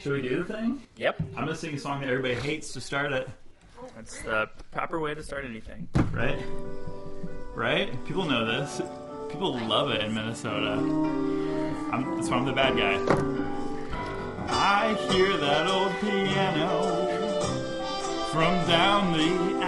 Should we do the thing? Yep. I'm gonna sing a song that everybody hates to start it, That's the proper way to start anything. right? Right? People know this. People love it in Minnesota. I'm, that's why I'm the bad guy. I hear that old piano from down the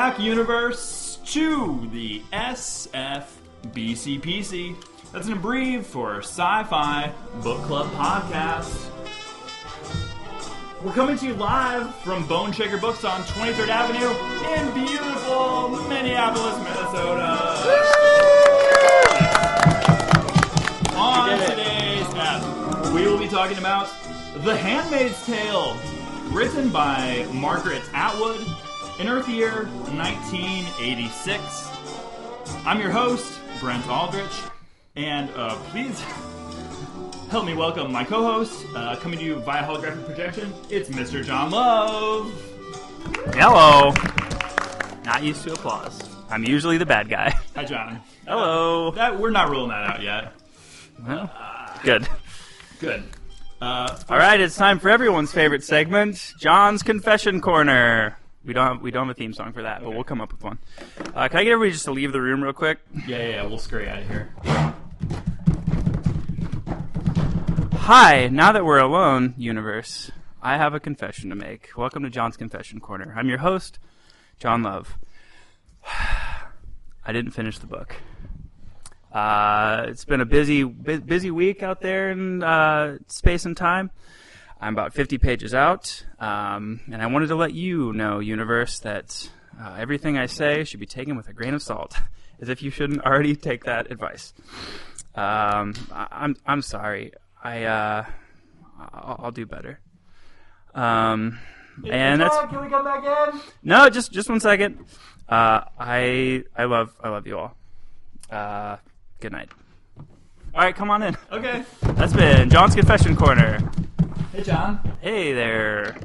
back, universe, to the SFBCPC. That's an abbrev for Sci-Fi Book Club Podcast. We're coming to you live from Boneshaker Books on 23rd Avenue in beautiful Minneapolis, Minnesota. On today's app, we will be talking about The Handmaid's Tale, written by Margaret Atwood in Earth Year 1986. I'm your host, Brent Aldrich, and uh, please help me welcome my co-host, uh, coming to you via holographic projection. It's Mr. John Love. Hello. Not used to applause. I'm usually the bad guy. Hi, John. Hello. That we're not ruling that out yet. Well, good. Good. Uh, All right, it's time for everyone's favorite segment, John's Confession Corner. We don't have, we don't have a theme song for that, but Okay. we'll come up with one. Uh, can I get everybody just to leave the room real quick? yeah, yeah, yeah, we'll scurry out of here. Hi, now that we're alone, universe, I have a confession to make. Welcome to John's Confession Corner. I'm your host, John Love. I didn't finish the book. Uh, it's been a busy, bu- busy week out there in uh, space and time. I'm about 50 pages out, um, and I wanted to let you know, universe, that uh, everything I say should be taken with a grain of salt, as if you shouldn't already take that advice. Um, I, I'm I'm sorry. I uh, I'll, I'll do better. Um, and that's can we come back in? no, just just one second. Uh, I I love I love you all. Uh, good night. All right, come on in. Okay. That's been John's confession corner. Hey, John. Hey there.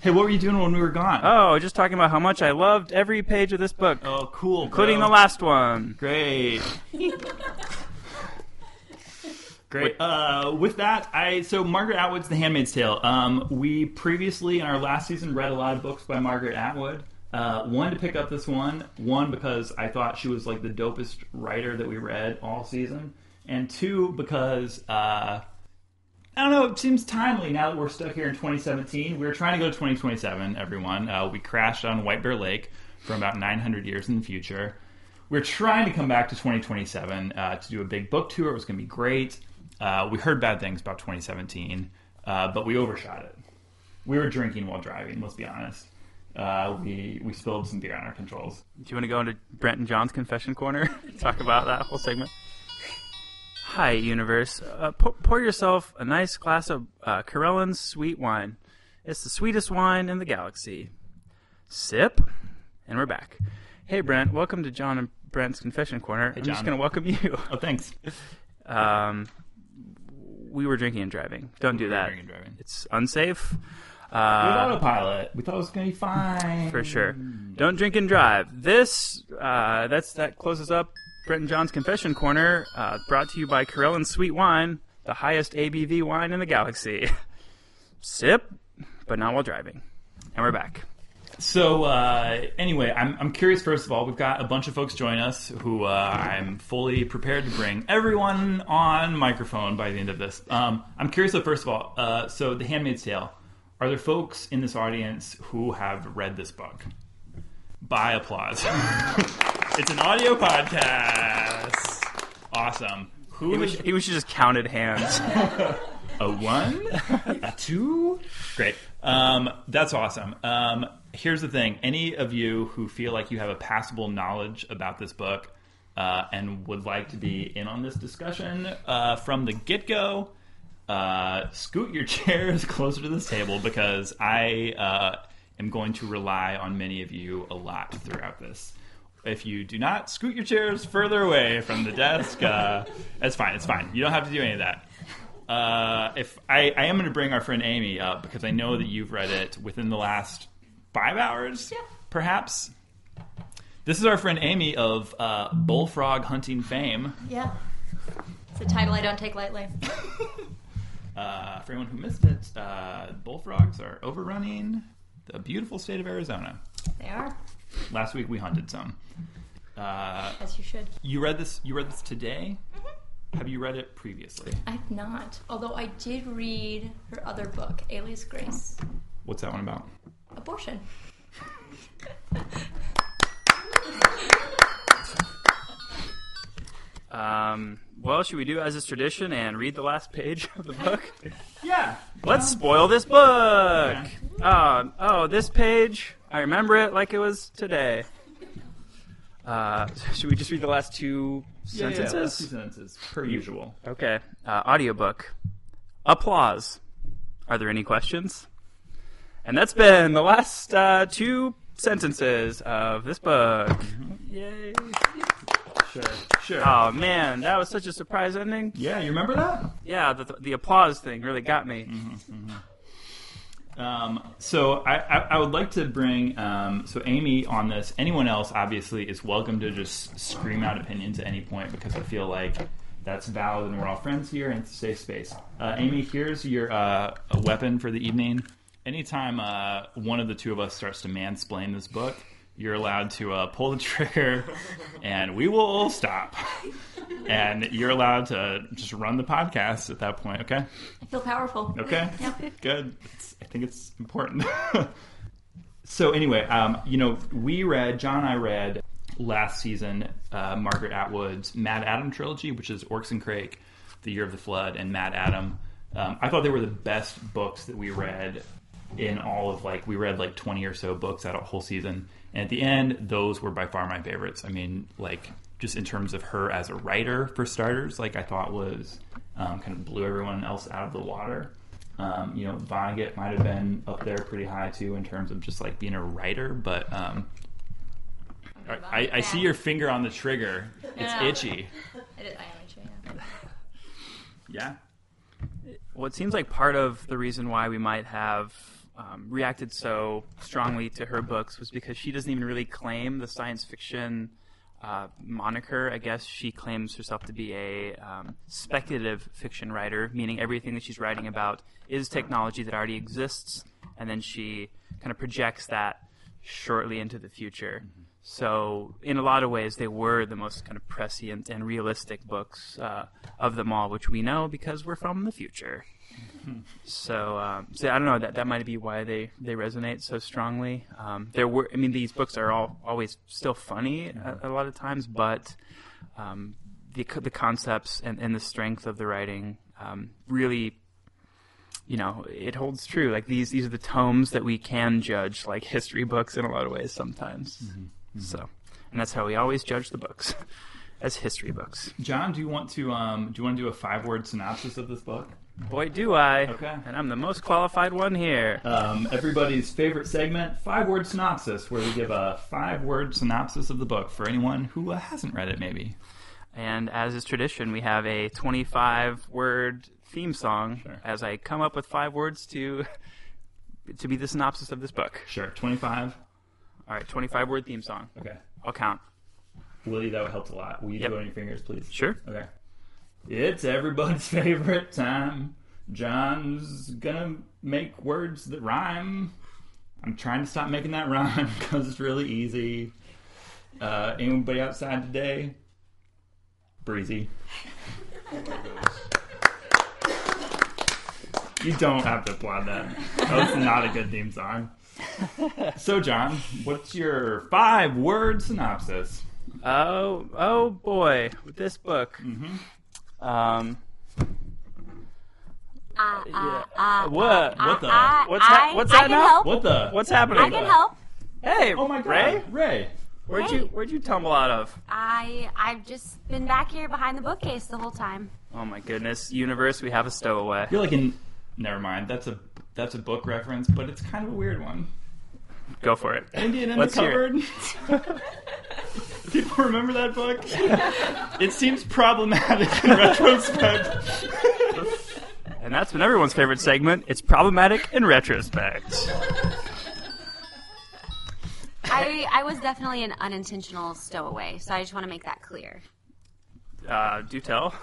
Hey, what were you doing when we were gone? Oh, just talking about how much I loved every page of this book, Oh, cool. including bro. the last one. Great. Great. Uh, with that, I so Margaret Atwood's The Handmaid's Tale. Um, we previously in our last season read a lot of books by Margaret Atwood. Uh, one to pick up this one, one because I thought she was like the dopest writer that we read all season, and two because uh, I don't know. It seems timely now that we're stuck here in 2017. We were trying to go to 2027. Everyone, uh, we crashed on White Bear Lake from about 900 years in the future. We're trying to come back to 2027 uh, to do a big book tour. It was going to be great. Uh, we heard bad things about 2017, uh, but we overshot it. We were drinking while driving. Let's be honest. Uh, we we spilled some beer on our controls. Do you want to go into Brent and John's confession corner? Talk about that whole segment. Hi, universe. Uh, pour, pour yourself a nice glass of uh, Corellan's sweet wine. It's the sweetest wine in the galaxy. Sip, and we're back. Hey, Brent. Welcome to John and Brent's confession corner. I'm just going to welcome you. Oh, thanks. Um, we were drinking and driving. Don't do We were that. drinking and driving. It's unsafe. With Uh, autopilot, we thought it was going to be fine. for sure. Don't drink and drive. This uh, that's that closes up Brent and John's confession corner. Uh, brought to you by Corellan Sweet Wine, the highest ABV wine in the galaxy. Sip, but not while driving. And we're back. So uh, anyway, I'm, I'm curious. First of all, we've got a bunch of folks join us who uh, I'm fully prepared to bring everyone on microphone by the end of this. Um, I'm curious. though, first of all, uh, so The Handmaid's Tale. Are there folks in this audience who have read this book? By applause. it's an audio podcast. Awesome. Who He wish, he he just counted hands. a one, a two. Great. Um, that's awesome. Um, here's the thing: any of you who feel like you have a passable knowledge about this book, uh, and would like to be in on this discussion uh, from the get go, uh, scoot your chairs closer to this table because I uh, am going to rely on many of you a lot throughout this. If you do not scoot your chairs further away from the desk, uh, it's fine. It's fine. You don't have to do any of that. Uh, if I, I am going to bring our friend Amy up because I know that you've read it within the last five hours, Yeah. perhaps. This is our friend Amy of uh, bullfrog hunting fame. Yeah. It's a title I don't take lightly. Uh, for anyone who missed it, uh, bullfrogs are overrunning the beautiful state of Arizona. They are, Last week we hunted some. Uh, as you should. you read this. You read this today. Have you read it previously? I've not. Although I did read her other book, Alias Grace. What's that one about? Abortion. Um, well, should we do as is tradition and read the last page of the book? Yeah. Let's spoil this book. Uh, oh, this page. I remember it like it was today. Uh, should we just read the last two Yeah, yeah, sentences? last two sentences, per usual. Okay. Uh, audiobook. Applause. Are there any questions? And that's been the last uh, two sentences of this book. Yay. Sure. Sure. Oh man, that was such a surprise ending. yeah, you remember that? Yeah, the, the applause thing really got me. Um, so I, I, I would like to bring um, so Amy on this. Anyone else, obviously, is welcome to just scream out opinions at any point because I feel like that's valid and we're all friends here and it's a safe space. Uh, Amy, here's your uh, a weapon for the evening. Anytime uh, one of the two of us starts to mansplain this book, you're allowed to uh, pull the trigger, and we will stop. And you're allowed to just run the podcast at that point. Okay. I feel powerful. Okay. Yep. Good. It's, I think it's important. so anyway, um, you know, we read John and I read last season uh, Margaret Atwood's MaddAddam trilogy, which is Oryx and Crake, The Year of the Flood, and MaddAddam. Um, I thought they were the best books that we read in all of like we read like 20 or so books that whole season and at the end those were by far my favorites. I mean like just in terms of her as a writer for starters like i thought was um, kind of blew everyone else out of the water. Um, you know vonnegut might have been up there pretty high too in terms of just like being a writer but um, I, I see your finger on the trigger. It's Yeah. itchy. I, did, I am itchy, yeah. yeah? Well, it seems like part of the reason why we might have um, reacted so strongly to her books was because she doesn't even really claim the science fiction uh, moniker. I guess she claims herself to be a um, speculative fiction writer, meaning everything that she's writing about is technology that already exists, and then she kind of projects that shortly into the future. So, in a lot of ways, they were the most kind of prescient and realistic books uh, of them all, which we know because we're from the future. So, um, so I don't know that that might be why they, they resonate so strongly. Um, there were, I mean, these books are all always still funny a, a lot of times, but um, the the concepts and, and the strength of the writing um, really you know, it holds true. Like these, these are the tomes that we can judge, like history books, in a lot of ways sometimes. So, and that's how we always judge the books, as history books. john do you want to um, do you want to do a five word synopsis of this book Boy, do I! Okay. And I'm the most qualified one here. um, everybody's favorite segment, five word synopsis, where we give a five word synopsis of the book for anyone who uh, hasn't read it, maybe. And as is tradition, we have a 25 word theme song Sure. as I come up with five words to to be the synopsis of this book. Sure, 25. All right, 25 word theme song. Okay. I'll count. Willie, that would help a lot. Will you Yep. do it on your fingers, please? Sure. Okay. It's everybody's favorite time. John's gonna make words that rhyme. I'm trying to stop making that rhyme because it's really easy. Uh, anybody outside today? Breezy. You don't have to applaud that. That's not a good theme song. So, John, what's your five word synopsis? Oh, oh boy, with this book. Um, Uh, yeah. uh, what? What the? I, What's I, hap- what's I that now? help. What the? What's happening? I can help. Hey, Oh my god, Ray. Ray. Where'd Hey. you Where'd you tumble out of? I I've just been back here behind the bookcase the whole time. Oh my goodness, universe, we have a stowaway. You're like in. Never mind. That's a that's a book reference, but it's kind of a weird one. Go for it. Indian in Let's the cupboard. People remember that book? it seems problematic in retrospect. And that's been everyone's favorite segment. It's problematic in retrospect. I I was definitely an unintentional stowaway, so I just want to make that clear. Uh, do tell.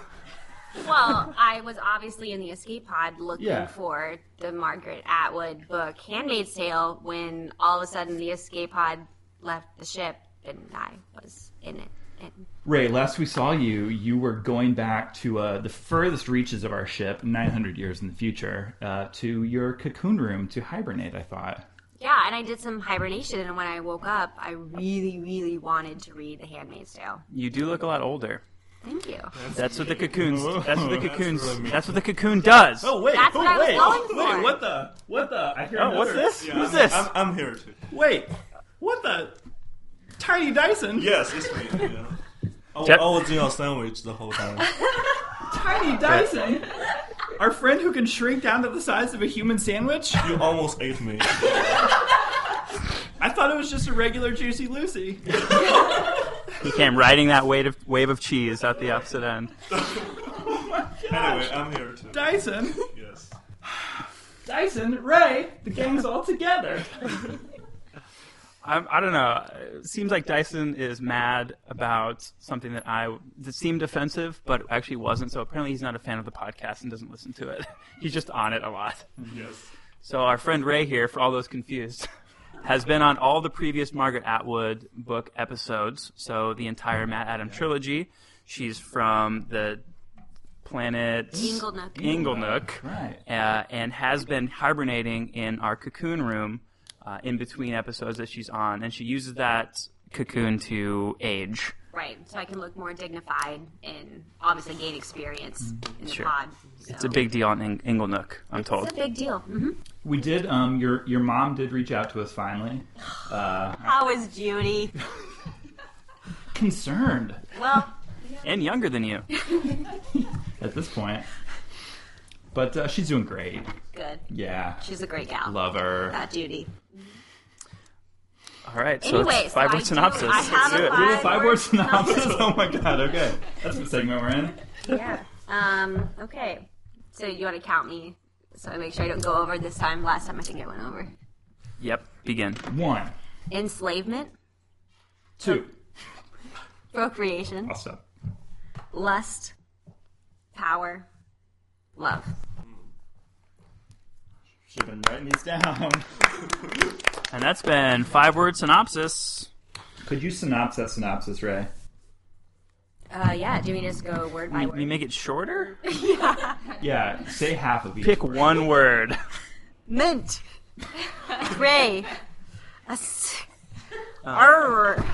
Well, I was obviously in the escape pod looking Yeah. for the Margaret Atwood book Handmaid's Tale when all of a sudden the escape pod left the ship and I was in it. And Ray, last we saw you, you were going back to uh, the furthest reaches of our ship, 900 years in the future, uh, to your cocoon room to hibernate, I thought. yeah, and I did some hibernation and when I woke up, I really really wanted to read The Handmaid's Tale. You do look a lot older. Thank you. That's what the cocoons. That's what the That's really. That's what the cocoon does. Oh, wait. That's what I oh, was wait. going for. Wait, what the? What the? I hear Oh, what's this? Yeah, Who's I'm, this? I'm, I'm here too. Wait. What the? Tiny Dyson? Yes, it's me. Yeah. I, wa- I was doing a sandwich the whole time. Tiny Dyson? Our friend who can shrink down to the size of a human sandwich? You almost ate me. I thought it was just a regular Juicy Lucy. He came riding that wave of wave of cheese out the opposite end. Oh anyway, I'm here too. Dyson? Yes. Dyson? Ray? The gang's all together. I'm, I don't know. It seems like Dyson is mad about something that I that seemed offensive, but actually wasn't. So apparently he's not a fan of the podcast and doesn't listen to it. He's just on it a lot. Yes. So our friend Ray here, for all those confused, has been on all the previous Margaret Atwood book episodes. So the entire MaddAddam trilogy. She's from the planet Inglenook. Inglenook, Right. uh, and has been hibernating in our cocoon room uh, in between episodes that she's on, and she uses that cocoon to age. Right, so I can look more dignified and obviously gain experience in the Sure. pod. It's a big deal on Ing- Inglenook, I'm told. It's a big deal. hmm We did, um, your, your mom did reach out to us finally. Uh, How is Judy? concerned Well, And younger than you. at this point. But uh, she's doing great. good. Yeah. She's a great gal. Love her. That Judy. All right, so Anyway, it's so I five word do- synopsis. I have Let's do a it. five- Do a five word word synopsis. synopsis. Oh my god, okay. That's the segment we're in. Yeah. Um. Okay. So you want to count me? So I make sure I don't go over this time. Last time I think I went over. Yep, begin. One, Enslavement, two. procreation, I'll stop. lust, power, love. Should have been writing these down. And that's been five word synopsis. Could you synopsis that synopsis, Ray? Uh. Yeah. Do we just go word by You, word? you make it shorter? Yeah, Yeah. say half of each. Pick one word. Mint. Gray. A s- Arr.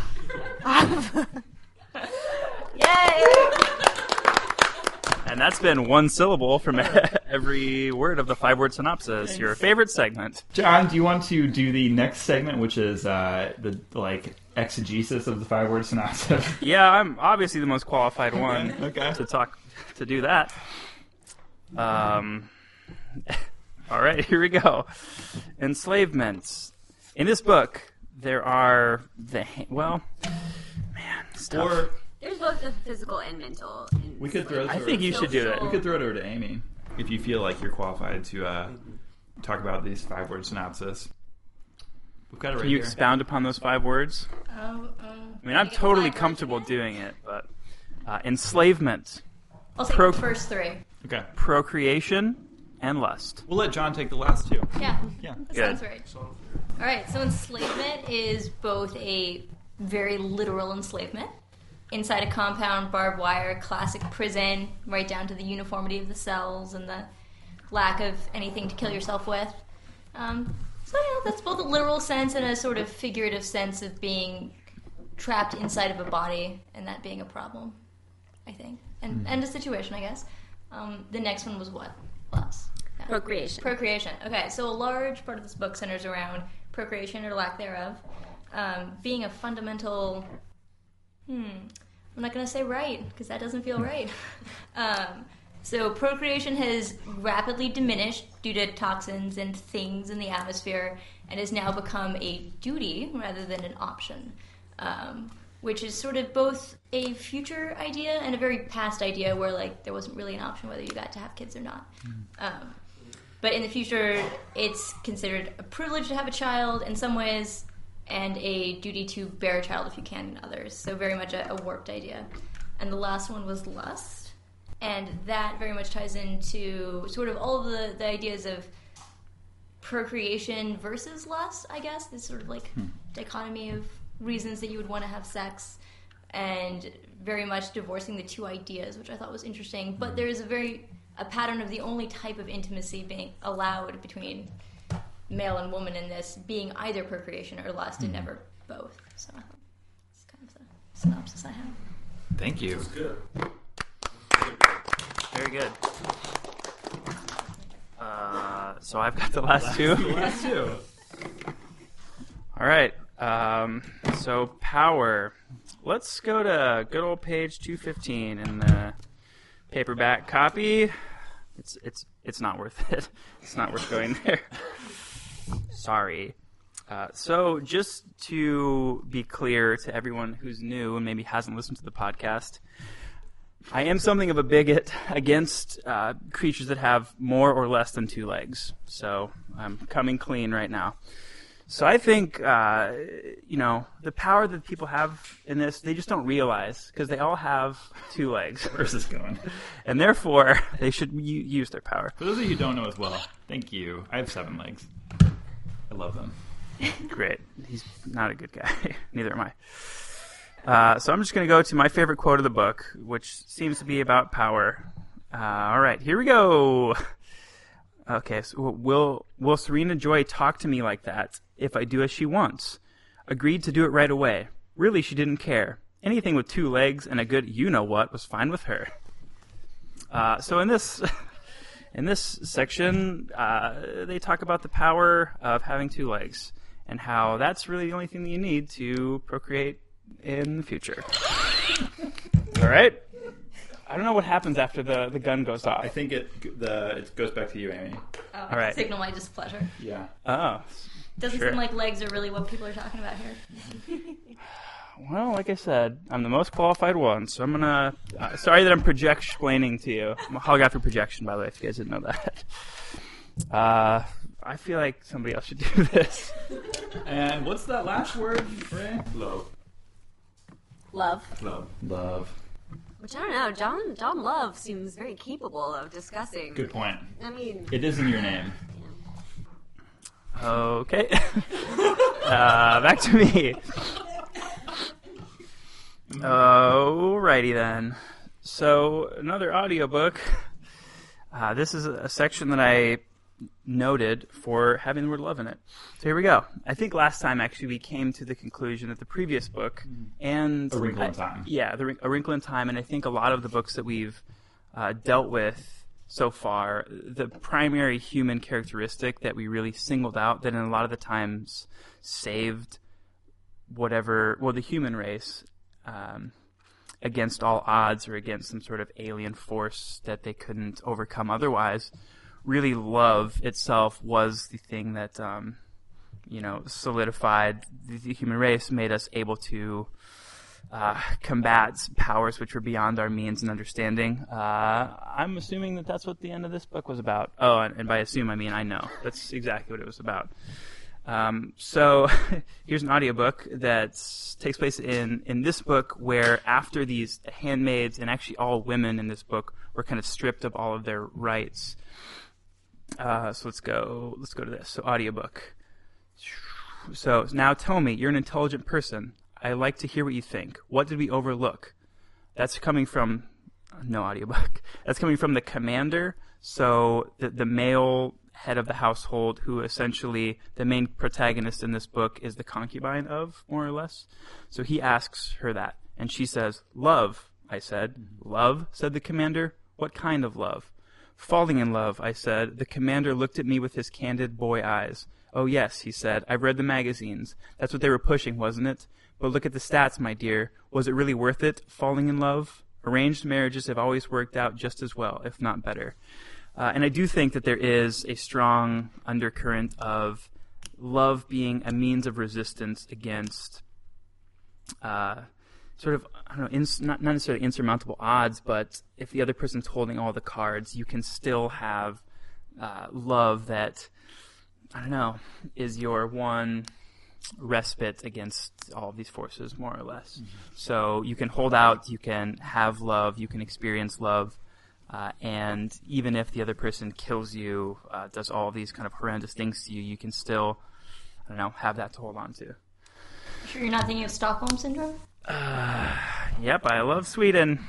Yay! And that's been one syllable from every word of the five word synopsis. Your favorite segment. John, do you want to do the next segment, which is uh, the like exegesis of the five word synopsis? Yeah, I'm obviously the most qualified one Okay. to talk to do that. Um, all right, here we go. Enslavement. In this book, there are the well, man, stuff. Or There's both the physical and mental. in we could throw. I think you should do it. We could throw it over to Amy if you feel like you're qualified to uh, talk about these five word synopsis. We've got it right Can you here. expound upon those five words? Um, I mean, I'm totally comfortable doing it, but uh, enslavement, I'll take Pro- the first three. okay. procreation, and lust. We'll let John take the last two. Yeah, Yeah. that Good. sounds right. All right, so enslavement is both a very literal enslavement inside a compound, barbed wire, classic prison, right down to the uniformity of the cells and the lack of anything to kill yourself with. Um, so yeah, that's both a literal sense and a sort of figurative sense of being trapped inside of a body and that being a problem, I think, and and a situation, I guess. Um, the next one was what? Plus. Yeah. Procreation. Procreation. Okay, so a large part of this book centers around procreation or lack thereof. um, being a fundamental. Hmm. I'm not going to say right because that doesn't feel right. um, so procreation has rapidly diminished due to toxins and things in the atmosphere, and has now become a duty rather than an option. Um, which is sort of both a future idea and a very past idea where like there wasn't really an option whether you got to have kids or not. Um, but in the future, it's considered a privilege to have a child in some ways, and a duty to bear a child if you can in others. So very much a, a warped idea. And the last one was lust, and that very much ties into sort of all of the, the ideas of procreation versus lust. I guess this sort of like hmm. dichotomy of reasons that you would want to have sex and very much divorcing the two ideas which i thought was interesting but hmm. there is a very a pattern of the only type of intimacy being allowed between male and woman in this being either procreation or lust and never both so it's kind of the synopsis i have Thank you. Good. Very good. Uh, so I've got the last two. Last two. All right. Um, so power. Let's go to good old page 215 in the paperback copy. It's it's it's not worth it. It's not worth going there. Sorry. Uh, so just to be clear to everyone who's new and maybe hasn't listened to the podcast, I am something of a bigot against uh, creatures that have more or less than two legs. So I'm coming clean right now. So I think, uh, you know, the power that people have in this, they just don't realize because they all have two legs. Where's this going? And therefore, they should u- use their power. For those of you who don't know as well, thank you. I have seven legs. I love them. Great. He's not a good guy. Neither am I. Uh, so I'm just going to go to my favorite quote of the book, which seems to be about power. Uh, all right, here we go. Okay, so will will Serena Joy talk to me like that if I do as she wants? Agreed to do it right away. Really, she didn't care. Anything with two legs and a good you know what was fine with her. Uh, so in this in this section, uh, they talk about the power of having two legs and how that's really the only thing that you need to procreate in the future. All right. I don't know what happens after the, the gun goes off. I think it the it goes back to you, Amy. oh, All right. signal my displeasure Yeah. Oh, doesn't Sure. seem like legs are really what people are talking about here well, like I said, I'm the most qualified one, so I'm gonna. Uh, sorry that I'm project explaining to you. I'm a holographic projection, by the way, if you guys didn't know that. Uh, I feel like somebody else should do this. And what's that last word, Ray? Love. Love. Love. Love. Which I don't know. John John Love seems very capable of discussing. Good point. I mean, It is in your name. Okay. uh, back to me. Alrighty then. So another audiobook. Uh, this is a section that I noted for having the word love in it. So here we go. I think last time actually we came to the conclusion that the previous book and A Wrinkle in Time. yeah, the, A Wrinkle in Time, and I think a lot of the books that we've uh, dealt with so far, the primary human characteristic that we really singled out, that in a lot of the times saved whatever, well, the human race um, against all odds or against some sort of alien force that they couldn't overcome otherwise. Really, love itself was the thing that, um, you know, solidified the, the human race, made us able to uh, combat powers which were beyond our means and understanding. Uh, I'm assuming that that's what the end of this book was about. Oh, and, and by assume I mean I know. That's exactly what it was about. Um, so here's an audiobook that takes place in, in this book where after these handmaids and actually all women in this book were kind of stripped of all of their rights. Uh, so let's go let's go to this. So audiobook. So now tell me, you're an intelligent person. I like to hear what you think. What did we overlook? That's coming from no audiobook. That's coming from the commander. So the the male head of the household, who essentially the main protagonist in this book is the concubine of, more or less. So he asks her that, and she says, "Love." I said, mm-hmm. "Love," said the commander. "What kind of love?" Falling in love, I said. The commander looked at me with his candid boy eyes. Oh, yes, he said. I've read the magazines. That's what they were pushing, wasn't it? But look at the stats, my dear. Was it really worth it, falling in love? Arranged marriages have always worked out just as well, if not better. Uh, and I do think that there is a strong undercurrent of love being a means of resistance against uh, sort of I don't know, ins- not, not necessarily insurmountable odds, but if the other person's holding all the cards, you can still have uh, love that I don't know is your one respite against all of these forces, more or less. So you can hold out, you can have love, you can experience love. Uh, and even if the other person kills you, uh, does all these kind of horrendous things to you, you can still, I don't know, have that to hold on to. Sure, you're not thinking of Stockholm syndrome? Yep, I love Sweden.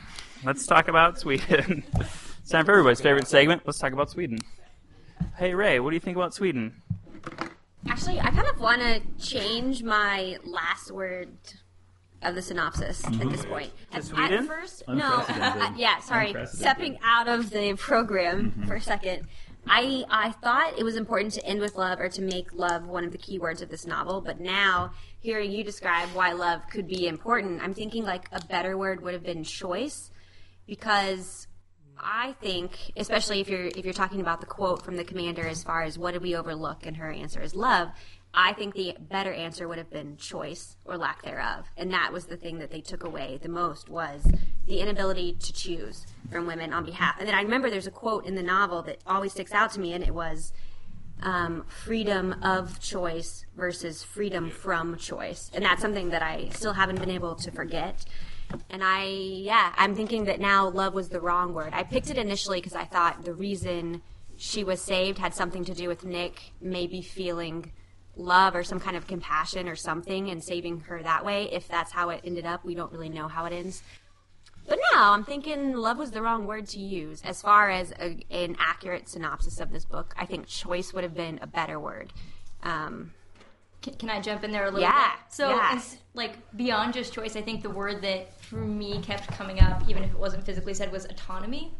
Let's talk about Sweden. it's time for everybody's favorite segment. Let's talk about Sweden. Hey Ray, what do you think about Sweden? Actually, I kind of want to change my last word of the synopsis at this point. At, at first, no, uh, yeah, sorry, stepping out of the program for a second. I I thought it was important to end with love or to make love one of the key words of this novel, but now hearing you describe why love could be important, I'm thinking like a better word would have been choice because I think, especially if you're if you're talking about the quote from the commander as far as what did we overlook, and her answer is love. I think the better answer would have been choice or lack thereof, and that was the thing that they took away the most was the inability to choose from women on behalf. And then I remember there's a quote in the novel that always sticks out to me, and it was um, freedom of choice versus freedom from choice, and that's something that I still haven't been able to forget. And I, yeah, I'm thinking that now love was the wrong word. I picked it initially because I thought the reason she was saved had something to do with Nick maybe feeling love or some kind of compassion or something and saving her that way. If that's how it ended up, we don't really know how it ends. But now I'm thinking love was the wrong word to use. As far as a, an accurate synopsis of this book, I think choice would have been a better word. Um, Can, can I jump in there a little Yeah, bit? So, yeah. it's, like beyond just choice, I think the word that for me kept coming up, even if it wasn't physically said, was autonomy.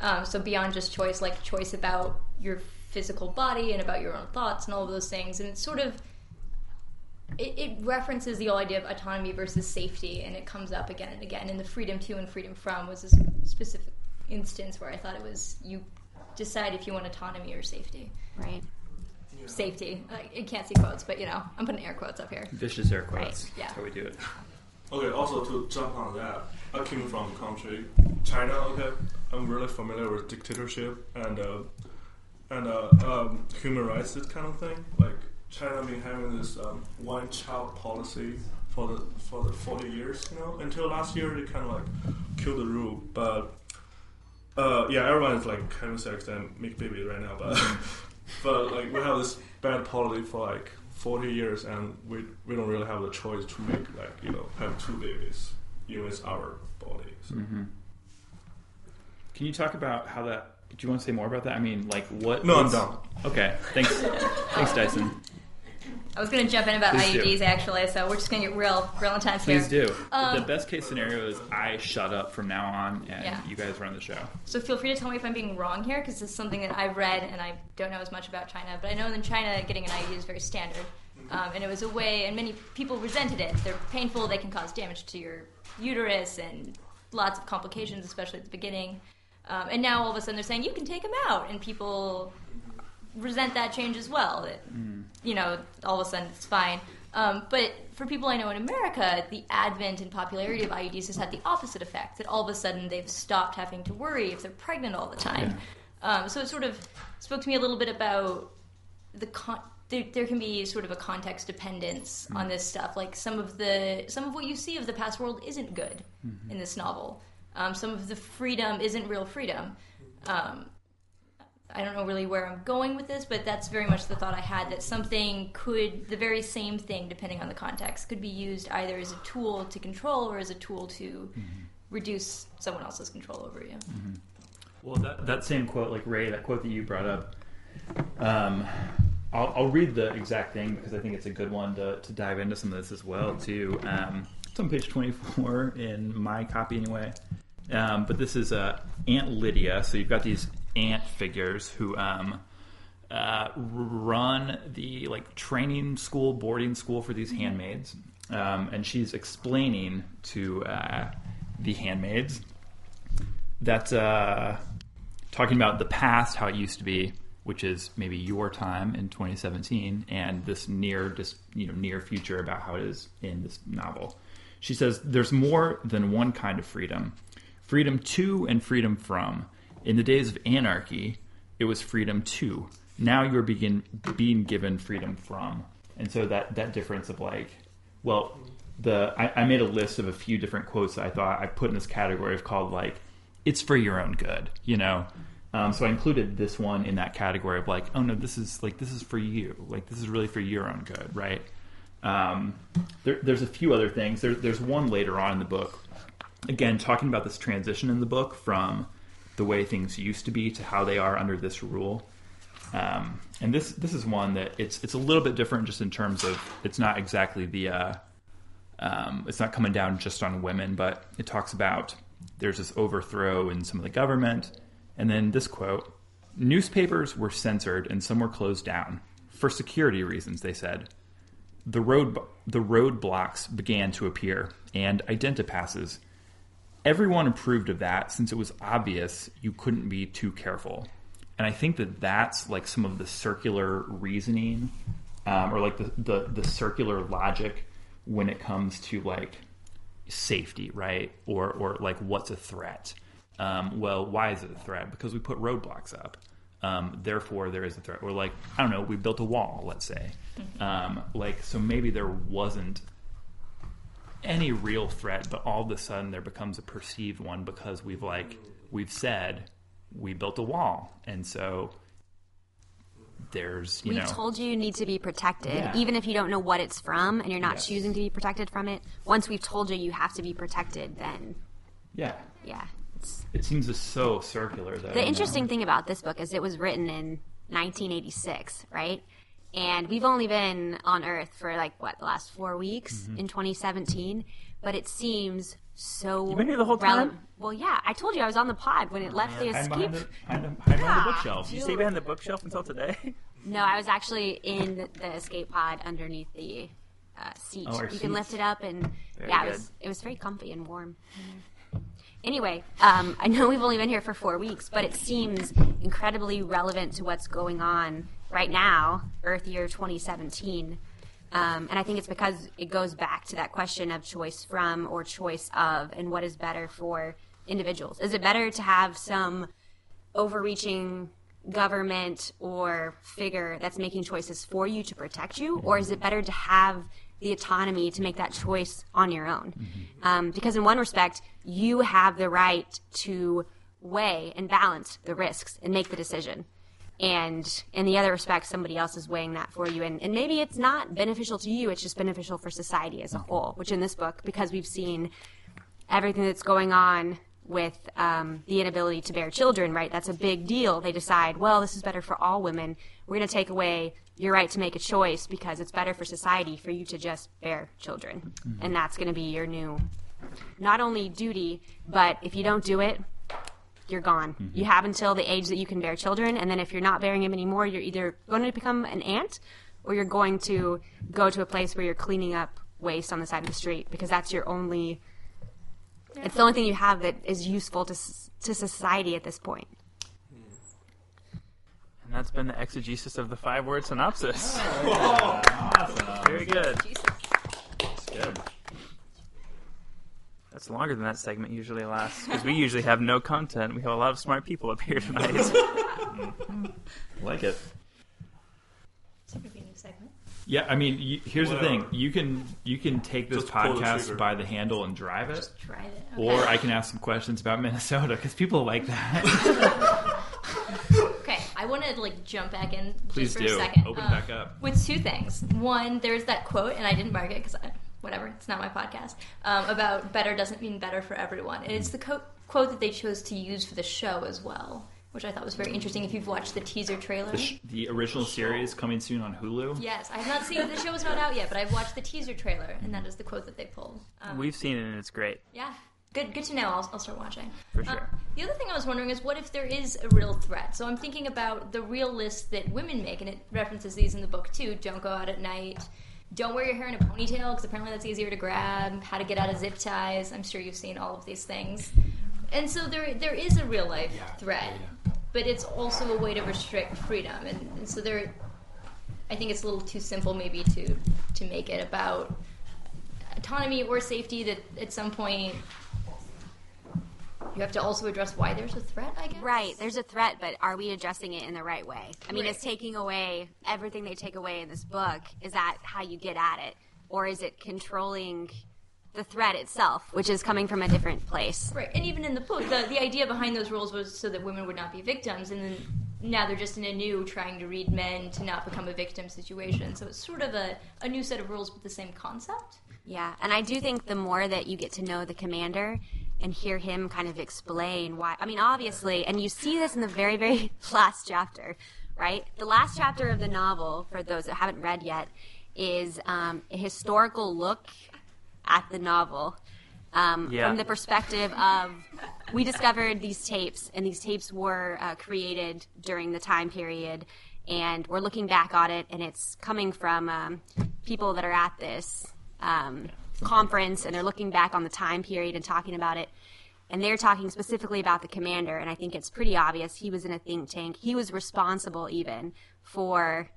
Um, so beyond just choice, like choice about your physical body and about your own thoughts and all of those things, and it's sort of it, it references the whole idea of autonomy versus safety, and it comes up again and again. And the freedom to and freedom from was a specific instance where I thought it was you decide if you want autonomy or safety. right. Safety. I, I can't see quotes, but you know, I'm putting air quotes up here. Vicious air quotes. Right, yeah. That's how we do it. Okay, also to jump on that, I came from a country, China. Okay, I'm really familiar with dictatorship and uh, and uh, um, human rights, kind of thing. Like China been having this um, one child policy for the for the 40 years, you know. Until last year, they kind of like killed the rule, but uh, yeah, everyone is like having sex and make baby right now, but but like we have this bad policy for like 40 years, and we we don't really have the choice to make like you know have two babies. You know, it's our body. So. Mm-hmm. Can you talk about how that? Do you want to say more about that? I mean, like what? No, I'm done. Okay, thanks, thanks, Dyson. I was going to jump in about Please do. IUDs actually, so we're just going to get real, real intense here. Please do. Um, the best case scenario is I shut up from now on, and Yeah. you guys run the show. So feel free to tell me if I'm being wrong here, because this is something that I've read and I don't know as much about China. But I know in China, getting an IUD is very standard, um, and it was a way, and many people resented it. They're painful. They can cause damage to your uterus and lots of complications, especially at the beginning. Um, and now all of a sudden they're saying you can take them out, and people resent that change as well. That you know, all of a sudden it's fine. Um, but for people I know in America, the advent and popularity of IUDs has had the opposite effect. That all of a sudden they've stopped having to worry if they're pregnant all the time. Um, so it sort of spoke to me a little bit about the con- there, there can be sort of a context dependence on this stuff. Like some of the some of what you see of the past world isn't good in this novel. Um, some of the freedom isn't real freedom. Um, I don't know really where I'm going with this, but that's very much the thought I had that something could, the very same thing, depending on the context, could be used either as a tool to control or as a tool to reduce someone else's control over you. Well, that, that same quote, like Ray, that quote that you brought up, um, I'll, I'll read the exact thing because I think it's a good one to, to dive into some of this as well, too. Um, it's on page 24 in my copy, anyway. Um, but this is uh, Aunt Lydia. So you've got these aunt figures who um, uh, run the like training school, boarding school for these handmaids, um, and she's explaining to uh, the handmaids that uh, talking about the past, how it used to be, which is maybe your time in 2017, and this near, just you know, near future about how it is in this novel. She says there's more than one kind of freedom: freedom to and freedom from. In the days of anarchy, it was freedom to. Now you're begin being given freedom from, and so that that difference of like, well, the I, I made a list of a few different quotes that I thought I put in this category of called like, it's for your own good, you know. Um, so I included this one in that category of like, oh no, this is like this is for you, like this is really for your own good, right? Um, there, there's a few other things. There, there's one later on in the book, again talking about this transition in the book from the way things used to be to how they are under this rule. Um, and this this is one that it's it's a little bit different just in terms of it's not exactly the uh, um, it's not coming down just on women, but it talks about there's this overthrow in some of the government, and then this quote: "Newspapers were censored and some were closed down for security reasons." They said the road the roadblocks began to appear and identipasses. Everyone approved of that since it was obvious you couldn't be too careful. And I think that that's like some of the circular reasoning, um, or like the, the the circular logic when it comes to like safety, right? Or or like what's a threat? Um, well, why is it a threat? Because we put roadblocks up. Um, therefore, there is a threat. Or like I don't know, we built a wall. Let's say, um, like so maybe there wasn't any real threat, but all of a sudden there becomes a perceived one because we've like we've said we built a wall, and so there's you We've know told you you need to be protected, Yeah. even if you don't know what it's from and you're not Yes. choosing to be protected from it. Once we've told you you have to be protected, then yeah. yeah. It seems so circular though. the interesting thing about this book is it was written in 1986, right? And we've only been on Earth for like what the last four weeks Mm-hmm. in 2017, but it seems so. You've been here the whole rele- time? Well, yeah, I told you I was on the pod when it left the escape. behind the, hide, hide behind the bookshelf. Did you stay behind the bookshelf until today? No, I was actually in the escape pod underneath the uh, seat. Oh, you can lift it up, and Very yeah, it was it was very comfy and warm. Anyway, um, I know we've only been here for four weeks, but it seems incredibly relevant to what's going on right now, Earth Year 2017. Um, and I think it's because it goes back to that question of choice from or choice of, and what is better for individuals. Is it better to have some overreaching government or figure that's making choices for you to protect you, or is it better to have the autonomy to make that choice on your own? Um, because in one respect, you have the right to weigh and balance the risks and make the decision. And in the other respect, somebody else is weighing that for you. And, and maybe it's not beneficial to you, it's just beneficial for society as a whole, which in this book, because we've seen everything that's going on with um, the inability to bear children, right? That's a big deal. They decide, well, this is better for all women. We're going to take away your right to make a choice because it's better for society for you to just bear children. Mm-hmm. And that's going to be your new, not only duty, but if you don't do it, you're gone. Mm-hmm. You have until the age that you can bear children, and then if you're not bearing them anymore, you're either going to become an aunt or you're going to go to a place where you're cleaning up waste on the side of the street because that's your only it's the only thing you have that is useful to to society at this point. And that's been the exegesis of the five word synopsis. Oh, Very good. That's Good. That's longer than that segment usually lasts because we usually have no content. We have a lot of smart people up here tonight. Like it. So maybe a new segment. Yeah, I mean, you, here's the thing: you can you can take this Just pull the podcast by the handle and drive it, Try it. or I can ask some questions about Minnesota because people like that. Okay, I want to like jump back in Please just for do. a second. Open Uh, back up. with two things. One, there's that quote, and I didn't mark it because whatever, it's not my podcast. Um, about better doesn't mean better for everyone, and it's the co- quote that they chose to use for the show as well, which I thought was very interesting. If you've watched the teaser trailer. The, sh- the original series coming soon on Hulu. Yes, I have not seen the show is not out yet, but I've watched the teaser trailer, and that is the quote that they pulled. Um, We've seen it and it's great. yeah, good. Good to know. I'll, I'll start watching. For Uh, sure. the other thing I was wondering is, what if there is a real threat? So I'm thinking about the real list that women make, and it references these in the book too. Don't go out at night. Don't wear your hair in a ponytail because apparently that's easier to grab. How to get out of zip ties. I'm sure you've seen all of these things. And so there there is a real life threat, but it's also a way to restrict freedom. And, and so there, I think it's a little too simple maybe to to make it about autonomy or safety. That at some point you have to also address why there's a threat. I guess Right, there's a threat, but are we addressing it in the right way? I mean, Right. is taking away everything they take away in this book, is that how you get at it? Or is it controlling the threat itself, which is coming from a different place? Right, and even in the book, the, the idea behind those rules was so that women would not be victims, and then now they're just in a new trying to read men to not become a victim situation. So it's sort of a, a new set of rules, but the same concept. Yeah, and I do think the more that you get to know the commander and hear him kind of explain why, I mean, obviously, and you see this in the very, very last chapter, right? The last chapter of the novel, for those that haven't read yet, is um, a historical look at the novel. Um, Yeah. From the perspective of, we discovered these tapes, and these tapes were uh, created during the time period, and we're looking back on it, and it's coming from um, people that are at this um, conference, and they're looking back on the time period and talking about it. And they're talking specifically about the commander, and I think it's pretty obvious he was in a think tank. He was responsible even for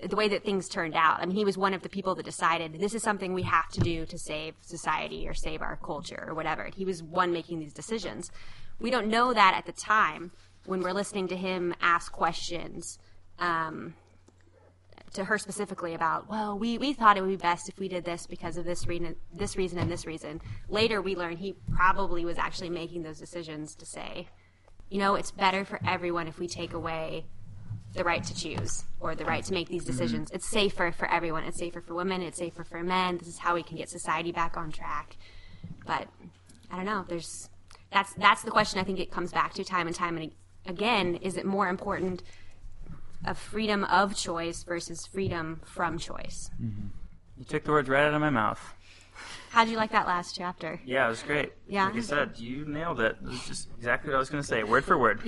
the way that things turned out. I mean, he was one of the people that decided this is something we have to do to save society or save our culture or whatever. He was one making these decisions. We don't know that at the time when we're listening to him ask questions um, to her specifically about, well, we, we thought it would be best if we did this because of this reason, this reason and this reason. Later, we learned he probably was actually making those decisions to say, you know, it's better for everyone if we take away the right to choose or the right to make these mm-hmm. decisions. It's safer for everyone. It's safer for women. It's safer for men. This is how we can get society back on track. But I don't know. There's that's that's the question. I think it comes back to time and time and again. Is it more important of freedom of choice versus freedom from choice? You took the words right out of my mouth. How'd you like that last chapter? Yeah, it was great. Yeah? Like I said, you nailed it. It was just exactly what I was going to say, word for word.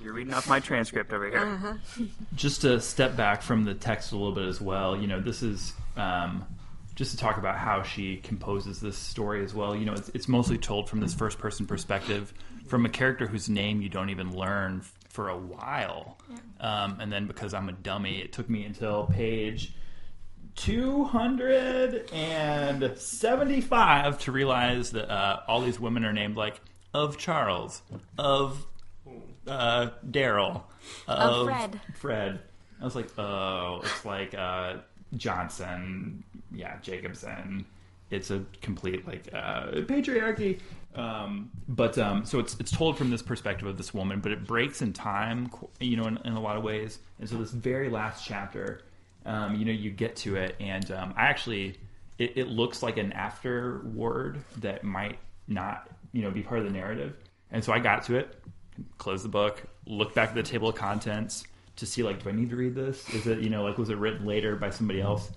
You're reading off my transcript over here. Uh-huh. just to step back from the text a little bit as well, you know, this is um, just to talk about how she composes this story as well. You know, it's, it's mostly told from this first person perspective, from a character whose name you don't even learn f- for a while. Um, and then because I'm a dummy, it took me until page 275 to realize that uh, all these women are named like of Charles, of uh, Daryl, of, Fred. Fred. I was like, oh, it's like uh, Johnson, yeah, Jacobson. It's a complete like uh, patriarchy. Um, but um, so it's it's told from this perspective of this woman, but it breaks in time, you know, in, in a lot of ways. And so this very last chapter, um, you know, you get to it, and um, I actually, it, it looks like an afterword that might not, you know, be part of the narrative. And so I got to it, closed the book, looked back at the table of contents to see like, do I need to read this? Is it, you know, like was it written later by somebody else?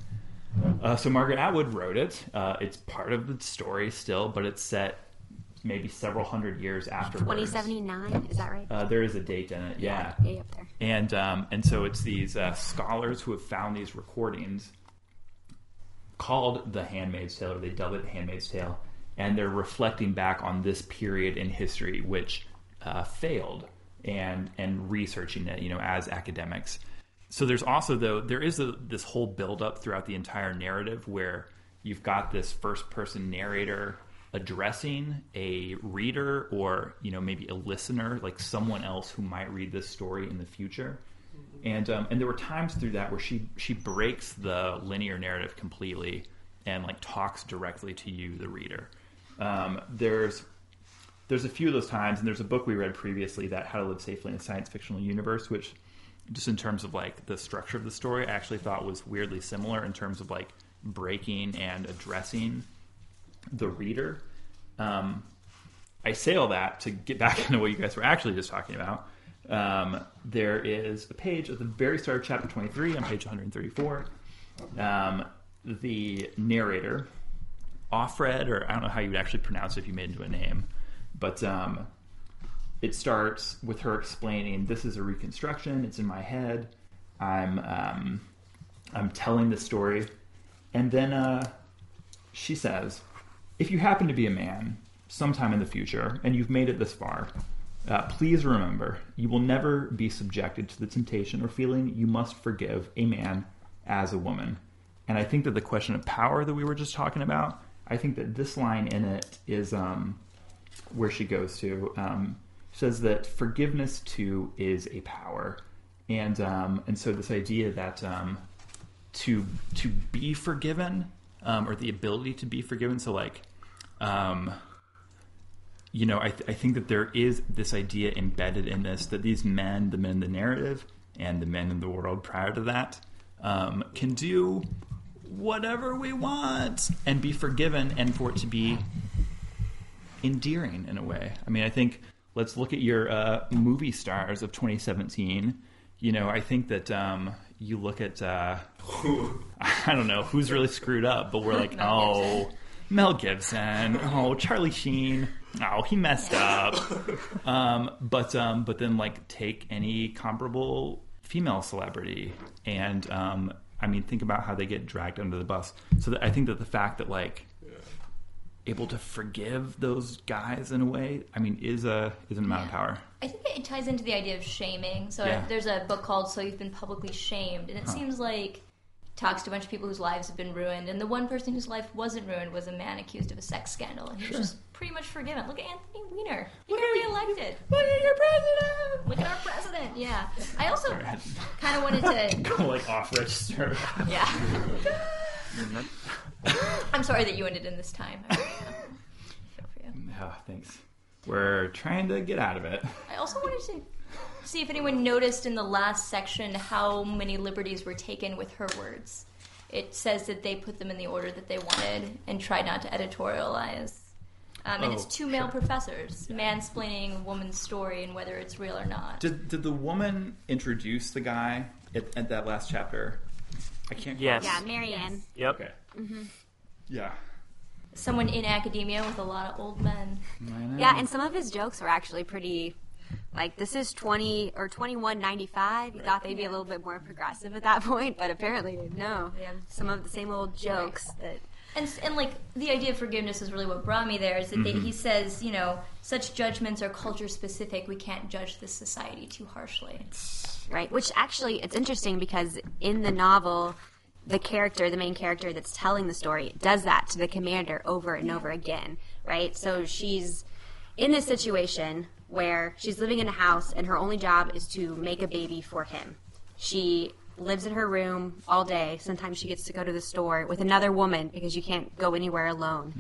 Uh, so Margaret Atwood wrote it. Uh, it's part of the story still, but it's set maybe several hundred years after 2079, is that right? Uh, there is a date in it, yeah. Way up there. And um, and so it's these uh, scholars who have found these recordings called The Handmaid's Tale, or they dub it The Handmaid's Tale, and they're reflecting back on this period in history which uh, failed, and and researching it, you know, as academics. So there's also though there is a, this whole buildup throughout the entire narrative where you've got this first person narrator addressing a reader or you know maybe a listener like someone else who might read this story in the future. And um, and there were times through that where she she breaks the linear narrative completely and like talks directly to you the reader. Um, there's there's a few of those times and there's a book we read previously that how to live safely in a science fictional universe which just in terms of like the structure of the story i actually thought was weirdly similar in terms of like breaking and addressing the reader. Um, I say all that to get back into what you guys were actually just talking about. Um, there is a page at the very start of chapter 23 on page 134. Um, the narrator Offred, or I don't know how you would actually pronounce it if you made it into a name, but um, it starts with her explaining, "This is a reconstruction. It's in my head. I'm um, I'm telling the story," and then uh, she says, "If you happen to be a man sometime in the future and you've made it this far." Uh, please remember, you will never be subjected to the temptation or feeling you must forgive a man as a woman. And I think that the question of power that we were just talking about, I think that this line in it is um, where she goes to. Um, says that forgiveness too is a power, and um, and so this idea that um, to to be forgiven um, or the ability to be forgiven. So like, um, you know, I, th- I think that there is this idea embedded in this that these men, the men in the narrative, and the men in the world prior to that, um, can do whatever we want and be forgiven, and for it to be endearing in a way. I mean, I think let's look at your uh, movie stars of 2017. You know, I think that um, you look at uh, I don't know who's really screwed up, but we're like, Mel oh, Gibson. Mel Gibson, oh, Charlie Sheen, oh, he messed up. Um, but um, but then like take any comparable female celebrity, and um, I mean, think about how they get dragged under the bus. So that, I think that the fact that like able to forgive those guys in a way, I mean, is a is an amount of power. I think it ties into the idea of shaming. So Yeah. there's a book called "So You've Been Publicly Shamed," and it seems like talks to a bunch of people whose lives have been ruined, and the one person whose life wasn't ruined was a man accused of a sex scandal, and he was just pretty much forgiven. Look at Anthony Weiner; he got reelected. Look at your president! Look at our president! Yeah. I also kind of wanted to. Go like off register. Yeah. I'm sorry that you ended in this time. I really am. I feel for you. oh, thanks. We're trying to get out of it. I also wanted to see if anyone noticed in the last section how many liberties were taken with her words. It says that they put them in the order that they wanted and tried not to editorialize. Um, and it's two male sure. professors mansplaining a woman's story and whether it's real or not. Did, did the woman introduce the guy at, at that last chapter? I can't. Yes. Yeah, Marianne. Yep. Okay. Yeah. Someone in academia with a lot of old men. Yeah, and some of his jokes are actually pretty. Like this is twenty or twenty one ninety five. You thought they'd be a little bit more progressive at that point, but apparently no. Yeah. Some of the same old jokes that. And, and like the idea of forgiveness is really what brought me there is that they, mm-hmm. he says you know such judgments are culture specific we can't judge this society too harshly Right. Which actually, it's interesting because in the novel, the character, the main character that's telling the story, does that to the commander over and over again. Right. So she's in this situation where she's living in a house and her only job is to make a baby for him. She lives in her room all day. Sometimes she gets to go to the store with another woman because you can't go anywhere alone.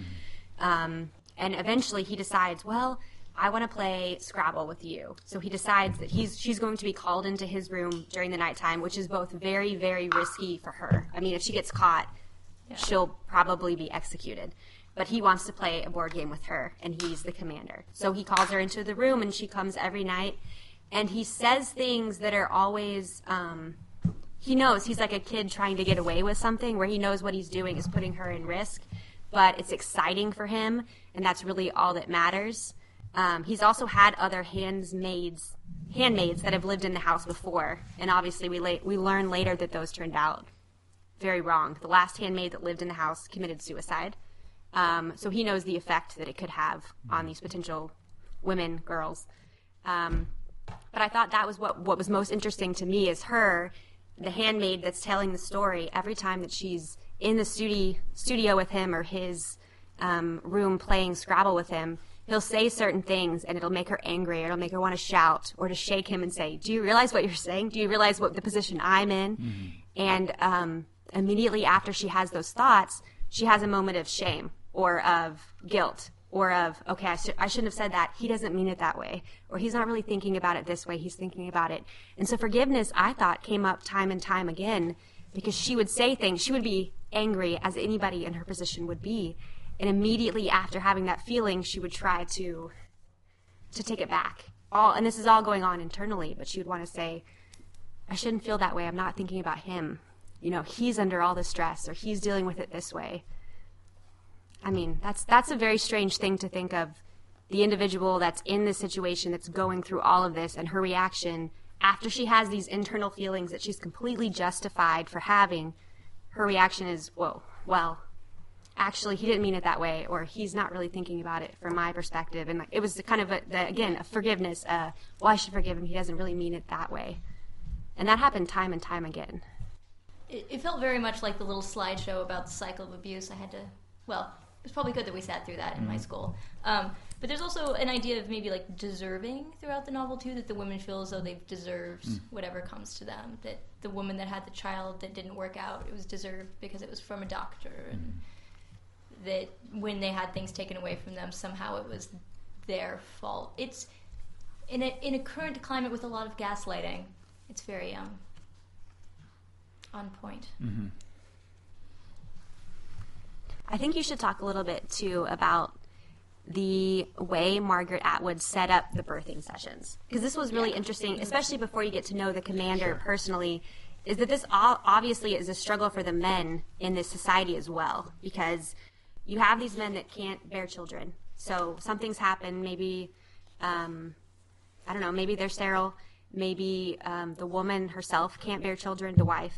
Um, and eventually he decides, well, I want to play Scrabble with you. So he decides that he's she's going to be called into his room during the nighttime, which is both very, very risky for her. I mean, if she gets caught, she'll probably be executed. But he wants to play a board game with her, and he's the commander. So he calls her into the room, and she comes every night. And he says things that are always. Um, he knows he's like a kid trying to get away with something where he knows what he's doing is putting her in risk, but it's exciting for him, and that's really all that matters. Um, he's also had other handmaids, handmaids that have lived in the house before, and obviously we la- we learn later that those turned out very wrong. The last handmaid that lived in the house committed suicide, um, so he knows the effect that it could have on these potential women, girls. Um, but I thought that was what what was most interesting to me is her, the handmaid that's telling the story every time that she's in the studio studio with him or his um, room playing Scrabble with him. He'll say certain things and it'll make her angry or it'll make her want to shout or to shake him and say, Do you realize what you're saying? Do you realize what the position I'm in? And um, immediately after she has those thoughts, she has a moment of shame or of guilt or of, okay, I, sh- I shouldn't have said that. He doesn't mean it that way. Or he's not really thinking about it this way. He's thinking about it. And so forgiveness, I thought, came up time and time again because she would say things. She would be angry as anybody in her position would be. And immediately after having that feeling, she would try to to take it back. All and this is all going on internally, but she would want to say, I shouldn't feel that way. I'm not thinking about him. You know, he's under all the stress or he's dealing with it this way. I mean, that's that's a very strange thing to think of. The individual that's in this situation, that's going through all of this, and her reaction after she has these internal feelings that she's completely justified for having, her reaction is, "Whoa, well, actually, he didn't mean it that way, or he's not really thinking about it from my perspective." And like, it was the kind of a, the, again a forgiveness. Uh, well, I should forgive him. He doesn't really mean it that way, and that happened time and time again. It, it felt very much like the little slideshow about the cycle of abuse. I had to, well, it was probably good that we sat through that in my school. Um, but there's also an idea of maybe like deserving throughout the novel too, that the women feel as though they've deserved whatever comes to them. That the woman that had the child that didn't work out, it was deserved because it was from a doctor, and that when they had things taken away from them, somehow it was their fault. It's in a in a current climate with a lot of gaslighting. It's very um on point. I think you should talk a little bit too about the way Margaret Atwood set up the birthing sessions because this was really interesting, especially before you get to know the commander personally. Is that this all obviously is a struggle for the men in this society as well because you have these men that can't bear children. So something's happened, maybe um, I don't know, maybe they're sterile, maybe um, the woman herself can't bear children, the wife.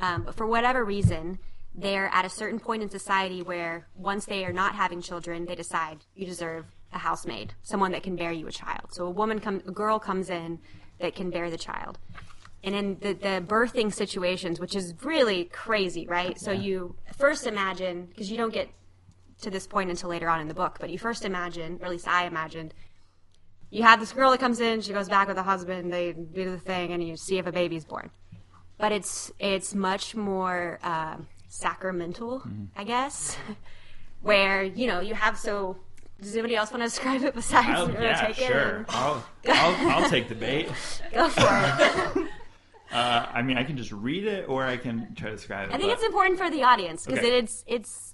Um, but for whatever reason, they're at a certain point in society where once they are not having children, they decide you deserve a housemaid, someone that can bear you a child. So a woman come, a girl comes in that can bear the child. And in the, the birthing situations, which is really crazy, right? So you first imagine, because you don't get to this point until later on in the book, but you first imagine, or at least I imagined, you have this girl that comes in, she goes back with the husband, they do the thing, and you see if a baby's born. But it's it's much more um sacramental, I guess, where you know you have so. Does anybody else want to describe it besides you wanna yeah, take it sure. and I'll, I'll, I'll take the bait. Go for it. Uh, I mean, I can just read it, or I can try to describe it. I think but it's important for the audience because Okay. it's it's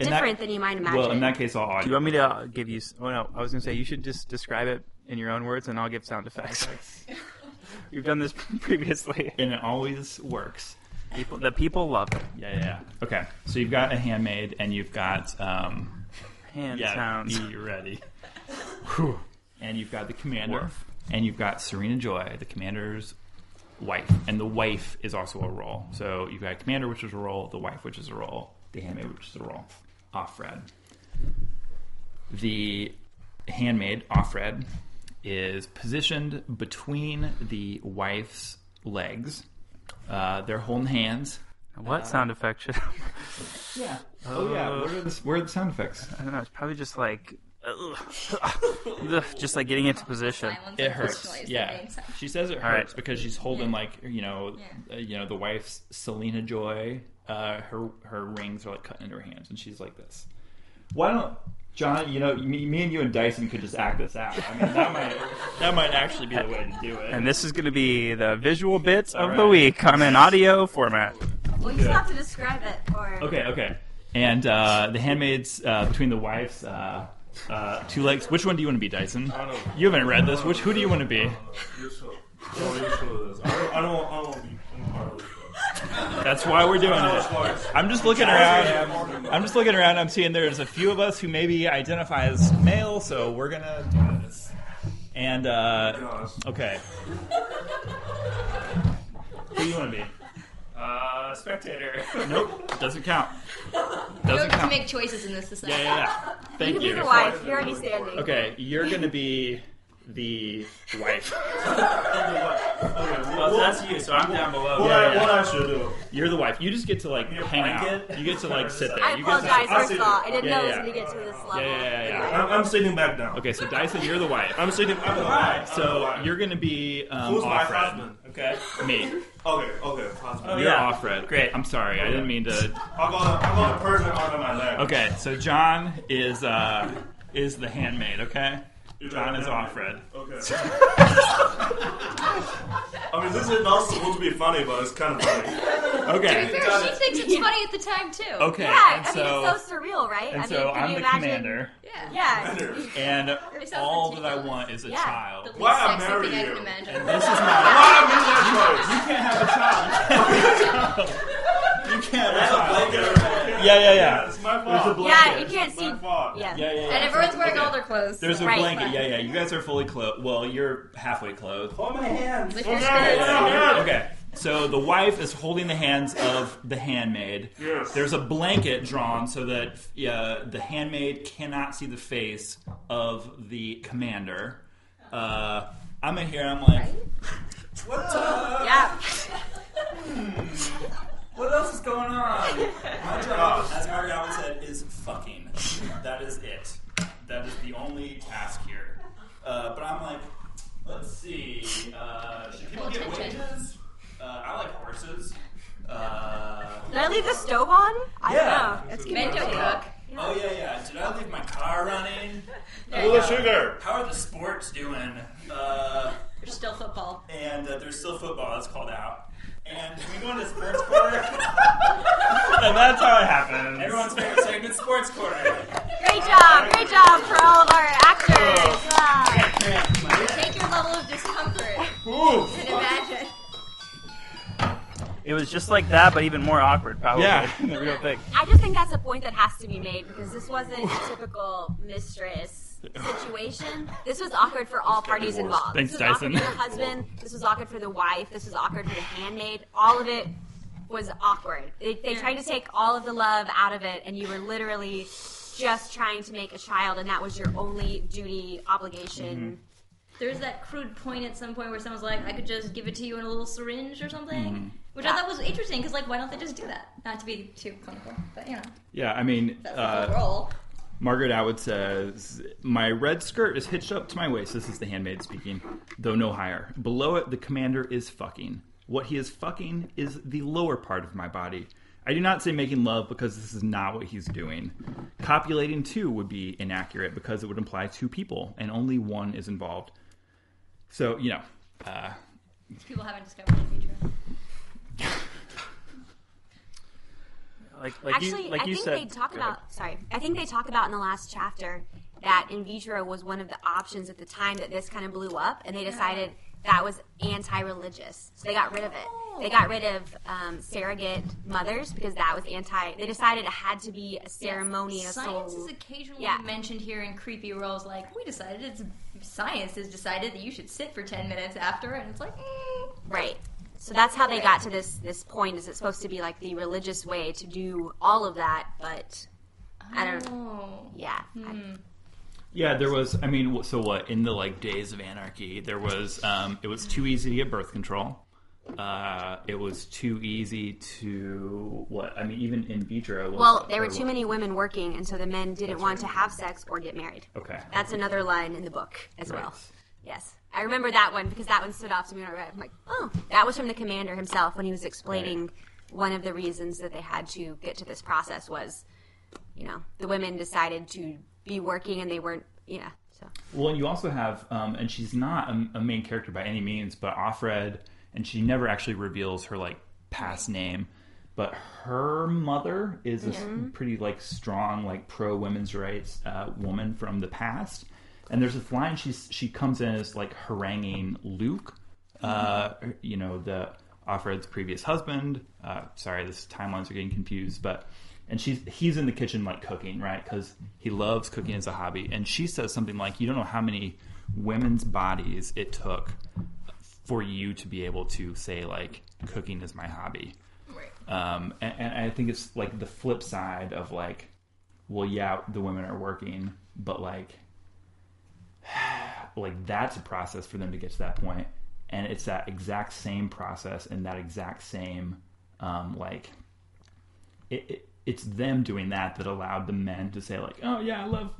in that- different than you might imagine. Well, in that case, I'll audio. Do you want me to uh, give you? Oh no, I was gonna say you should just describe it in your own words, and I'll give sound effects. We've done this previously. and it always works. People, the people love it. Yeah, yeah, yeah. Okay, so you've got a handmaid, and you've got um, Hand yeah, sounds. be ready. Whew. and you've got the commander, Woof. and you've got Serena Joy, the commander's wife, and the wife is also a role. So you've got a commander, which is a role, the wife, which is a role, the handmaid, which is a role. Offred. The handmaid, Offred, is positioned between the wife's legs. Uh, they're holding hands. What sound effect should? Yeah. Oh yeah. What are the, where are the sound effects? I don't know. It's probably just like, just like getting into position. It hurts. voice noise, the Yeah. She says it All right. hurts because she's holding Yeah. like you know, Yeah. uh, you know the wife's Serena Joy. Uh, her her rings are like cut into her hands, and she's like this. Why don't John? You know, me, me and you and Dyson could just act this out. I mean, that might that might actually be the way to do it. And this is going to be the visual bits of All the right. week on an audio format. well, you still have to describe it. Or Okay, okay. And uh, the handmaids uh, between the wives, uh, uh, two legs. Which one do you want to be, Dyson? I don't know. You haven't read this. Which who do you want to be? You should. You should. I don't, I don't, I don't want to be part of this. That's why we're doing it. I'm just looking around. I'm just looking around. I'm seeing there's a few of us who maybe identify as male, so we're gonna do this. And uh, okay, who do you want to be? Uh, spectator. Nope, doesn't count. You Doesn't don't get to count. make choices in this Yeah, society. yeah, yeah. you Thank can be you. the wife. You're already standing. Okay, you're gonna be the wife. Well, that's you, so I'm down below. What, Yeah, I, yeah. what I should do? You're the wife. You just get to like a hang out. You get to like sit there. I You get to- apologize. I'll First of all, I didn't Yeah, know it yeah. was going to get to this level. Yeah, yeah, yeah, yeah. I'm, I'm sitting back down. Okay, so Dyson, you're the wife. I'm sitting. I'm the wife. I'm the So wife. you're gonna be um, Who's my husband? Okay. Me. Okay, okay, husband. You're yeah. Offred. Great. I'm sorry. I didn't mean to. I'll go. I'll go the person under my leg. Okay, so John is uh is the handmaid. Okay. You're John is off Offred. Okay. I mean, this is not supposed to be funny, but it's kind of funny. To Okay. be fair, she thinks it's funny at the time too. Okay. Yeah, and I so mean, it's so surreal, right? and I so mean, can I'm you the imagine? commander, Yeah. Yeah. and It sounds all that I ridiculous. want is a Yeah. child. The least Why I sexy marry thing I you? can imagine. This is not. Why I made that choice? You can't have a child. You can't have a child. Yeah, yeah, yeah. It's my There's a fault. blanket. Yeah, you can't see. My fault. Yeah. Yeah, yeah, yeah. And everyone's wearing Okay. all their clothes. There's a Right. blanket. Yeah, yeah. You guys are fully clothed. Well, you're halfway clothed. Hold my hands. Lift your Okay, skirts. yeah, yeah. Okay. So the wife is holding the hands of the handmaid. Yes. There's a blanket drawn so that uh, the handmaid cannot see the face of the commander. Uh, I'm in here. I'm like, what's up? Yeah. What else is going on? My job, as Margaret Allen said, is fucking. That is it. That is the only task here. Uh, but I'm like, let's see. Uh, should people get wages? Uh, I like horses. Uh, Did I leave the stove on? I Yeah. don't know. It's Men don't cook. oh yeah, yeah. Did I leave my car running? Full of sugar. How are the sports doing? Uh, There's still football. and uh, there's still football that's called out. And we go into sports corner. and that's how it happened. Everyone's favorite segment, sports corner. Great job. Great job for all of our actors. Wow. Take your level of discomfort Ooh. and imagine. It was just like that, but even more awkward, probably. Yeah. the real thing. I just think that's a point that has to be made because this wasn't a typical mistress situation. This was awkward for all parties involved. Thanks, this was awkward Dyson. for the husband. This was awkward for the wife. This was awkward for the handmaid. All of it was awkward. They, they tried to take all of the love out of it, and you were literally just trying to make a child, and that was your only duty, obligation. There's that crude point at some point where someone's like, I could just give it to you in a little syringe or something. Mm-hmm. Which I thought was interesting because, like, why don't they just do that? Not to be too clinical, but you know, Yeah, I mean, that's the uh, whole role. Margaret Atwood says, My red skirt is hitched up to my waist. This is the handmaid speaking, though no higher. Below it, the commander is fucking. What he is fucking is the lower part of my body. I do not say making love because this is not what he's doing. Copulating too would be inaccurate because it would imply two people, and only one is involved. So, you know, uh, People haven't discovered in vitro. Like, like Actually, you, like I you think said. they talk Go ahead. about. Sorry, I think they talk about in the last chapter that in vitro was one of the options at the time that this kind of blew up, and they decided that was anti-religious, so they got rid of it. They got rid of um, surrogate mothers because that was anti. They decided it had to be a ceremony, a Science soul. is occasionally Yeah. mentioned here in creepy roles. Like, we decided it's science has decided that you should sit for ten minutes after, and it's like, mm. Right. So that's how they got to this this point. Is it's supposed to be like the religious way to do all of that, but I don't. oh, Yeah. I- Yeah, there was. I mean, so what? In the like days of anarchy, there was. Um, it was too easy to get birth control. Uh, it was too easy to what? I mean, even in vitro. Was, well, there were too what- many women working, and so the men didn't want to have sex or get married. Okay. That's another line in the book as Right. well. Yes. I remember that one because that one stood off to me when I read it. I'm like, oh, that was from the commander himself when he was explaining one of the reasons that they had to get to this process was, you know, the women decided to be working and they weren't, yeah. So Well, and you also have, um, and she's not a, a main character by any means, but Offred, and she never actually reveals her like past name, but her mother is a s- pretty like strong, like pro women's rights uh, woman from the past. And there's this line she's she comes in as like haranguing Luke, uh, you know the Offred's previous husband. Uh, sorry, this timelines are getting confused, but and she's he's in the kitchen like cooking, right? Because he loves cooking as a hobby. And she says something like, "You don't know how many women's bodies it took for you to be able to say like cooking is my hobby." right. Um, and, and I think it's like the flip side of like, well, yeah, the women are working, but like, like that's a process for them to get to that point, and it's that exact same process and that exact same, um, like, it, it, it's them doing that that allowed the men to say like, oh yeah, I love,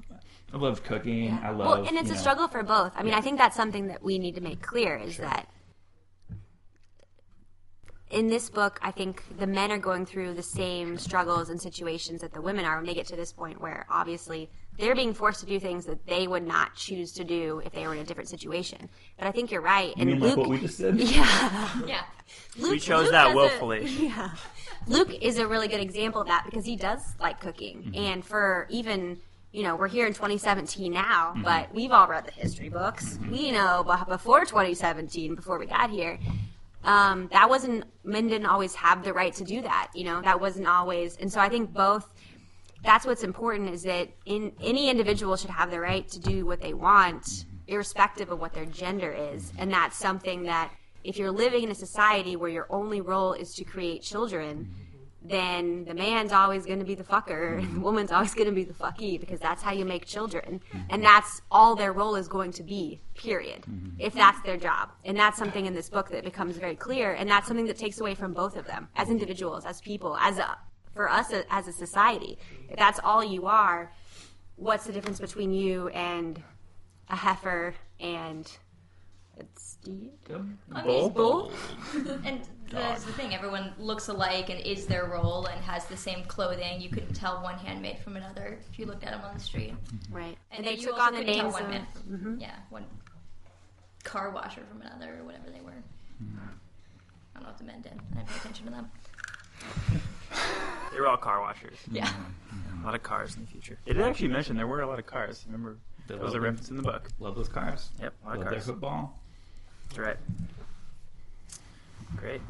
I love cooking, I love, well, and it's a know. struggle for both. I mean, I think that's something that we need to make clear is that in this book, I think the men are going through the same struggles and situations that the women are when they get to this point where obviously they're being forced to do things that they would not choose to do if they were in a different situation. But I think you're right. You and mean Luke, like what we just did? yeah, Yeah. Luke, We chose Luke that has a- willfully. yeah. Luke is a really good example of that because he does like cooking. Mm-hmm. And for even, you know, we're here in 2017 now, Mm-hmm. but we've all read the history books. We know before 2017, before we got here, um, that wasn't men didn't always have the right to do that. You know, that wasn't always, and so I think both. That's what's important is that in any individual should have the right to do what they want, irrespective of what their gender is, and that's something that if you're living in a society where your only role is to create children, then the man's always going to be the fucker the woman's always going to be the fucky because that's how you make children. And that's all their role is going to be, period, if that's their job. And that's something in this book that becomes very clear. And that's something that takes away from both of them as individuals, as people, as a, for us as a society. If that's all you are, what's the difference between you and a heifer and a steed? I mean, Bull? And that's the thing. Everyone looks alike and is their role and has the same clothing. You couldn't tell one handmaid from another if you looked at them on the street. Right. And, And they took also on the couldn't names one of. man from, mm-hmm. yeah, one car washer from another or whatever they were. I don't know what the men did. I didn't pay attention to them. They were all car washers. Yeah. A lot of cars in the future. It did actually mention there were a lot of cars. Remember, They that was a love reference in the book. Love those cars. Yep, a lot of Love their cars. football. That's right. Great.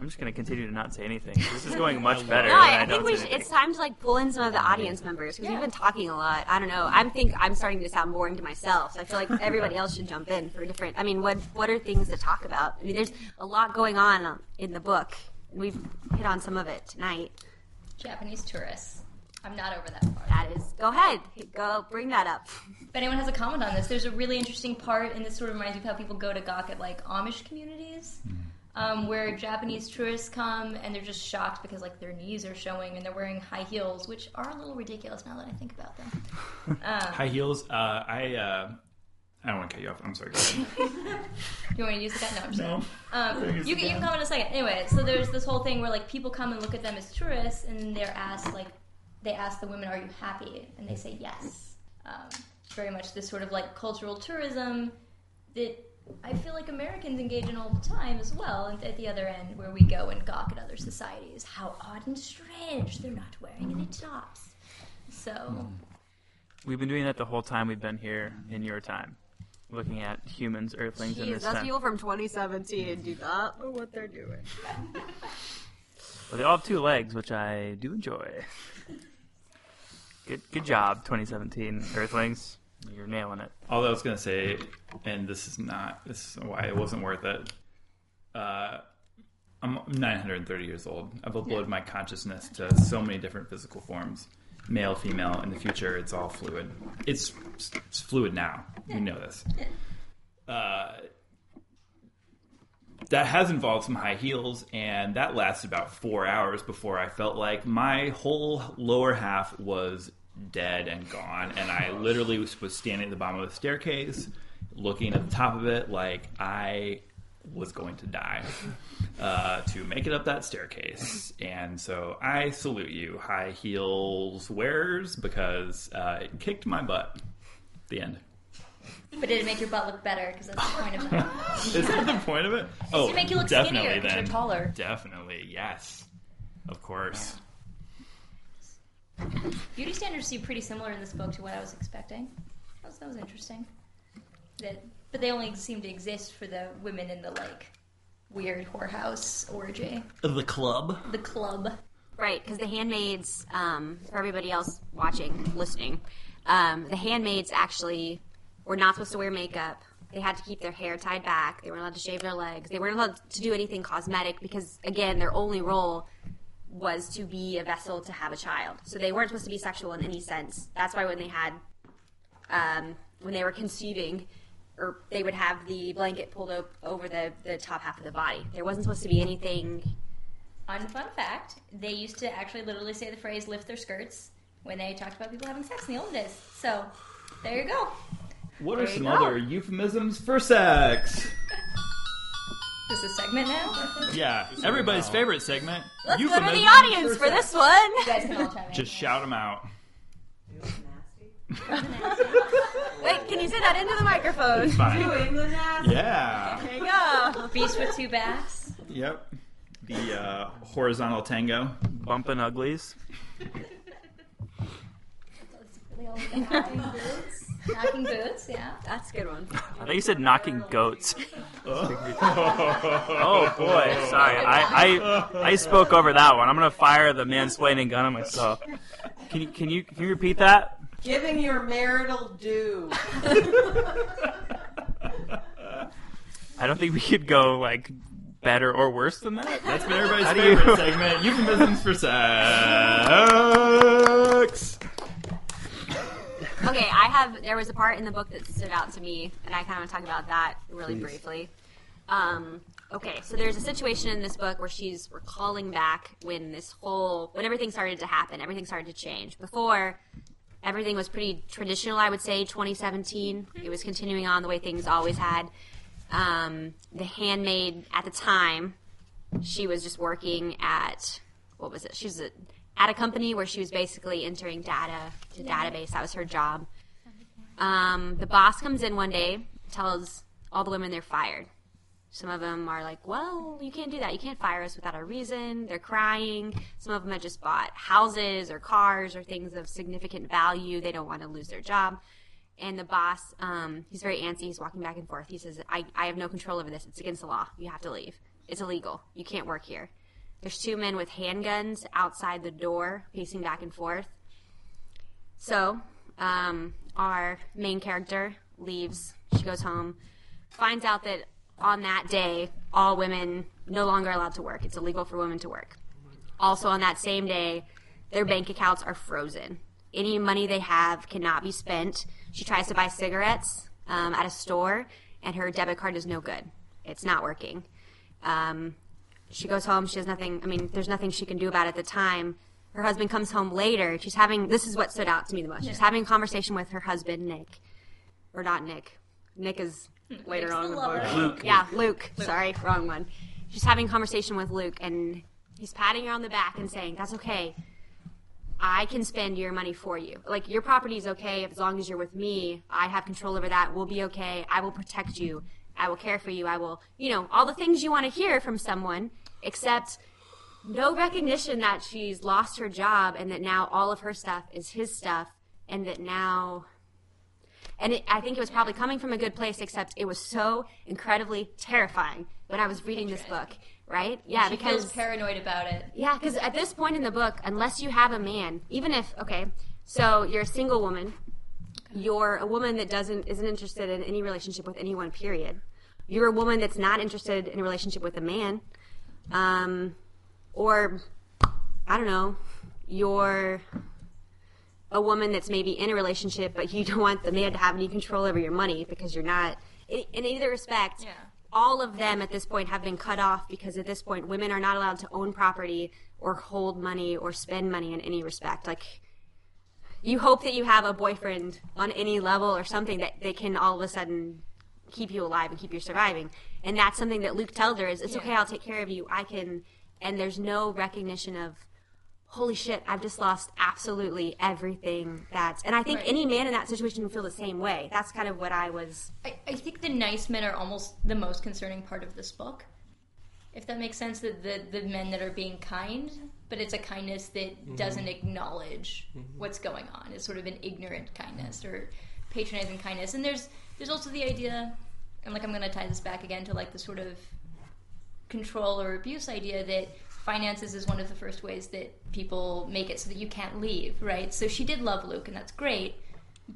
I'm just going to continue to not say anything. This is going much better. No, when I, I don't think we should, it's time to like pull in some of the audience members because we've been talking a lot. I don't know. I'm think I'm starting to sound boring to myself. So I feel like everybody else should jump in for a different. I mean, what what are things to talk about? I mean, there's a lot going on in the book, we've hit on some of it tonight. Japanese tourists. I'm not over that part. That is, go ahead, go bring that up. If anyone has a comment on this, there's a really interesting part, and this sort of reminds me of how people go to Gawk at like Amish communities, mm-hmm. Um, where Japanese tourists come and they're just shocked because like their knees are showing and they're wearing high heels, which are a little ridiculous now that I think about them. Um, High heels. Uh, I. Uh, I don't want to cut you off. I'm sorry. You want me to use that? No, I'm just no. Um, you, can, you can comment in a second. Anyway, so there's this whole thing where like people come and look at them as tourists, and they're asked like they ask the women, "Are you happy?" and they say yes. Um, very much this sort of like cultural tourism that I feel like Americans engage in all the time as well. And at the other end, where we go and gawk at other societies, how odd and strange they're not wearing any tops. So hmm. We've been doing that the whole time we've been here in your time. Looking at humans, earthlings in Jeez, this those time. people from 2017 do not know what they're doing. Well, they all have two legs, which I do enjoy. Good, good job, 2017 Earthlings. You're nailing it. All I was gonna say, and this is not. This is why it wasn't worth it. Uh, I'm 930 years old. I've uploaded my consciousness to so many different physical forms, male, female. In the future, it's all fluid. It's, it's fluid now. You know this. Uh, that has involved some high heels, and that lasted about four hours before I felt like my whole lower half was dead and gone. And I literally was, was standing at the bottom of the staircase, looking at the top of it, like I was going to die uh, to make it up that staircase. And so I salute you, high heels wearers, because uh, it kicked my butt. The end. but did it make your butt look better? Because that's the point of it. Is that the point of it? Oh, to make you look definitely skinnier then. you're taller. Definitely, yes. Of course. Beauty standards seem pretty similar in this book to what I was expecting. That was, that was interesting. That, but they only seem to exist for the women in the like weird whorehouse orgy, The club. the club. Right, because the handmaids, um, for everybody else watching, listening, um, the handmaids actually were not supposed to wear makeup. They had to keep their hair tied back. They weren't allowed to shave their legs. They weren't allowed to do anything cosmetic because, again, their only role was to be a vessel to have a child. So they weren't supposed to be sexual in any sense. That's why when they had, um, when they were conceiving, or they would have the blanket pulled op- over the, the top half of the body. There wasn't supposed to be anything Unfun fact: They used to actually literally say the phrase "lift their skirts" when they talked about people having sex in the old days. So there you go. What are There you some go. other euphemisms for sex? This is a segment now. Yeah, everybody's favorite segment. Let's go to the euphemisms audience for this one. You guys can all chime in. Just shout them out. Wait, can you say that into the microphone? Fine. Yeah. There you go. Beast with two backs. Yep. The uh, horizontal tango. Bumping uglies. Knocking boots. Knocking boots. Yeah. That's a good one. I thought you said knocking goats. Oh boy, sorry. I, I I spoke over that one. I'm gonna fire the mansplaining gun on myself. Can you can you can you repeat that? Giving your marital due. I don't think we could go like better or worse than that. That's been everybody's How do favorite you- segment. Euphemisms for sex. Okay, I have. There was a part in the book that stood out to me, and I kind of want to talk about that really briefly. Um, okay, so there's a situation in this book where she's recalling back when this whole when everything started to happen, everything started to change. Before, everything was pretty traditional. I would say 2017. It was continuing on the way things always had. Um, the handmaid at the time, she was just working at what was it? She was at, at a company where she was basically entering data to database. That was her job. Um, the boss comes in one day, tells all the women they're fired. Some of them are like, "Well, you can't do that. You can't fire us without a reason." They're crying. Some of them have just bought houses or cars or things of significant value. They don't want to lose their job. And the boss, um, he's very antsy. He's walking back and forth. He says, I, I have no control over this. It's against the law. You have to leave. It's illegal. You can't work here. There's two men with handguns outside the door, pacing back and forth. So, um, our main character leaves. She goes home, finds out that on that day, all women no longer allowed to work. It's illegal for women to work. Also, on that same day, their bank accounts are frozen. Any money they have cannot be spent. She tries to buy cigarettes um, at a store, and her debit card is no good. It's not working. Um, she goes home. She has nothing. I mean, there's nothing she can do about it at the time. Her husband comes home later. She's having. This is what stood out to me the most. She's having a conversation with her husband, Nick, or not Nick. Nick is later Nick's on the in the book. Luke. Yeah, Luke. Sorry, wrong one. She's having a conversation with Luke, and he's patting her on the back and saying, "That's okay. I can spend your money for you. Like your property is okay as long as you're with me. I have control over that. We'll be okay. I will protect you. I will care for you. I will, you know, all the things you want to hear from someone, except no recognition that she's lost her job and that now all of her stuff is his stuff, and that now and it, I think it was probably coming from a good place, except it was so incredibly terrifying when I was reading this book, right? Yeah, She because feels paranoid about it. yeah, because at this point in the book, unless you have a man, even if okay, so you're a single woman, you're a woman that doesn't isn't interested in any relationship with anyone. Period. You're a woman that's not interested in a relationship with a man, um, or I don't know, you're a woman that's maybe in a relationship, but you don't want the man to have any control over your money because you're not. In, either respect, Yeah. all of them at this point have been cut off because at this point, women are not allowed to own property or hold money or spend money in any respect. Like, you hope that you have a boyfriend on any level or something that they can all of a sudden keep you alive and keep you surviving. And that's something that Luke tells her is, it's okay, I'll take care of you. I can, and there's no recognition of, holy shit, I've just lost absolutely everything that's, and I think Right. any man in that situation would feel the same way. That's kind of what I was, I, I think the nice men are almost the most concerning part of this book. If that makes sense, that the, the men that are being kind, but it's a kindness that mm-hmm. doesn't acknowledge mm-hmm. what's going on. It's sort of an ignorant kindness or patronizing kindness. And there's there's also the idea, and like I'm going to tie this back again to like the sort of control or abuse idea that finances is one of the first ways that people make it so that you can't leave, right? So she did love Luke, and that's great.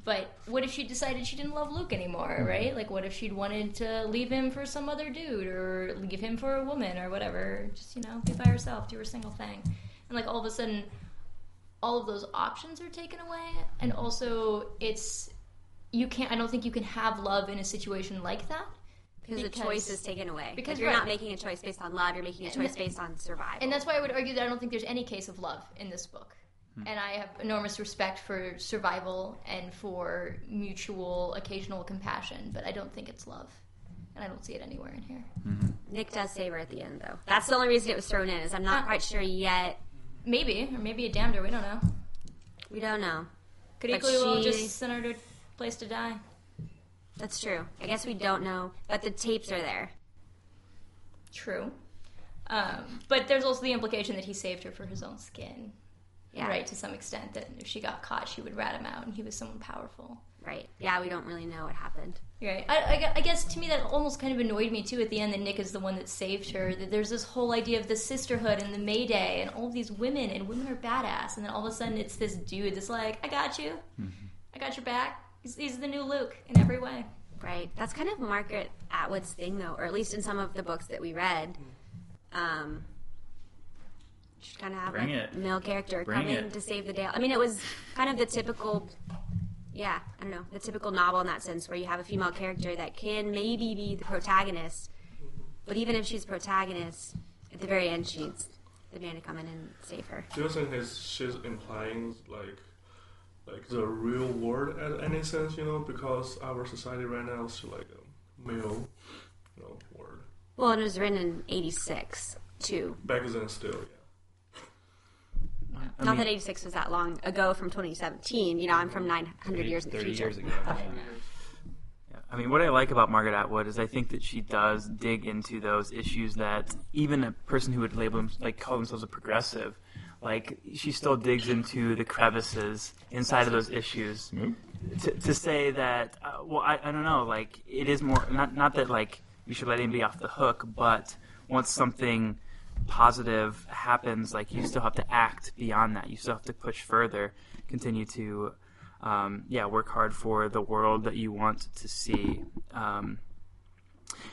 But what if she decided she didn't love Luke anymore, mm-hmm. right? Like, what if she'd wanted to leave him for some other dude or leave him for a woman or whatever? Just, you know, be by herself, do her single thing. And, like, all of a sudden, all of those options are taken away. And mm-hmm. also, it's, you can't, I don't think you can have love in a situation like that. because the choice is taken away. because Because you're right. not making a choice based on love, you're making a choice based on survival. And that's why I would argue that I don't think there's any case of love in this book. And I have enormous respect for survival and for mutual, occasional compassion, but I don't think it's love. And I don't see it anywhere in here. Nick does save her at the end, though. That's the only reason it was thrown in. Is I'm not Ah. quite sure yet. Maybe, or maybe it damned her, we don't know. We don't know. Could But equally well just send her to a place to die. That's true. I guess we don't know, but the tapes are there. True. Um, but there's also the implication that he saved her for his own skin. Yeah. Right, to some extent, that if she got caught, she would rat him out, and he was someone powerful. Right. Yeah, we don't really know what happened. Right. I, I, I guess to me that almost kind of annoyed me too at the end that Nick is the one that saved her. That there's this whole idea of the sisterhood and the Mayday and all of these women and women are badass, and then all of a sudden it's this dude that's like, I got you, I got your back. He's, he's the new Luke in every way. Right. That's kind of Margaret Atwood's thing, though, or at least in some of the books that we read. Um, she kind of have Bring a it. male character Bring coming it. to save the day. I mean, it was kind of the typical, yeah, I don't know, the typical novel in that sense, where you have a female character that can maybe be the protagonist, but even if she's the protagonist, at the very end, she's the man to come in and save her. Do you think he's, she's implying like like the real world at any sense, you know, because our society right now is like a male, you know, world. Well, it was written in '86 too. Back then, still, yeah. I Not mean, that 86 was that long ago from 2017. You know, I'm from 900 years in the 30 future. years ago. yeah. I mean, what I like about Margaret Atwood is I think that she does dig into those issues that even a person who would label them, like call themselves a progressive, like she still digs into the crevices inside of those issues to, to say that uh, well I, I don't know like it is more not not that like you should let anybody off the hook but once something positive happens like you still have to act beyond that you still have to push further continue to um, yeah work hard for the world that you want to see um,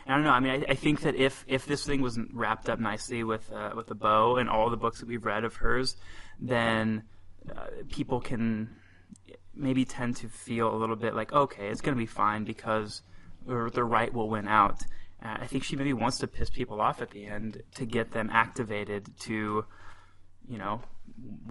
I don't know. I mean, I, I think that if if this thing was wrapped up nicely with uh, with a bow and all the books that we've read of hers, then uh, people can maybe tend to feel a little bit like, okay, it's going to be fine because the right will win out. Uh, I think she maybe wants to piss people off at the end to get them activated to, you know,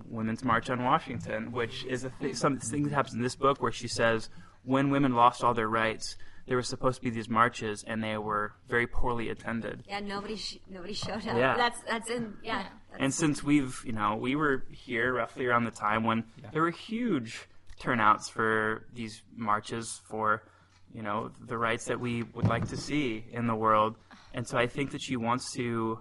Women's March on Washington, which is a th- some thing that happens in this book where she says when women lost all their rights, there were supposed to be these marches and they were very poorly attended. Yeah, nobody sh- nobody showed up. Yeah. That's that's in yeah. That's, And since we've, you know, we were here roughly around the time when there were huge turnouts for these marches for, you know, the rights that we would like to see in the world. And so I think that she wants to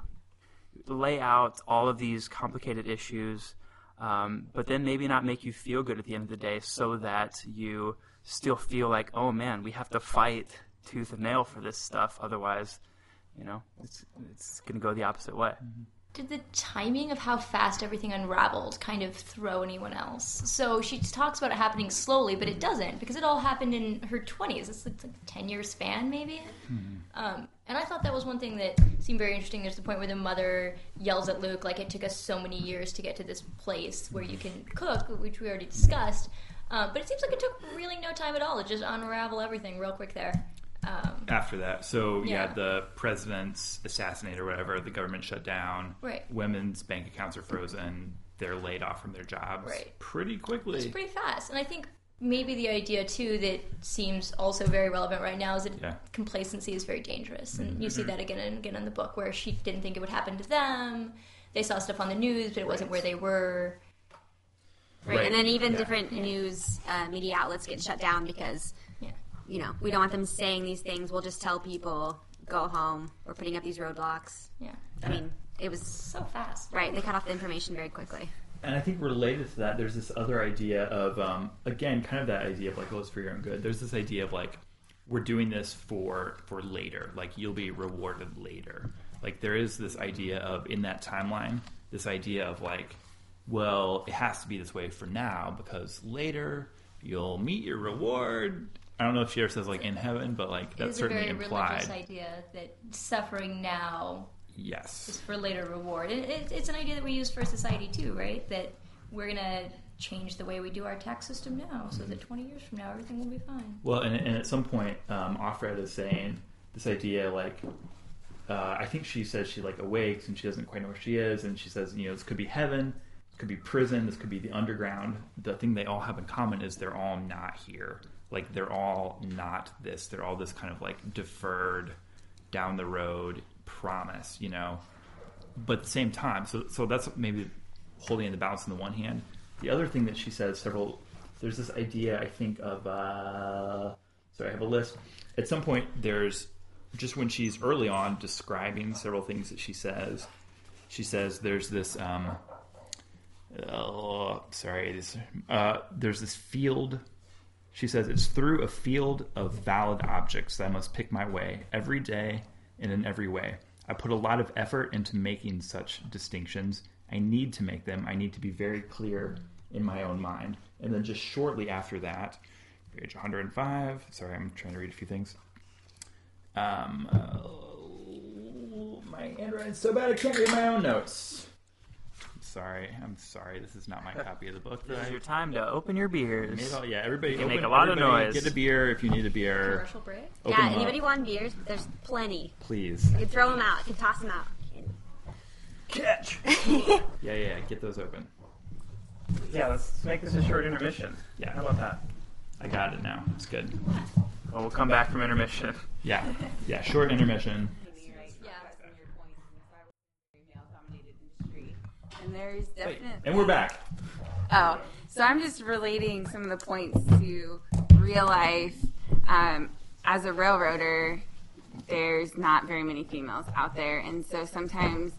lay out all of these complicated issues, um, but then maybe not make you feel good at the end of the day so that you still feel like, oh man, we have to fight tooth and nail for this stuff. Otherwise, you know, it's, it's going to go the opposite way. Did the timing of how fast everything unraveled kind of throw anyone else? So she talks about it happening slowly, but it doesn't because it all happened in her 20s. It's like a 10 year span, maybe. Um, and I thought that was one thing that seemed very interesting. There's the point where the mother yells at Luke, like, it took us so many years to get to this place where you can cook, which we already discussed. Um, but it seems like it took really no time at all to just unravel everything real quick there. Um, after that. So yeah. Yeah. the president's assassinated or whatever, the government shut down. Right. Women's bank accounts are frozen. They're laid off from their jobs Right. pretty quickly. It's pretty fast. And I think maybe the idea too that seems also very relevant right now is that Yeah. complacency is very dangerous. And you see that again and again in the book where she didn't think it would happen to them. They saw stuff on the news, but it wasn't where they were. right. And then even Yeah. different news uh, media outlets get shut down because Yeah. You know we don't want them saying these things. We'll just tell people go home. We're putting up these roadblocks. Yeah. I mean, it was So fast. right. They cut off the information very quickly. And I think related to that, there's this other idea of, um, again, kind of that idea of like, oh, it's for your own good. There's this idea of like, we're doing this for for later. Like, you'll be rewarded later. Like, there is this idea of in that timeline, this idea of like, well, it has to be this way for now because later you'll meet your reward. I don't know if she ever says like in heaven, but like that's is a certainly very implied. religious idea that suffering now yes, is for later reward. It, it, it's an idea that we use for society too, right? That we're going to change the way we do our tax system now so that 20 years from now everything will be fine. Well, and, and at some point, um, Offred is saying this idea like, uh, I think she says she like awakes and she doesn't quite know where she is, and she says, you know, this could be heaven, this could be prison, this could be the underground. The thing they all have in common is they're all not here. Like they're all not this. They're all this kind of like deferred, down the road promise, you know. But at the same time, so so that's maybe holding in the balance on the one hand. The other thing that she says several there's this idea I think of uh sorry, I have a list. At some point there's just when she's early on describing several things that she says, she says there's this um oh sorry, this uh there's this field She says, It's through a field of valid objects that I must pick my way every day and in every way. I put a lot of effort into making such distinctions. I need to make them. I need to be very clear in my own mind. And then just shortly after that, page 105, sorry, I'm trying to read a few things. Um, uh, my handwriting's so bad I can't read my own notes. I'm sorry. I'm sorry. This is not my copy of the book. This that is I your time to open your beers. made all- yeah, everybody can open, make a lot of everybody noise. Get a beer if you need a beer. Commercial break. Open yeah, them anybody up, want beers? There's plenty. please. You can throw them out. You can toss them out. Catch. Yeah, yeah, yeah, get those open. Yeah, let's make this a short intermission. Yeah. How about that? I got it now. It's good. Well, we'll come back from intermission. Yeah, yeah. Short intermission. And there's definitely. And we're back. Oh, so I'm just relating some of the points to real life. Um, as a railroader, there's not very many females out there, and so sometimes,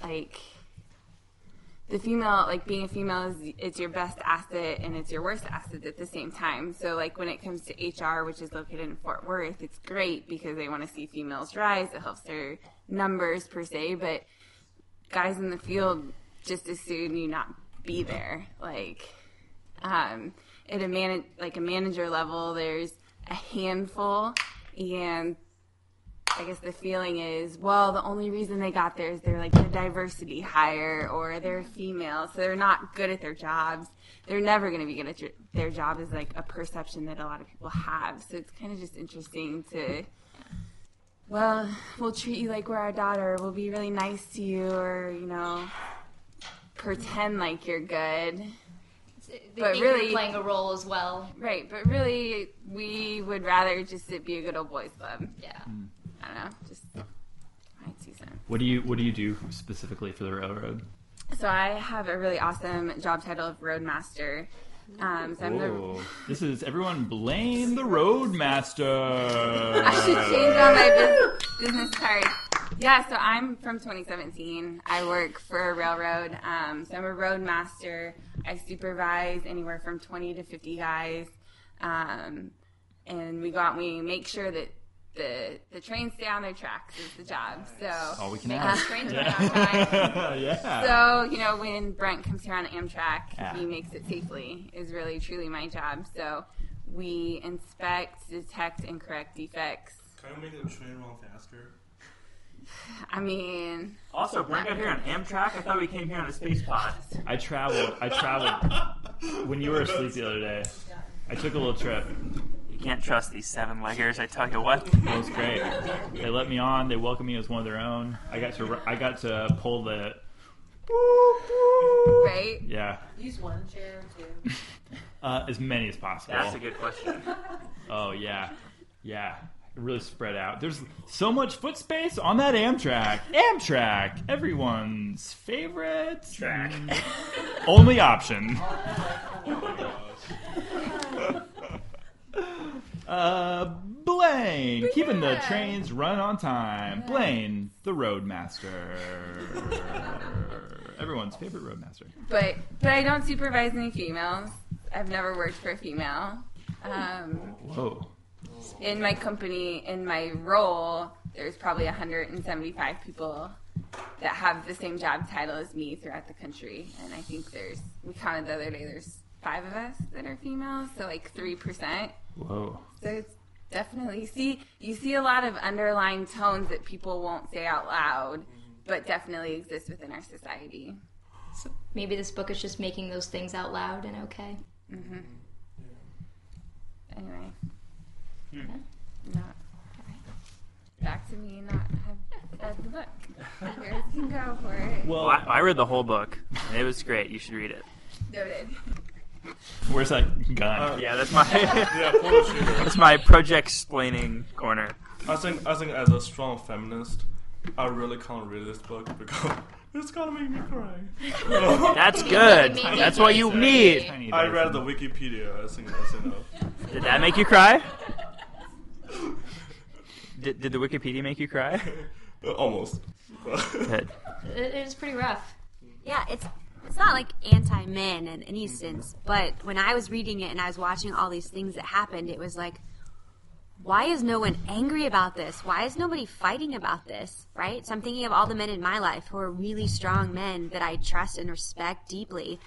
like, the female, like being a female, is it's your best asset and it's your worst asset at the same time. So, like, when it comes to HR, which is located in Fort Worth, it's great because they want to see females rise. It helps their numbers per se, but guys in the field just as soon you not be there. Like um, at a man like a manager level, there's a handful, and I guess the feeling is, well, the only reason they got there is they're like the diversity hire or they're female, so they're not good at their jobs. They're never going to be good at their job. Is like a perception that a lot of people have. So it's kind of just interesting to well, we'll treat you like we're our daughter. We'll be really nice to you, or you know, pretend like you're good. They But think really- you're playing a role as well. Right, but really, we would rather just it be a good old boys club. Yeah. I don't know, just my two cents. What do you What do you do specifically for the railroad? So I have a really awesome job title of roadmaster. Um, so I'm the This is everyone blame the roadmaster. I should change on my business card. Yeah, so I'm from 2017. I work for a railroad. Um, so I'm a roadmaster. I supervise anywhere from 20 to 50 guys. Um, and we go out and we make sure that the, the trains stay on their tracks is the job. So, All we can Making ask. trains run on time. yeah. so, you know, when Brent comes here on Amtrak, Yeah. he makes it safely is really truly my job. So we inspect, detect, and correct defects. Can you make the train run faster? I mean, Also, Brent got here on Amtrak. I thought we came here on a space pod. I traveled. I traveled when you were asleep the other day. I took a little trip. You can't trust these seven leggers. I tell you what. It was great. They let me on. They welcomed me as one of their own. I got to. I got to pull the. right? Yeah, Use one chair too. uh, as many as possible. That's a good question. Oh yeah, yeah. Really spread out. There's so much foot space on that Amtrak. Amtrak, everyone's favorite Track. only option. Uh, Blaine, keeping the trains run on time. Blaine, the roadmaster. Everyone's favorite roadmaster. But but I don't supervise any females. I've never worked for a female. Um, Whoa. In my company, in my role, there's probably 175 people that have the same job title as me throughout the country, and I think there's we counted the other day. There's five of us that are females, so like three percent. Whoa. So it's definitely see you see a lot of underlying tones that people won't say out loud, but definitely exist within our society. So Maybe this book is just making those things out loud and okay. Mm-hmm. Anyway, not back to me. Not have read the book. You guys can go for it. Well, Well, I, I read the whole book. It was great. You should read it. Noted. where's that gun? Uh, Yeah, that's my Yeah, that's my project explaining corner. I think I think as a strong feminist, I really can't read this book because it's gonna make me cry. That's good. That's what you need. I read the Wikipedia. I think that's enough. Did that make you cry? Did, did the Wikipedia make you cry? Uh, Almost. Good. It, was pretty rough. Yeah, it's it's not like anti men in any sense, but when I was reading it and I was watching all these things that happened, it was like, why is no one angry about this? Why is nobody fighting about this? Right? So I'm thinking of all the men in my life who are really strong men that I trust and respect deeply.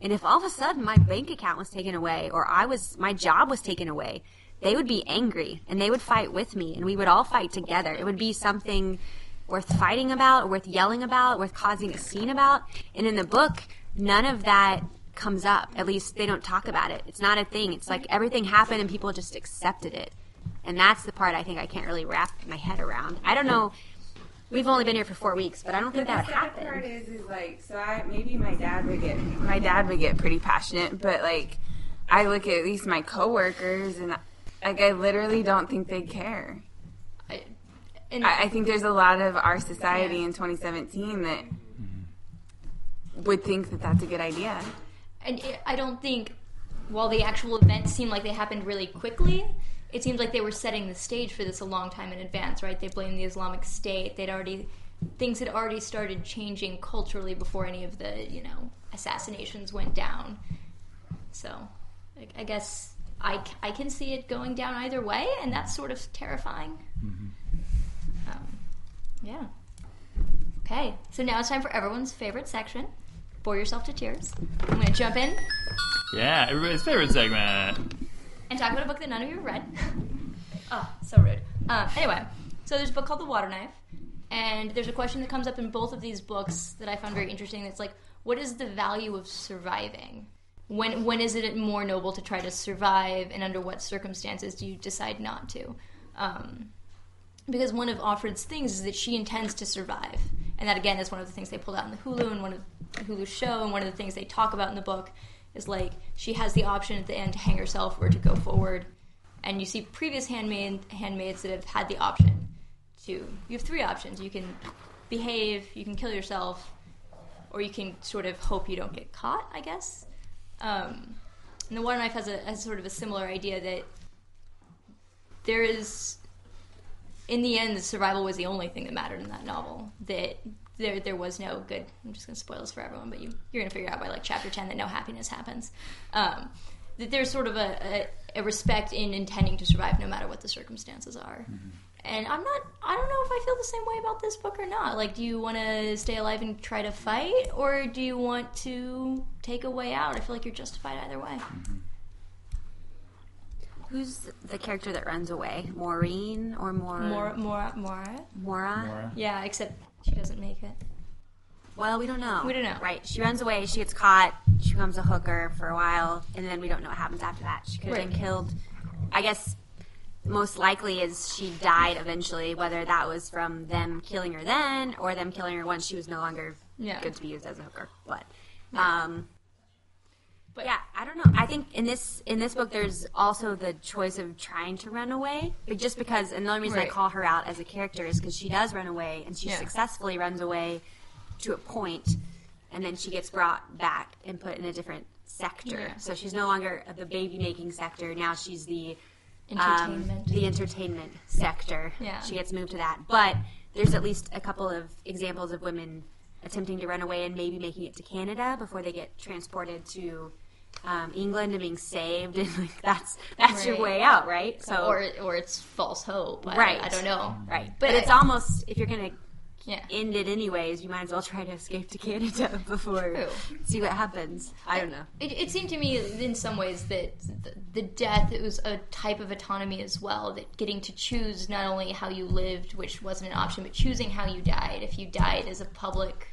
And if all of a sudden my bank account was taken away or I was, my job was taken away, they would be angry and they would fight with me and we would all fight together. It would be something worth fighting about, worth yelling about, worth causing a scene about. And in the book, none of that comes up. At least they don't talk about it. It's not a thing. It's like everything happened and people just accepted it. And that's the part I think I can't really wrap my head around. I don't know. We've only been here for four weeks, but I don't think the that would sad part is, is like, so I maybe my dad would get my dad would get pretty passionate, but like, I look at at least my coworkers and like I literally don't think they care. I, and I, I think there's a lot of our society in 2017 that would think that that's a good idea. and it, I don't think while the actual events seemed like they happened really quickly, it seems like they were setting the stage for this a long time in advance, right? They blamed the Islamic State. They'd already things had already started changing culturally before any of the you know assassinations went down. So, I, I guess I, I can see it going down either way, and that's sort of terrifying. Um, yeah. Okay, so now it's time for everyone's favorite section. Bore yourself to tears. I'm going to jump in Yeah, everybody's favorite segment. and talk about a book that none of you have read. oh, so rude. Um, anyway, so there's a book called The Water Knife, and there's a question that comes up in both of these books that I found very interesting. That's like, what is the value of surviving? When when is it more noble to try to survive, and under what circumstances do you decide not to? Um, because one of Offred's things is that she intends to survive, and that again is one of the things they pulled out in the Hulu and one of the Hulu show, and one of the things they talk about in the book is like she has the option at the end to hang herself or to go forward, and you see previous handmaid handmaids that have had the option to. You have three options: you can behave, you can kill yourself, or you can sort of hope you don't get caught. I guess. Um, and the water knife has a has sort of a similar idea that there is in the end, the survival was the only thing that mattered in that novel. That there there was no good. I'm just going to spoil this for everyone, but you you're going to figure out by like chapter ten that no happiness happens. Um, that there's sort of a, a, a respect in intending to survive no matter what the circumstances are. And I'm not. I don't know if I feel the same way about this book or not. Like, do you want to stay alive and try to fight, or do you want to take a way out? I feel like you're justified either way. Mm-hmm. Who's the character that runs away? Maureen or more? More, more, more. Mora? Yeah, except she doesn't make it. Well, we don't know. We don't know. Right. She runs away. She gets caught. She becomes a hooker for a while, and then we don't know what happens after that. She could have Right. been killed. I guess most likely is she died eventually, whether that was from them killing her then or them killing her once she was no longer Yeah. good to be used as a hooker. But, um, but yeah, I don't know. I think in this in this book, there's also the choice of trying to run away, but just because. And the only reason Right. I call her out as a character is because she does run away, and she Yeah. successfully runs away to a point, and then she gets brought back and put in a different sector. Yeah. So she's no longer the baby making sector. Now she's the Entertainment. the entertainment sector. Yeah. She gets moved to that. But there's at least a couple of examples of women attempting to run away and maybe making it to Canada before they get transported to um, England and being saved. And like that's that's your way out, right? So or or it's false hope. Right. I don't know. right. But But, it's almost if you're gonna Yeah. end it anyways, you might as well try to escape to Canada before True. see what happens. I don't know. It, it seemed to me in some ways that the, the death it was a type of autonomy as well. That getting to choose not only how you lived, which wasn't an option, but choosing how you died. If you died as a public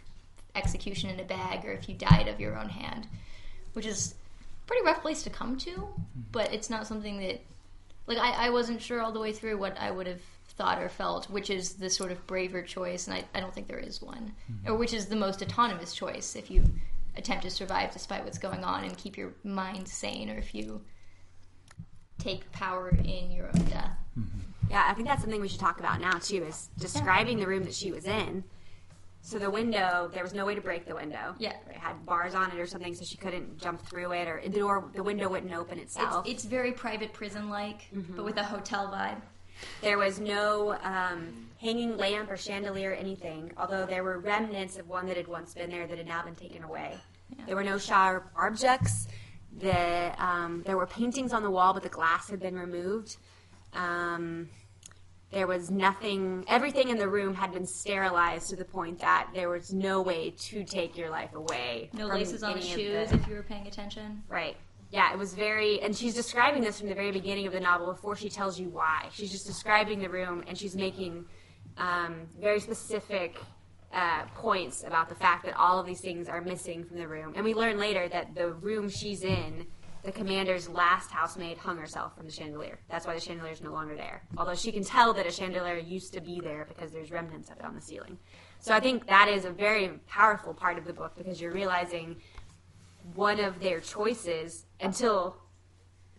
execution in a bag, or if you died of your own hand, which is a pretty rough place to come to. Mm-hmm. But it's not something that, like, I, I wasn't sure all the way through what I would have thought or felt, which is the sort of braver choice, and I, I don't think there is one, mm-hmm. or which is the most autonomous choice if you attempt to survive despite what's going on and keep your mind sane, or if you take power in your own death. Mm-hmm. Yeah, I think that's something we should talk about now too. Is describing the room that she was in. So the window, there was no way to break the window. Yeah. it had bars on it or something, so she couldn't jump through it, or the door, the window wouldn't open itself. It's, it's very private prison like, mm-hmm. but with a hotel vibe. There was no um, hanging lamp or chandelier or anything, although there were remnants of one that had once been there that had now been taken away. There were no sharp objects. The um, there were paintings on the wall, but the glass had been removed. Um, there was nothing. Everything in the room had been sterilized to the point that there was no way to take your life away. No laces on the shoes the- if you were paying attention. Right. Yeah, it was very, and she's describing this from the very beginning of the novel before she tells you why. She's just describing the room, and she's making um, very specific uh, points about the fact that all of these things are missing from the room. And we learn later that the room she's in, the commander's last housemaid hung herself from the chandelier. That's why the chandelier is no longer there. Although she can tell that a chandelier used to be there because there's remnants of it on the ceiling. So I think that is a very powerful part of the book because you're realizing one of their choices until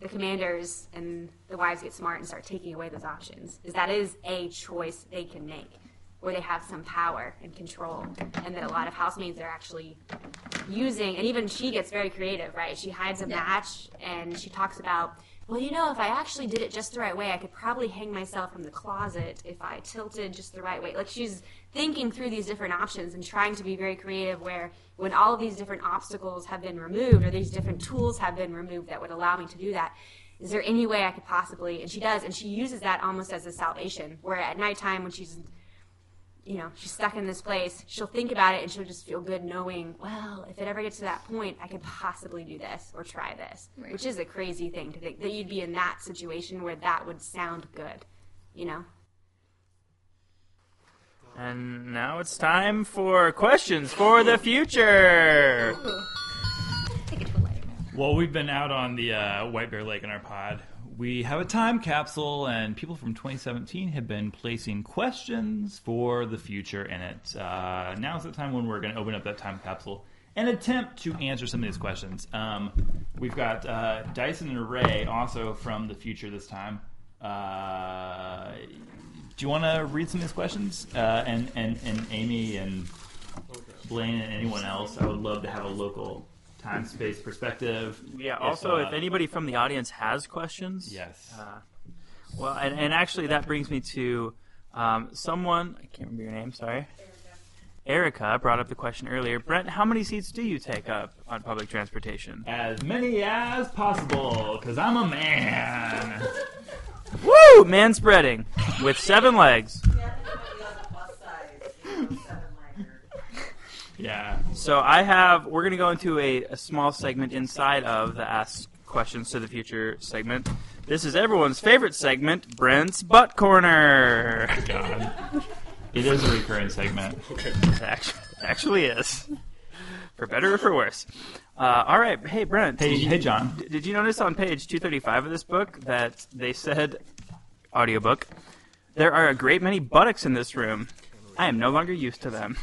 the commanders and the wives get smart and start taking away those options is that is a choice they can make where they have some power and control and that a lot of housemaids are actually using and even she gets very creative right? She hides a match and she talks about well you know if i actually did it just the right way i could probably hang myself from the closet if i tilted just the right way. Like she's thinking through these different options and trying to be very creative where when all of these different obstacles have been removed or these different tools have been removed that would allow me to do that is there any way i could possibly and she does and she uses that almost as a salvation where at nighttime when she's you know she's stuck in this place she'll think about it and she'll just feel good knowing well if it ever gets to that point i could possibly do this or try this Right. which is a crazy thing to think that you'd be in that situation where that would sound good you know And now it's time for questions for the future. Take it to a lighter note. Well, we've been out on the uh, White Bear Lake in our pod. We have a time capsule, and people from 2017 have been placing questions for the future in it. Uh, now's the time when we're going to open up that time capsule and attempt to answer some of these questions. Um, we've got uh, Dyson and Ray also from the future this time. Uh, do you want to read some of these questions? Uh, and, and, and Amy and Blaine and anyone else, I would love to have a local time space perspective. Yeah. Also, uh, if anybody from the audience has questions, Yes. Uh, well, and, and actually, that brings me to um, someone. I can't remember your name. Sorry. Erica brought up the question earlier. Brent, how many seats do you take up on public transportation? as many as possible, because I'm a man. Woo! Man spreading with seven legs. Yeah. So I have. We're going to go into a, a small segment inside of the Ask Questions to the Future segment. This is everyone's favorite segment, Brent's Butt Corner. God. It is a recurring segment. It actually, actually is. For better or for worse. Uh, all right. Hey, Brent. Hey, did hey, John. d- Did you notice on page 235 of this book that they said, audiobook, there are a great many buttocks in this room. I am no longer used to them.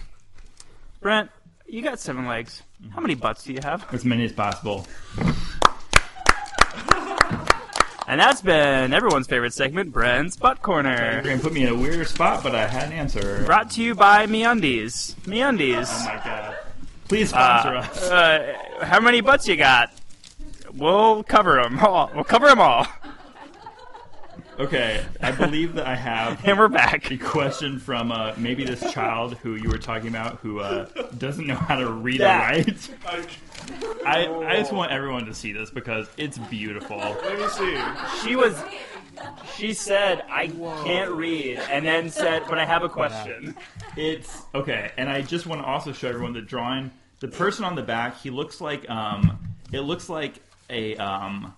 Brent, you got seven legs. How many butts do you have? As many as possible. And that's been everyone's favorite segment, Brent's Butt Corner. You're to put me in a weird spot, but I had an answer. Brought to you by MeUndies. MeUndies. Oh my god. Please sponsor us. Uh, how many butts you got? We'll cover them all. We'll cover them all. Okay, I believe that I have And we're back. a question from uh, maybe this child who you were talking about who uh, doesn't know how to read or write. I, I just want everyone to see this because it's beautiful. Let me see. She was. She said, "I can't read," and then said, "But I have a question." It's okay, and I just want to also show everyone the drawing. The person on the back, he looks like um, it looks like a um,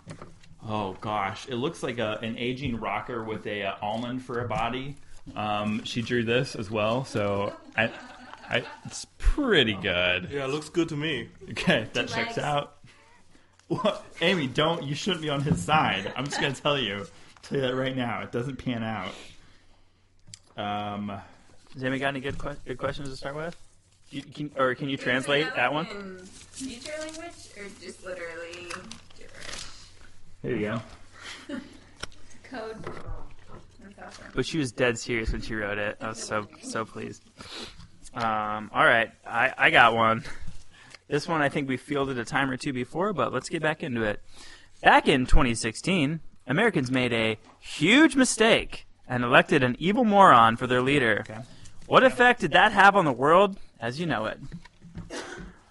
oh gosh, it looks like a, an aging rocker with a uh, almond for a body. Um, she drew this as well, so I, I, it's pretty good. Yeah, it looks good to me. Okay, that Two checks legs. out. What? Amy, don't. You shouldn't be on his side. I'm just gonna tell you, tell you that right now. It doesn't pan out. Um. Has anybody got any good que- good questions to start with? You, can, or can you translate that one? In future language or just literally gibberish? Here you go. Code. That's awesome. But she was dead serious when she wrote it. I was so so pleased. Um, all right, I, I got one. This one I think we fielded a time or two before, but let's get back into it. Back in 2016, Americans made a huge mistake and elected an evil moron for their leader. Okay. What effect did that have on the world as you know it?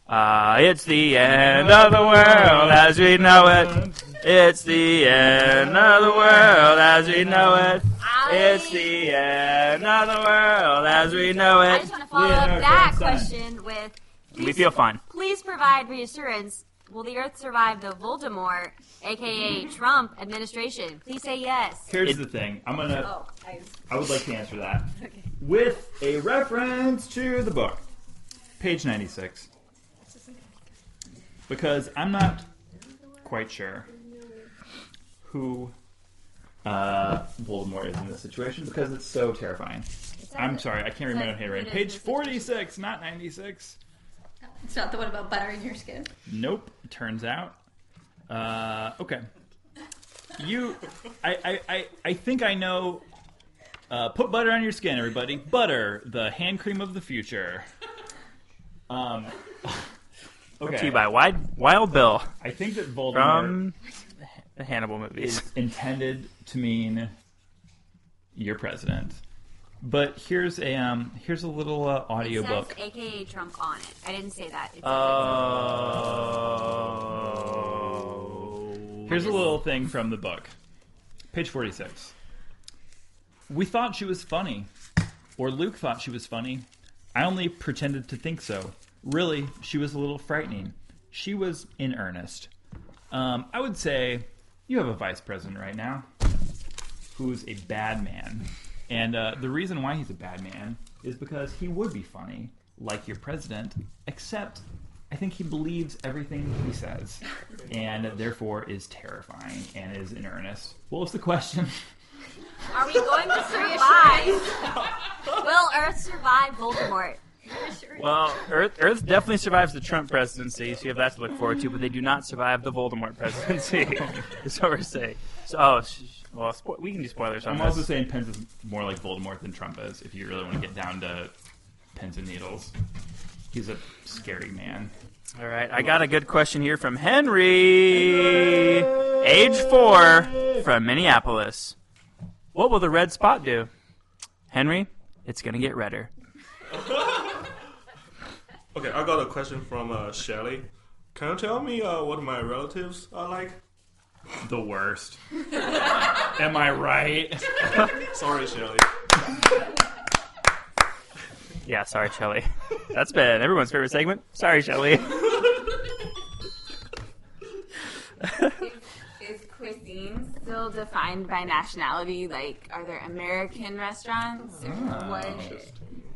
Uh, it's the end of the world as we know it. It's the end of the world as we know it. It's the end of the world as we know it. I it. just want to follow up that question with. We feel fine. Please provide reassurance. Will the Earth survive the Voldemort, aka Trump, administration? Please say yes. Here's It- the thing. I'm gonna. Oh, I, I would like to answer that with a reference to the book, page 96, because I'm not quite sure who uh, Voldemort is in this situation because it's so terrifying. I'm sorry, I can't remember handwriting. Page 46, not 96. It's not the one about buttering your skin. Nope. Turns out. Uh, okay. You, I, I, I, I think I know. Uh, put butter on your skin, everybody. Butter, the hand cream of the future. Um. Brought to Okay. you by Wild, Wild Bill I think that Voldemort from the Hannibal movies. is intended to mean your president. But here's a um here's a little uh, it audiobook. AKA Trump on it. I didn't say that. It says Oh. Here's a little thing from the book. Page 46. We thought she was funny. Or Luke thought she was funny. I only pretended to think so. Really, she was a little frightening. She was in earnest. Um, I would say you have a vice president right now who's a bad man. And uh, the reason why he's a bad man is because he would be funny, like your president, except I think he believes everything he says, and therefore is terrifying and is in earnest. What was the question? Are we going to survive? Will Earth survive Voldemort? Well, Earth, Earth definitely survives the Trump presidency, so you have that to look forward to. But they do not survive the Voldemort presidency. is what we're saying. So, oh, sh- sh- well, spo- we can do spoilers on I'm also this. saying Pence is more like Voldemort than Trump is, if you really want to get down to pins and needles. He's a scary man. All right, I got a good question here from Henry, age four, from Minneapolis. What will the red spot do? Henry, it's gonna get redder. Okay, I got a question from uh, Shelly. Can you tell me uh, what my relatives are like? The worst. Am I right? Sorry, Shelly. Yeah, sorry, Shelly. That's been everyone's favorite segment. Sorry, Shelly. Is cuisine still defined by nationality? Like, are there American restaurants? Or what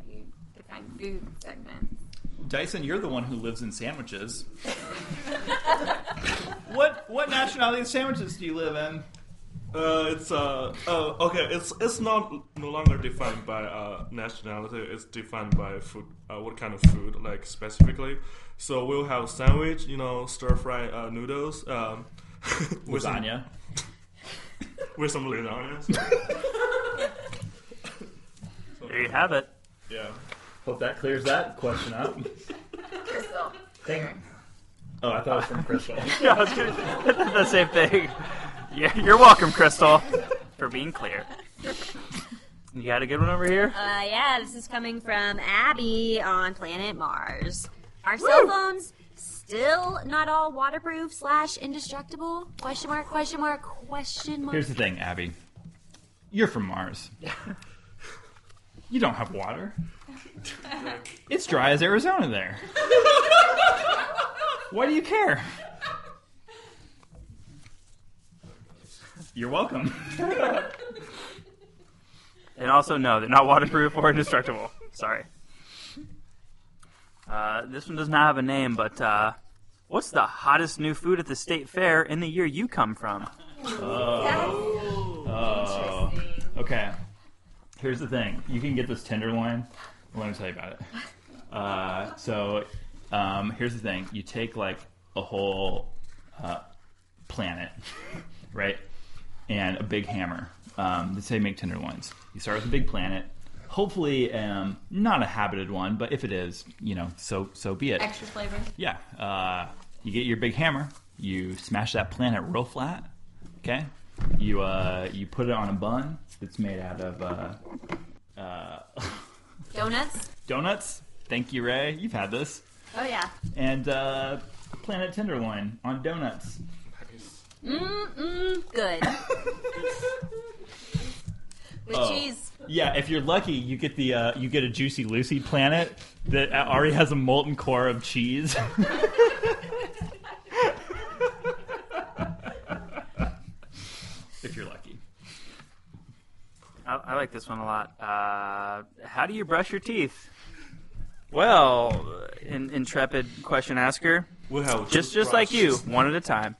you define food segments? Dyson, you're the one who lives in sandwiches. what what nationality of sandwiches do you live in? Uh, it's uh, uh, okay. It's it's not no longer defined by uh, nationality. It's defined by food. Uh, what kind of food, like specifically. So we'll have sandwich, you know, stir fry uh, noodles, um, with some- Lasagna. with some lasagna. There you have it. yeah. Hope that clears that question up. Crystal. Thank Oh, I thought it was from Crystal. Yeah, I was gonna the same thing. Yeah, you're welcome, Crystal, for being clear. You got a good one over here? Uh, yeah, this is coming from Abby on planet Mars. Are cell phones still not all waterproof slash indestructible? Question mark, question mark, question mark. Here's the thing, Abby. You're from Mars. You don't have water. It's dry as Arizona there. Why do you care? You're welcome. And also, no, they're not waterproof or indestructible. Sorry. Uh, this one does not have a name, but uh, what's the hottest new food at the state fair in the year you come from? Oh. Okay. Here's the thing. You can get this tenderloin. Let me tell you about it. Uh, so, um, here's the thing. You take like a whole uh, planet, right, and a big hammer. Um, let's say make tenderloins. You start with a big planet. Hopefully, um, not a habited one, but if it is, you know, so so be it. Extra flavor. Yeah. Uh, you get your big hammer. You smash that planet real flat. Okay. You uh, you put it on a bun that's made out of uh, uh, Donuts? donuts. Thank you, Ray. You've had this. Oh yeah. and uh, Planet Tenderloin on donuts. Mm mm. Good. With Oh. cheese. Yeah, if you're lucky, you get the uh, you get a Juicy Lucy planet that already has a molten core of cheese. if you're lucky. I, I like this one a lot. Uh, how do you brush your teeth? Well, in, intrepid question asker, We have just just like you, one at a time.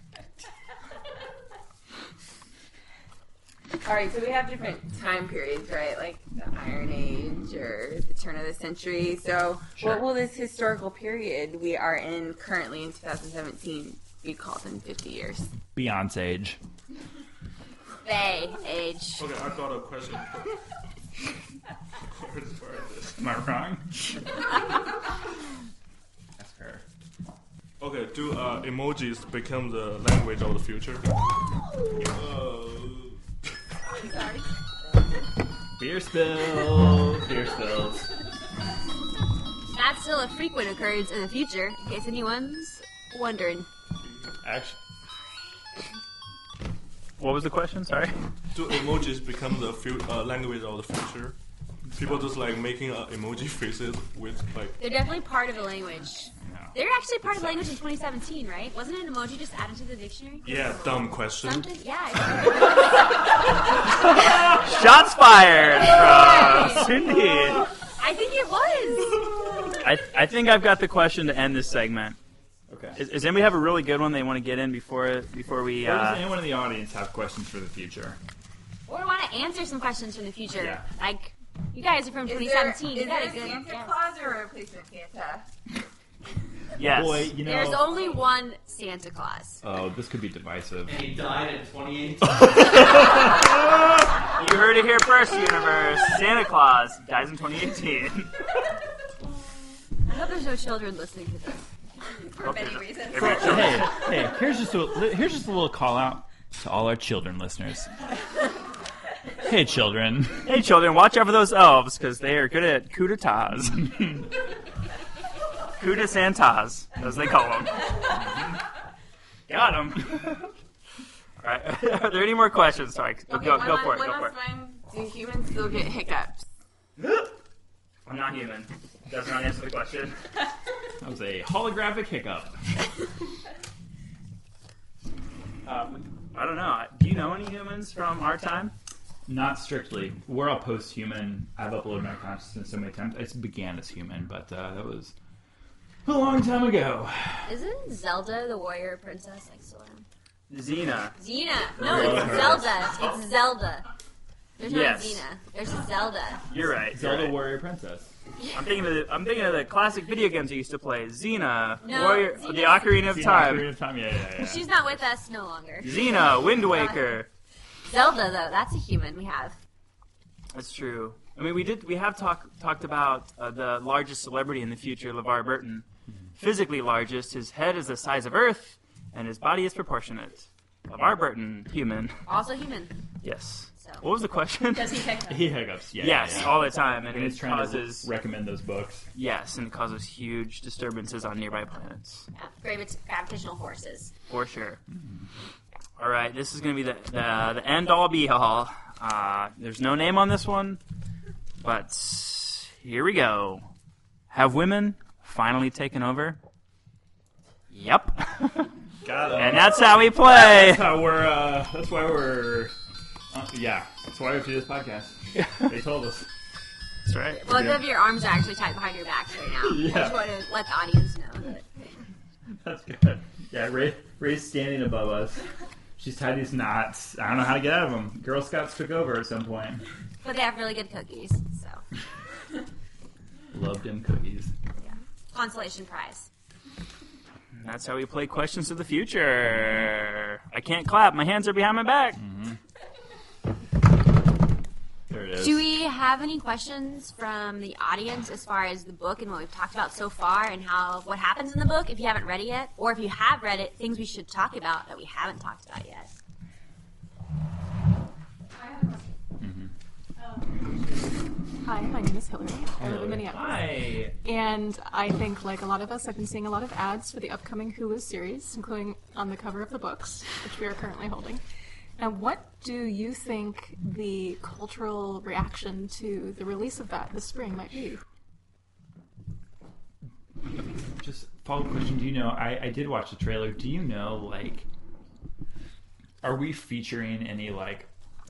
All right, so we have different time periods, right? Like the Iron Age or the turn of the century. So, what will this historical period we are in currently in 2017 be called in 50 years? Beyonce age. Bay age. Okay, I got a question. Where is- where is this? Am I wrong? That's fair. Okay, do uh, emojis become the language of the future? Uh, Beer spill. Beer spills. That's still a frequent occurrence in the future, in case anyone's wondering. Actually, What was the question? Sorry. do emojis become the fu- uh, language of the future? People just like making uh, emoji faces with like. They're definitely part of the language. They're actually part of the language in 2017, right? Wasn't an emoji just added to the dictionary? Yeah, dumb question. Something? Yeah. Shots fired from Cindy. I think it was. I, I think I've got the question to end this segment. Okay. Is, does anybody have a really good one they want to get in before before we? Or does Uh, anyone in the audience have questions for the future? Or want to answer some questions from the future. Yeah. Like, you guys are from 2017. you got a good. Santa yeah. Claus or a replacement Santa? yes. Boy, you know. There's only one Santa Claus. oh, this could be divisive. And he died in 2018. You heard it here first, universe. Santa Claus dies in 2018. I hope there's no children listening to this. For many reasons. hey, hey, here's just a here's just a little call out to all our children listeners. Hey, children. Hey, children, watch out for those elves because they are good at coup d'etats. coup de Santas, as they call them. Got them. All right. Are there any more questions? Sorry. Okay, go, go last- for it. one Go for it. last. Do humans still get hiccups? I'm not human. Does not answer the question. That was a holographic hiccup. Um, I don't know. Do you know any humans from our time? Not strictly. We're all post-human. I've uploaded my consciousness so many times. It began as human, but uh, that was a long time ago. Isn't Zelda the warrior princess next door? Xena. Xena. No, it's Zelda. It's Zelda. There's not Xena. There's Zelda. You're right. you're Zelda right. Warrior Princess. I'm thinking of the I'm thinking of the classic video games I used to play. Xena, No, Warrior, Xena- the Ocarina of See, Time. Ocarina of Time. Yeah, yeah, yeah. She's not with us no longer. Xena, Wind Waker. Zelda, though, that's a human we have. That's true. I mean, we did we have talked talked about uh, the largest celebrity in the future, LeVar Burton. Physically largest, his head is the size of Earth, and his body is proportionate. LeVar Burton, human. Also human. Yes. So. What was the question? Does he pick them? He hiccups. Yeah. yes, yeah, yeah. all the time, and, And it trying causes to recommend those books. yes, and it causes huge disturbances on nearby planets. Yeah, gravi- gravitational forces. For sure. All right, this is going to be the, the, the end all be all. Uh, there's no name on this one, but here we go. Have women finally taken over? Yep. Got it. and that's how we play. That's how we're. Uh, that's why we're. Uh, yeah. That's why we have to do this podcast. they told us. That's right. Well, both Yeah. of your arms are actually tied behind your backs right now. Yeah. I just want to let the audience know that. That's good. Yeah, Ray, Ray's standing above us. She's tied these knots. I don't know how to get out of them. Girl Scouts took over at some point. But they have really good cookies, so. Loved them cookies. Yeah. Consolation prize. That's how we play questions of the future. I can't clap. My hands are behind my back. There it is. Do we have any questions from the audience as far as the book and what we've talked about so far and how what happens in the book if you haven't read it yet? Or if you have read it, things we should talk about that we haven't talked about yet? I have a question. Um, Hi, my name is Hillary. I live in Minneapolis. Hi. And I think, like a lot of us, I've been seeing a lot of ads for the upcoming Hulu series, including on the cover of the books, which we are currently holding. Now, what do you think the cultural reaction to the release of that this spring might be? Just follow up question. Do you know? I, I did watch the trailer. Do you know like, are we featuring any like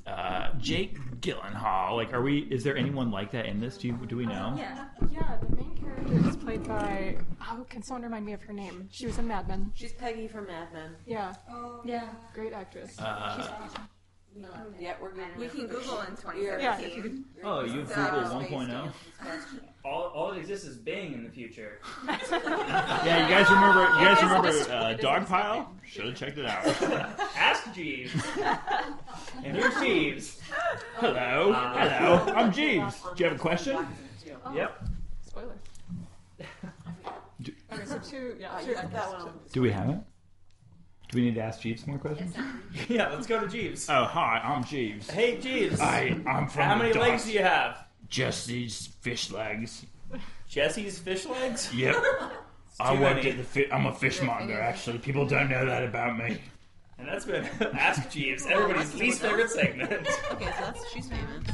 uh, Jake Gyllenhaal? Like, are we? Is there anyone like that in this? Do you do we know? Yeah. Yeah, the main character is played by. Oh, can someone remind me of her name? She was in Mad Men. She's Peggy from Mad Men. Yeah, Oh. Yeah. great actress. Uh, Yeah, we're good. We can Google in 2013. yeah, if you could. oh, you have Google 1.0. All, all that exists is Bing in the future. Yeah, you guys remember? You guys remember uh, Dogpile? Should have checked it out. Ask Jeeves. and here's Jeeves. Hello, hello. I'm Jeeves. Do you have a question? Yep. Spoiler. Do- Okay, so two. Yeah, two. That one. Do we have it? Do we need to ask Jeeves more questions? Yeah, let's go to Jeeves. Oh, hi, I'm Jeeves. Hey, Jeeves. I, I'm from How the many dock. legs do you have? Just these fish legs. Jesse's fish legs? Yep. I too worked many. at the fi- I'm a fishmonger, actually. People don't know that about me. And that's been Ask Jeeves, everybody's least favorite segment. Okay, so that's she's famous.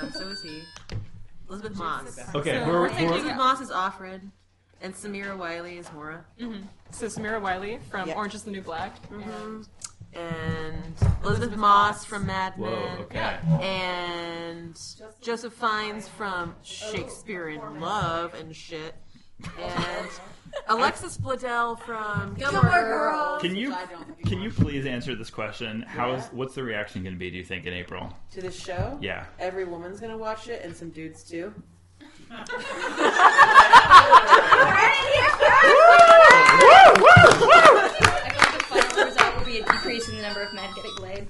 Um, so is he. Elisabeth Moss. Okay, So we're, we're we're, thinking- Elisabeth Moss is Offred, and Samira Wiley is Moira, mm-hmm. So Samira Wiley from Yeah. Orange is the New Black. Mm-hmm. and Elisabeth Moss from Mad Men. whoa, okay. and Joseph Fiennes from Shakespeare in Love and shit, and Alexis Bledel from Gilmore, Girls. Can you which I don't can you please answer this question? How is what's the reaction going to be? Do you think in April? to this show? Yeah. Every woman's gonna watch it, and some dudes too. I think the final result will be a decrease in the number of men getting laid.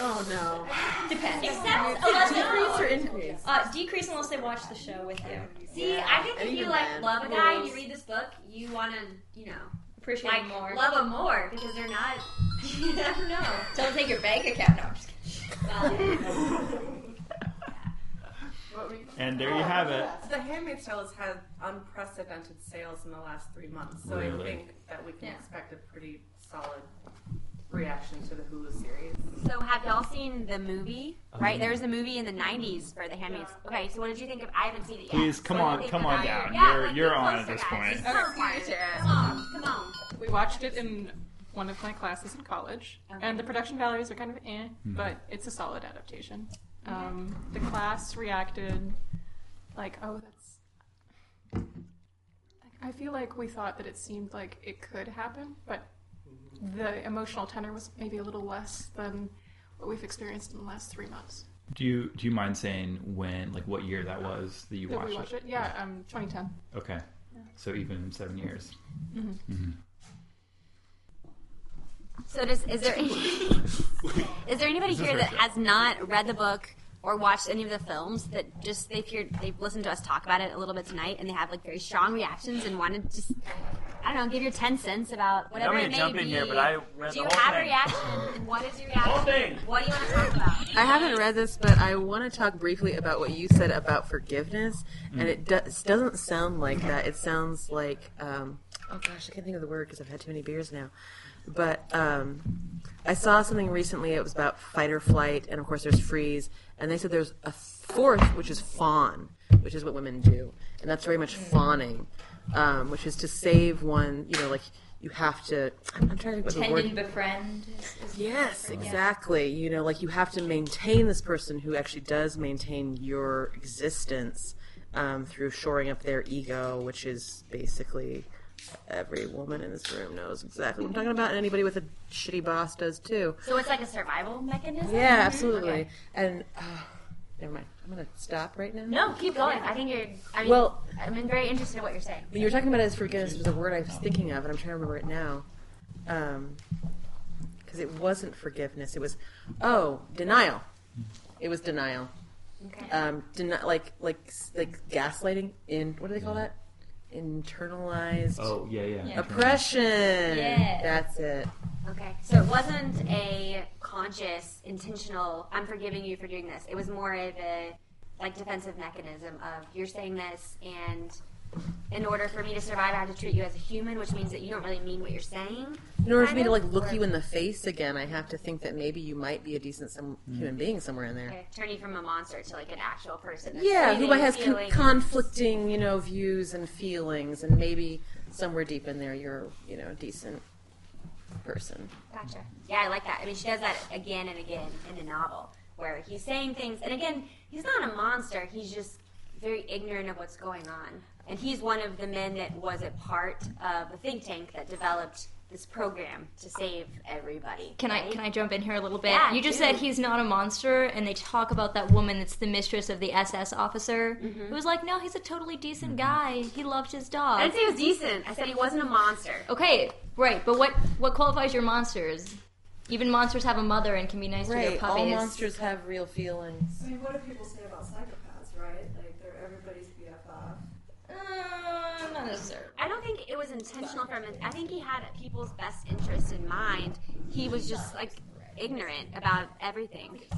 Oh no! Decrease or increase? Uh, decrease unless they watch the show with you. see, I think if you like love a guy and you read this book, you want to, you know, Appreciate like more. love them more because they're not. You never know. Don't take your bank account. No, I'm just kidding. And there you have it. The Handmaid's Tale has had unprecedented sales in the last three months, so I Really? think that we can Yeah. expect a pretty solid reaction to the Hulu series. So have y'all seen the movie? Right, there was a movie in the '90s for The Handmaid's. Okay, so what did you think of? I haven't seen it yet. Please come What did on, you think come on about it? down. Yeah, You're like, you're get on at closer, this guys. point. It's so quiet. Come on, come on. We watched it in one of my classes in college, and the production values are kind of eh, but it's a solid adaptation. Um, the class reacted like, "Oh, that's." I feel like we thought that it seemed like it could happen, but the emotional tenor was maybe a little less than what we've experienced in the last three months. Do you do you mind saying when, like, what year that was that you watched we watched it, yeah, um, 2010. Okay, so even seven years. So does is there any, is there anybody here that has not read the book or watched any of the films that just they've heard they've listened to us talk about it a little bit tonight and they have like very strong reactions and want to just I don't know give your ten cents about whatever I'm it gonna may jump be. in here, but I read Do you the whole have a reaction? And what is your Whole reaction? thing. What do you want to talk about? I haven't read this, but I want to talk briefly about what you said about forgiveness, and it does, doesn't sound like that. It sounds like, um, oh gosh, I can't think of the word because I've had too many beers now. But um, I saw something recently. It was about fight or flight, and of course there's freeze, and they said there's a fourth, which is fawn, which is what women do, and that's very much fawning, um, which is to save one. You know, like you have to. I'm, I'm trying to think what the Tend word. and befriend. Is, is Yes, exactly. You know, like you have to maintain this person who actually does maintain your existence um, through shoring up their ego, which is basically every woman in this room knows exactly what I'm talking about, and anybody with a shitty boss does too. So it's like a survival mechanism. Yeah, absolutely. And uh, never mind. I'm gonna stop right now. No, keep going. I think you're. I mean, Well- I'm very interested in what you're saying. When you were talking about as forgiveness, it was a word I was thinking of, and I'm trying to remember it now. Because it wasn't forgiveness. It was, oh, denial. It was denial. Okay. Um, deni- like like like gaslighting. In what do they call that? Internalized Oh yeah, yeah. Yeah. oppression. Yeah. That's it. Okay, so it wasn't a conscious, intentional. I'm forgiving you for doing this. It was more of a like defensive mechanism of you're saying this and in order for me to survive I have to treat you as a human, which means that you don't really mean what you're saying. In order for kind me to like look you in the face again, I have to think that maybe you might be a decent some human mm-hmm. being somewhere in there. Okay, turn you from a monster to like an actual person. that's Yeah, who has con- conflicting, you know, views and feelings, and maybe somewhere deep in there, you're, you know, a decent person. Gotcha. Yeah, I like that. I mean, she does that again and again in the novel, where he's saying things, and again, he's not a monster. He's just very ignorant of what's going on, and he's one of the men that was a part of the think tank that developed this program to save everybody. Can I can I jump in here a little bit? Yeah, you just do. said he's not a monster, and they talk about that woman that's the mistress of the SS officer, Mm-hmm. who was like, "No, he's a totally decent guy. He loved his dog. I dog." didn't say he was decent. I said he wasn't a monster. Okay, right, but what what qualifies your monsters? Even monsters have a mother and can be nice to their Right, puppies. all monsters have real feelings. I mean, what do people say about psychopaths, right? Like, they're everybody's BFF. Uh, not necessarily. I don't think it was intentional from him. I think he had people's best interest in mind. He was just like ignorant about everything.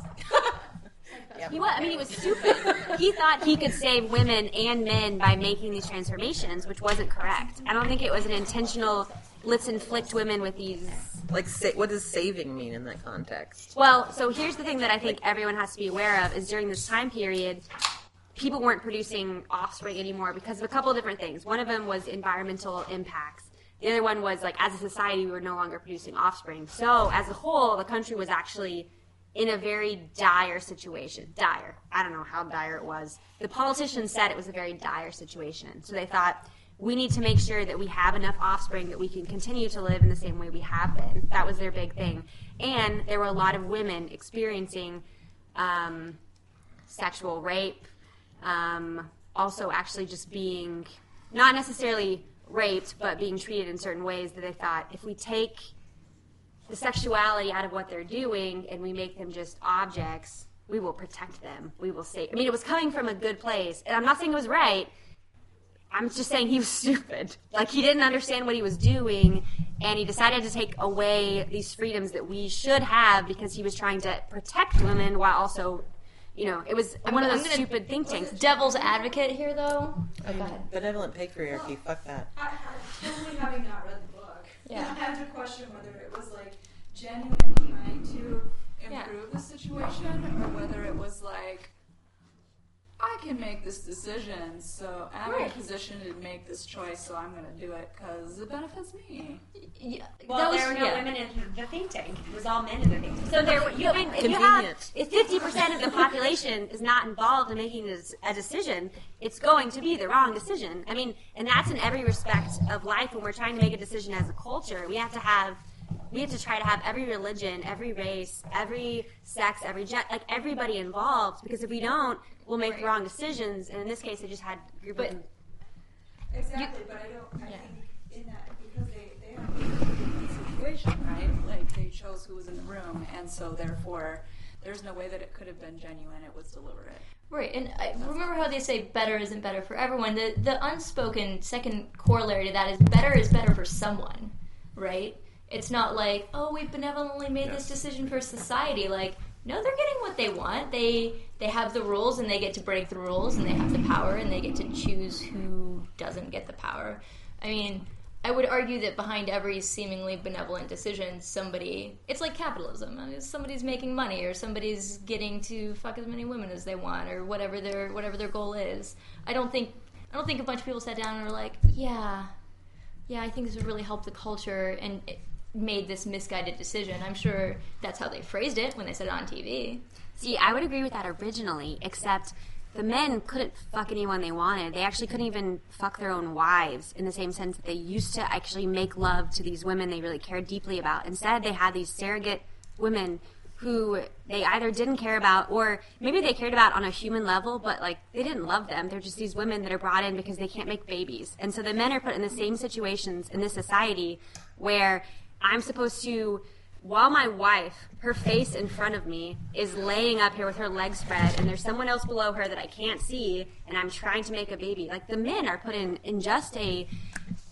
He was. I mean, he was stupid. He thought he could save women and men by making these transformations, which wasn't correct. I don't think it was an intentional. Let's inflict women with these. Like, sa- what does saving mean in that context? Well, so here's the thing that I think everyone has to be aware of: is during this time period, people weren't producing offspring anymore because of a couple of different things. One of them was environmental impacts. The other one was like as a society we were no longer producing offspring. So as a whole, the country was actually in a very dire situation. Dire. I don't know how dire it was. The politicians said it was a very dire situation. So they thought we need to make sure that we have enough offspring that we can continue to live in the same way we have been. That was their big thing. And there were a lot of women experiencing um, sexual rape, um, also actually just being not necessarily raped, but being treated in certain ways that they thought if we take the sexuality out of what they're doing and we make them just objects, we will protect them. We will save. I mean, it was coming from a good place, and I'm not saying it was right. I'm just saying he was stupid. Like he didn't understand what he was doing, and he decided to take away these freedoms that we should have because he was trying to protect women while also, you know, it was one of I'm those gonna- stupid think tanks. Devil's advocate here, though. Oh, go ahead. Benevolent patriarchy, fuck that. I, I, totally having not read the book, Yeah. I have to question whether it was like genuine trying to Yeah. improve the situation or whether it was like I can make this decision, so I'm in a Right. position to make this choice, so I'm going to do it because it benefits me. Yeah, Well, that was, there were no yeah. women in the think tank. It was all men in the think tank. So there, were- you, I if you have, Convenient. if fifty percent of the population is not involved in making a, a decision, it's going to be the wrong decision. I mean, and that's in every respect of life. When we're trying to make a decision as a culture, we have to have, we have to try to have every religion, every race, every sex, every gen, like everybody involved. Because if we don't, we'll make the wrong decisions. And in this case, they just had a group But- of Exactly, but I don't. I Yeah. think in that because they they have a situation, right? Like they chose who was in the room, and so therefore, there's no way that it could have been genuine. It was deliberate. Right, and I remember how they say better isn't better for everyone. The the unspoken second corollary to that is better is better for someone, right? It's not like oh we benevolently made this decision for society. Like no, they're getting what they want. They they have the rules and they get to break the rules and they have the power and they get to choose who doesn't get the power. I mean. I would argue that behind every seemingly benevolent decision, somebody, it's like capitalism. I mean, Somebody's making money or somebody's getting to fuck as many women as they want or whatever their, whatever their goal is. I don't think, I don't think a bunch of people sat down and were like, yeah, yeah, I think this would really help the culture and it made this misguided decision. I'm sure that's how they phrased it when they said it on TV. See, I would agree with that originally, except the men couldn't fuck anyone they wanted. They actually couldn't even fuck their own wives in the same sense that they used to actually make love to these women they really cared deeply about. Instead, they had these surrogate women who they either didn't care about or maybe they cared about on a human level, but like they didn't love them. They're just these women that are brought in because they can't make babies. And so the men are put in the same situations in this society where I'm supposed to while my wife, her face in front of me, is laying up here with her legs spread, and there's someone else below her that I can't see, and I'm trying to make a baby. Like the men are put in in just a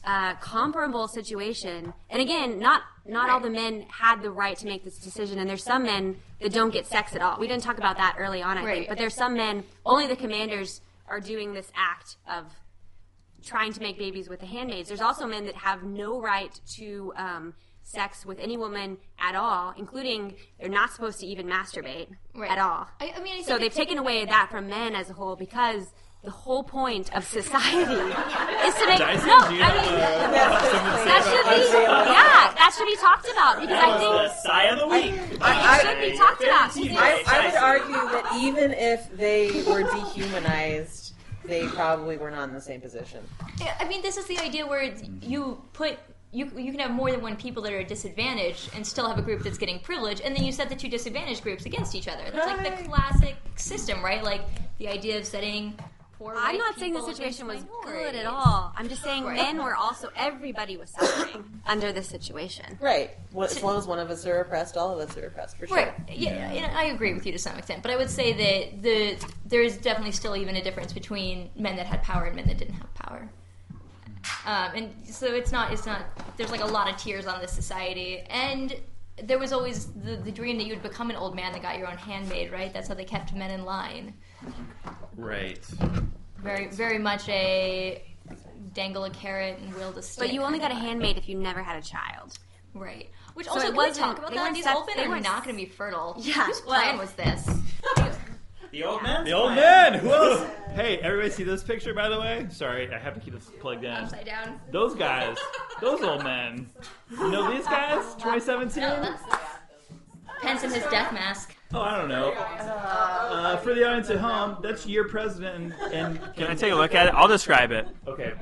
uh, comparable situation. And again, not not all the men had the right to make this decision, and there's some men that don't get sex at all. We didn't talk about that early on, I Right. think, but there's some men. Only the commanders are doing this act of trying to make babies with the handmaids. There's also men that have no right to um, sex with any woman at all, including they're not supposed to even masturbate Right. at all. I, I mean, I So they've taken away that from men as a whole because the whole point of society is to make Dyson, no. I mean, uh, that should be yeah, that should be talked about because I The think sigh of the week. it should be talked about. I, I would argue that even if they were dehumanized, they probably were not in the same position. I mean, this is the idea where you put you you can have more than one people that are disadvantaged and still have a group that's getting privilege, and then you set the two disadvantaged groups against each other. That's like the classic system, right? Like the idea of setting poor. I'm not saying the situation was good at all. I'm just saying Right. men were also everybody was suffering under this situation. Right. Well, as long as one of us are oppressed, all of us are oppressed, for sure. Right. Yeah, yeah, I agree with you to some extent, but I would say that the there is definitely still even a difference between men that had power and men that didn't have power. Um, and so it's not it's not there's like a lot of tiers on this society, and there was always the, the dream that you would become an old man that got your own handmaid, right? That's how they kept men in line. Right. Very very much a dangle a carrot and wield a stick. But you only got a handmaid if you never had a child. Right. Which So also it can we wasn't- talk about they that? weren't These sep- old men they are weren't going to be fertile. Yeah, Whose well- plan was this? The old man. The old man. Who else? Hey, everybody see this picture, by the way? Sorry, I have to keep this plugged in. Upside down. Those guys, those old men. You know these guys? 2017. Pence in his death mask. Oh, I don't know. Uh, for the audience at home, that's your president, and, and Can I take a look at it? I'll describe it. Okay.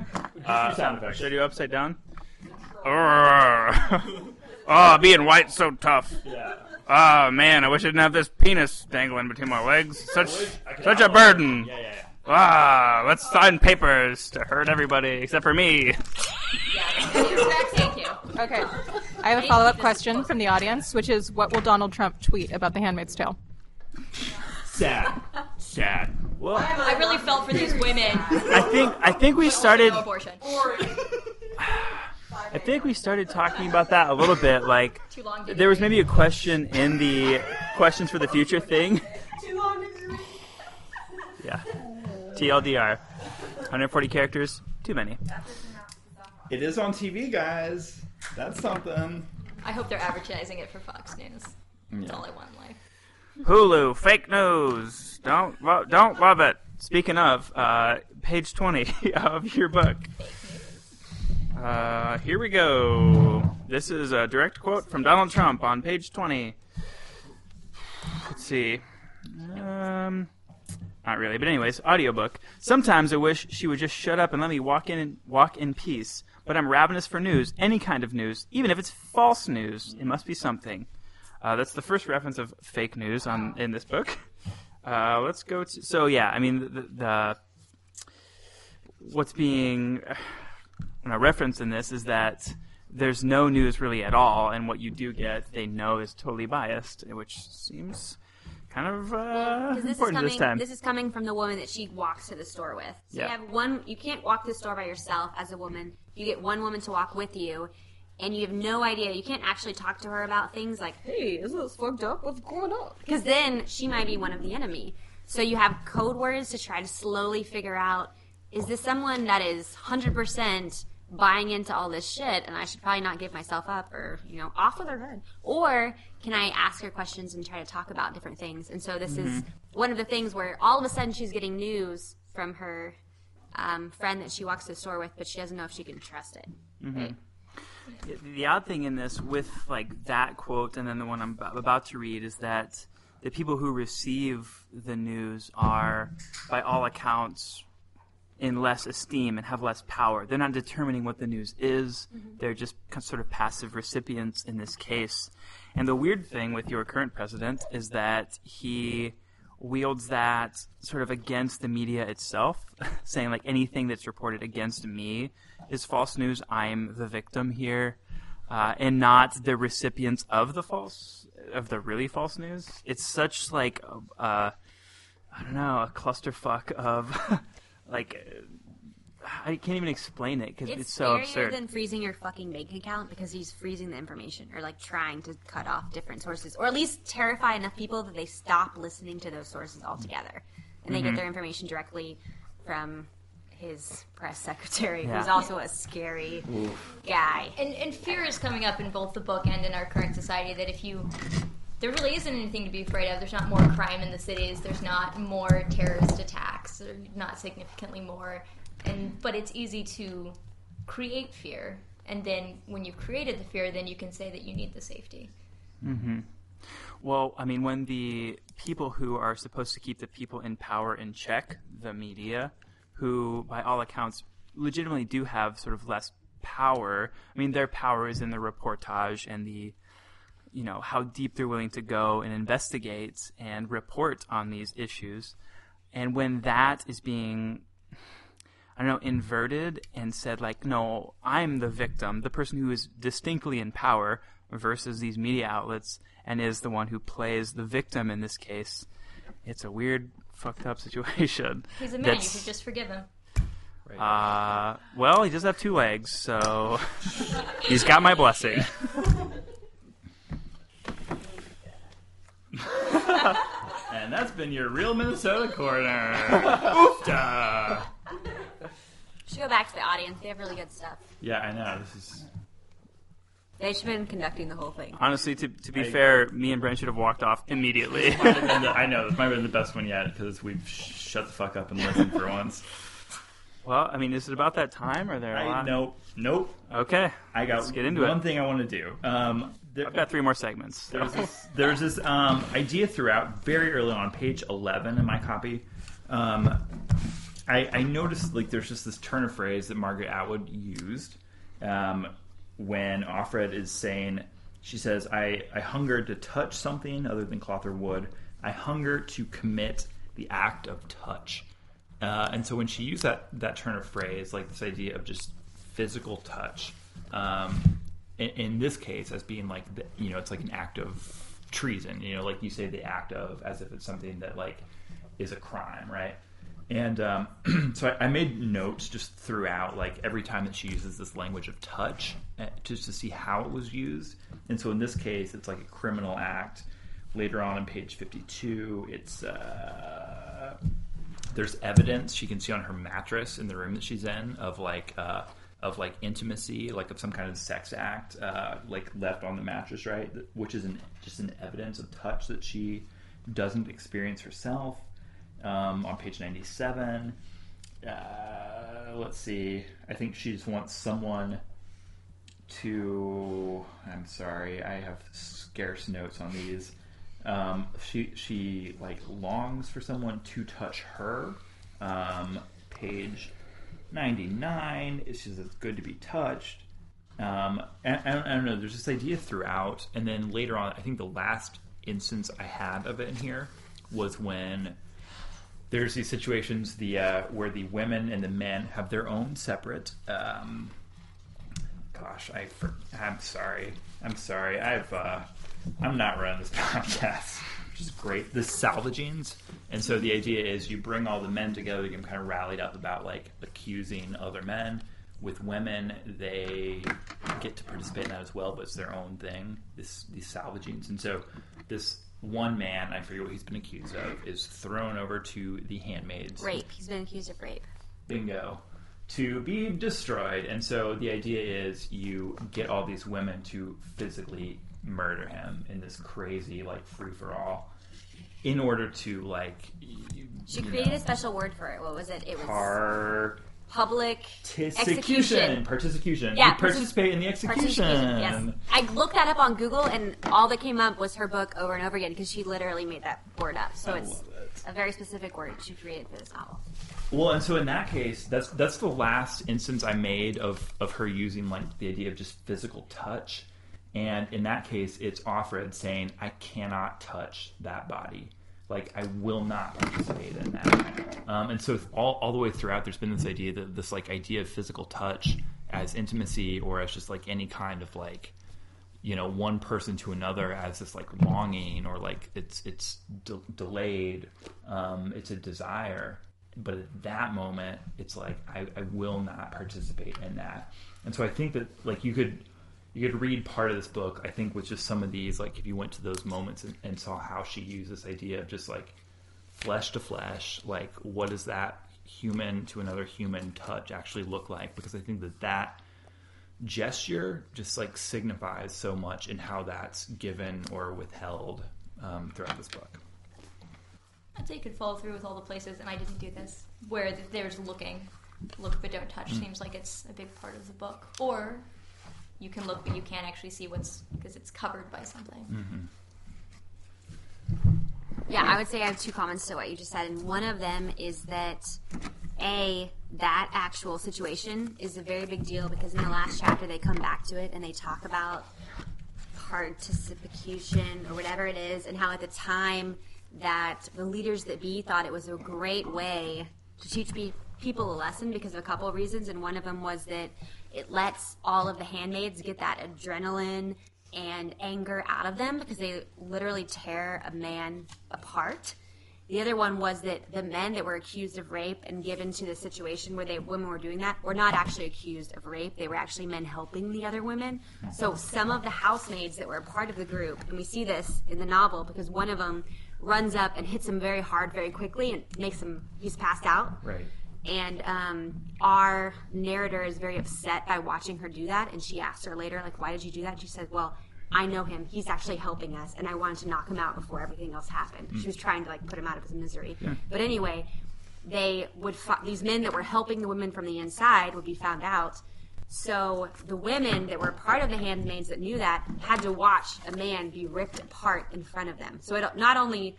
Uh, sound effects. Should I do upside down? oh, being white's so tough. Yeah. Oh man, I wish I didn't have this penis dangling between my legs. Such such a burden. Yeah, yeah, yeah. Ah, let's sign papers to hurt everybody except for me. Thank you. Okay. I have a follow up question from the audience, which is what will Donald Trump tweet about The Handmaid's Tale? Sad. Sad. Well, I really felt for these women. I think I think we started abortion. I think we started talking about that a little bit. Like Too long. didn't there was maybe a question in the questions for the future thing. Yeah. TLDR. 140 characters. Too many. it is on TV, guys. That's something. I hope they're advertising it for Fox News. That's all I want in life. Hulu, fake news. Don't lo- don't love it. Speaking of, uh, page 20 of your book. Uh, here we go. This is a direct quote from Donald Trump on page 20. Let's see. Um, not really, but anyways, audiobook. Sometimes I wish she would just shut up and let me walk in walk in peace. But I'm ravenous for news, any kind of news, even if it's false news. It must be something. Uh, that's the first reference of fake news on in this book. Uh, let's go to so yeah. I mean the, the what's being uh, reference in this is that there's no news really at all, and what you do get, they know is totally biased, which seems kind of uh, this is important coming. this time. This is coming from the woman that she walks to the store with. So Yeah. you have one. You can't walk to the store by yourself as a woman. You get one woman to walk with you, and you have no idea. You can't actually talk to her about things like, "Hey, isn't this fucked up? What's going on?" Because then she might be one of the enemy. So you have code words to try to slowly figure out: is this someone that is hundred percent buying into all this shit, and I should probably not give myself up, or you know, off with her head, or can I ask her questions and try to talk about different things? And so this is one of the things where all of a sudden she's getting news from her um, friend that she walks to the store with, but she doesn't know if she can trust it. Right? the odd thing in this with like that quote and then the one I'm about to read is that the people who receive the news are by all accounts in less esteem and have less power. They're not determining what the news is. They're just sort of passive recipients in this case. And the weird thing with your current president is that he wields that sort of against the media itself, saying like anything that's reported against me is false news. I'm the victim here, uh, and not the recipients of the false of the really false news. It's such like a, uh, I don't know a clusterfuck of like. uh, I can't even explain it because It's, it's, so scarier absurd. than freezing your fucking bank account because he's freezing the information or like trying to cut off different sources or at least terrify enough people that they stop listening to those sources altogether and they Mm-hmm. get their information directly from his press secretary, who's also a scary guy. And, and fear is coming up in both the book and in our current society that if you there really isn't anything to be afraid of. There's not more crime in the cities. There's not more terrorist attacks. Not significantly more. And but it's easy to create fear. And then when you've created the fear, then you can say that you need the safety. Hmm. Well, I mean, when the people who are supposed to keep the people in power in check, the media, who by all accounts legitimately do have sort of less power. I mean, their power is in the reportage and the, you know, how deep they're willing to go and investigate and report on these issues. And when that is being I don't know, inverted and said like, no, I'm the victim, the person who is distinctly in power versus these media outlets and is the one who plays the victim in this case. It's a weird, fucked up situation. He's a man. That's- You should just forgive him. Uh, well, he does have two legs, so he's got my blessing. And that's been your real Minnesota corner. Oofta. should go back to the audience. They have really good stuff. Yeah, I know. This is. They should have been conducting the whole thing. Honestly, to, to be I- fair, me and Brent should have walked off immediately. might have been the- I know this might have been the best one yet because we've sh- shut the fuck up and listened for once. well, I mean, is it about that time? Or are there a I, lot? nope, nope. Okay, I got Let's get into one it. thing I want to do. Um, there, I've got three more segments. there's this, there's this um, idea throughout very early on page 11 in my copy. Um, I, I noticed like there's just this turn of phrase that margaret atwood used um, when offred is saying she says I, I hunger to touch something other than cloth or wood. I hunger to commit the act of touch. Uh, and so when she used that that turn of phrase like this idea of just physical touch um, in, in this case as being like the, you know it's like an act of treason you know like you say the act of as if it's something that like is a crime right? And um, so I, I made notes just throughout like every time that she uses this language of touch uh, just to see how it was used. And so in this case it's like a criminal act. Later on in page 52 it's uh, there's evidence she can see on her mattress in the room that she's in of like uh, of like intimacy, like of some kind of sex act, uh, like left on the mattress, right? Which is an just an evidence of touch that she doesn't experience herself. Um, on page ninety seven, uh, let's see. I think she just wants someone to. I'm sorry, I have scarce notes on these. Um, she she like longs for someone to touch her. Um, page ninety nine. It's just it's good to be touched. Um, and, I, don't, I don't know. There's this idea throughout, and then later on, I think the last instance I had of it in here was when there's these situations the uh, where the women and the men have their own separate. Um, gosh, I for, I'm sorry. I'm sorry. I've uh, I'm not running this podcast, which is great. The salvagings, and so the idea is you bring all the men together, you get them kind of rallied up about like accusing other men. With women, they get to participate in that as well, but it's their own thing. This these salvagings, and so this one man, I forget what he's been accused of, is thrown over to the handmaids. Rape. He's been accused of rape. Bingo. To be destroyed. And so the idea is you get all these women to physically murder him in this crazy, like, free for all. In order to, like. She created know, a special word for it. What was it? It was Par. public Execution. Participation. Yeah, participate in the execution. Yes. I looked that up on Google, and all that came up was her book over and over again because she literally made that word up. So I it's it. a very specific word she created for this novel. Well, and so in that case, that's that's the last instance I made of of her using like the idea of just physical touch, and in that case, it's Offred saying, "I cannot touch that body." Like I will not participate in that, um, and so all, all the way throughout, there's been this idea that this like idea of physical touch as intimacy or as just like any kind of like you know one person to another as this like longing or like it's it's de- delayed um, it's a desire but at that moment, it's like I, I will not participate in that. And so I think that like you could you could read part of this book. I think with just some of these, like if you went to those moments and, and saw how she used this idea of just like flesh to flesh, like what does that human to another human touch actually look like? Because I think that that gesture just like signifies so much in how that's given or withheld um, throughout this book. I'd say you could follow through with all the places, and I didn't do this, where there's looking. Look but don't touch seems like it's a big part of the book. Or you can look but you can't actually see what's, because it's covered by something. Mm-hmm. Yeah, I would say I have two comments to what you just said, and one of them is that a that actual situation is a very big deal because in the last chapter they come back to it and they talk about participation or whatever it is, and how at the time that the leaders that be thought it was a great way to teach pe- people a lesson because of a couple of reasons, and one of them was that it lets all of the handmaids get that adrenaline and anger out of them because they literally tear a man apart. The other one was that the men that were accused of rape and given to the situation where they women were doing that were not actually accused of rape. They were actually men helping the other women. So some of the housemaids that were a part of the group, and we see this in the novel because one of them runs up and hits him very hard very quickly and makes him he's passed out. Right. And um, our narrator is very upset by watching her do that. And she asked her later, like, why did you do that? And she said, well, I know him. He's actually helping us. And I wanted to knock him out before everything else happened. She was trying to, like, put him out of his misery. Yeah. But anyway, they would, fi- these men that were helping the women from the inside would be found out. So the women that were part of the handmaids that knew that had to watch a man be ripped apart in front of them. So it not only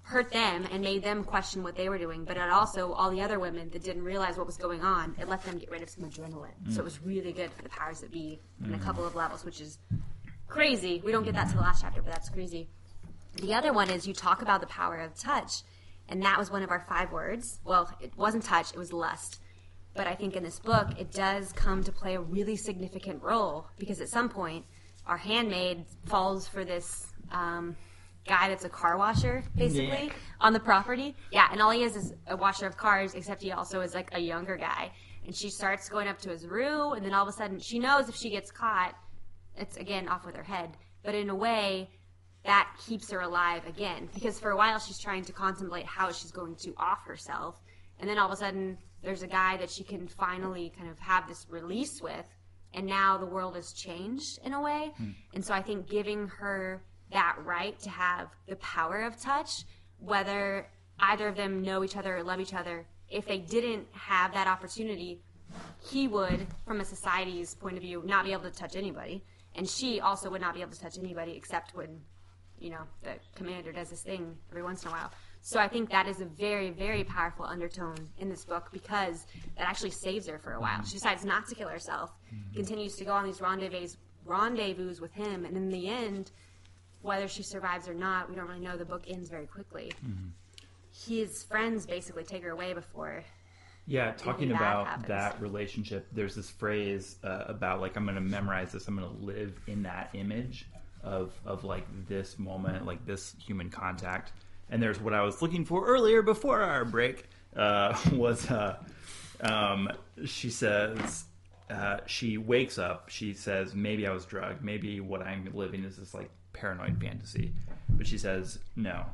hurt them and made them question what they were doing, but it also all the other women that didn't realize what was going on. It let them get rid of some adrenaline. So it was really good for the powers that be in a couple of levels, which is crazy. We don't get that to the last chapter, but that's crazy. The other one is you talk about the power of touch, and that was one of our five words. Well, it wasn't touch; it was lust. But I think in this book, it does come to play a really significant role because at some point, our handmaid falls for this um, guy that's a car washer, basically, Nick. on the property. Yeah, and all he is is a washer of cars, except he also is like a younger guy. And she starts going up to his room, and then all of a sudden, she knows if she gets caught, it's again off with her head. But in a way, that keeps her alive again because for a while she's trying to contemplate how she's going to off herself and then all of a sudden there's a guy that she can finally kind of have this release with and now the world has changed in a way. Hmm. And so i think giving her that right to have the power of touch whether either of them know each other or love each other if they didn't have that opportunity he would, from a society's point of view, not be able to touch anybody, and she also would not be able to touch anybody except when, you know, the commander does this thing every once in a while. So I think that is a very, very powerful undertone in this book because that actually saves her for a while. She decides not to kill herself, continues to go on these rendezvous, rendezvous with him, and in the end, whether she survives or not, we don't really know. The book ends very quickly. His friends basically take her away before Yeah, talking about happens. that relationship, there's this phrase uh, about like I'm going to memorize this. I'm going to live in that image of of like this moment, like this human contact. And there's what I was looking for earlier before our break uh, was uh, um, she says uh, she wakes up. She says maybe I was drugged. Maybe what I'm living is this like paranoid fantasy. But she says no.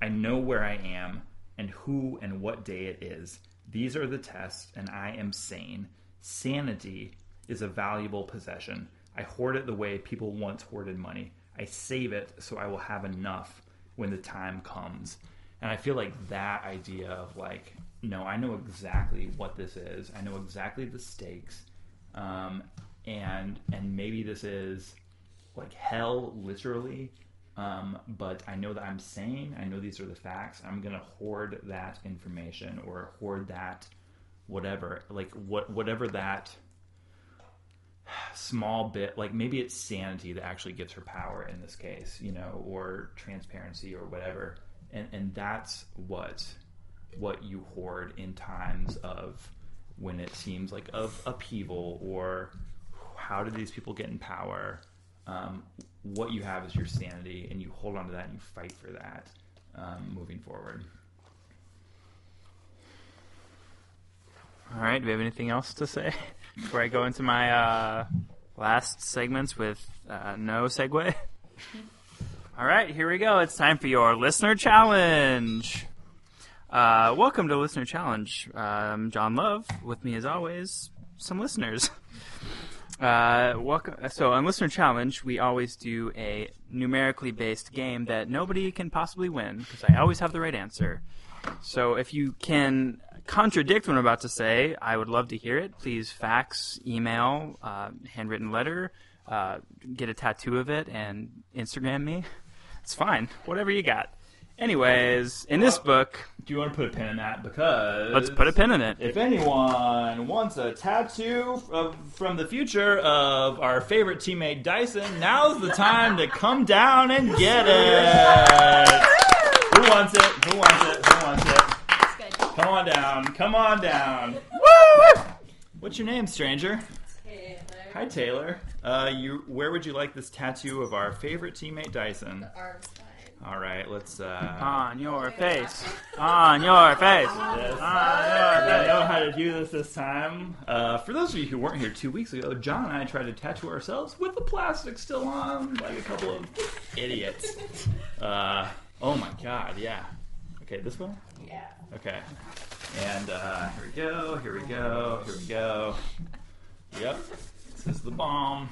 I know where I am and who and what day it is. These are the tests, and I am sane. Sanity is a valuable possession. I hoard it the way people once hoarded money. I save it so I will have enough when the time comes. And I feel like that idea of like, no, I know exactly what this is. I know exactly the stakes, um, and and maybe this is like hell, literally. Um, but I know that I'm sane. I know these are the facts. I'm gonna hoard that information or hoard that whatever, like what whatever that small bit, like maybe it's sanity that actually gives her power in this case, you know, or transparency or whatever. And and that's what what you hoard in times of when it seems like of upheaval or how did these people get in power? Um, what you have is your sanity, and you hold on to that and you fight for that um, moving forward. All right. Do we have anything else to say before I go into my uh, last segments with uh, no segue? All right, here we go. It's time for your listener challenge. Uh, welcome to Listener Challenge. I'm John Love. With me, as always, some listeners. Uh, welcome. So on Listener Challenge, we always do a numerically based game that nobody can possibly win because I always have the right answer. So if you can contradict what I'm about to say, I would love to hear it. Please fax, email, uh, handwritten letter, uh, get a tattoo of it, and Instagram me. It's fine. Whatever you got. Anyways, in this book, Do you want to put a pin in that? Because let's put a pin in it. If anyone wants a tattoo of, from the future of our favorite teammate Dyson, now's the time to come down and get it. Who wants it? Who wants it? Who wants it? Come on down. Come on down. Woo! What's your name, stranger? Taylor. Hi, Taylor. Uh, you, where would you like this tattoo of our favorite teammate Dyson? All right, let's. Uh, On your face. On your face. Yes. On I know how to do this this time. Uh, for those of you who weren't here two weeks ago, John and I tried to tattoo ourselves with the plastic still on, like a couple of idiots. Uh, oh my god, yeah. Okay, this one? Yeah. Okay. And uh, here we go, here we go, here we go. Yep, this is the bomb.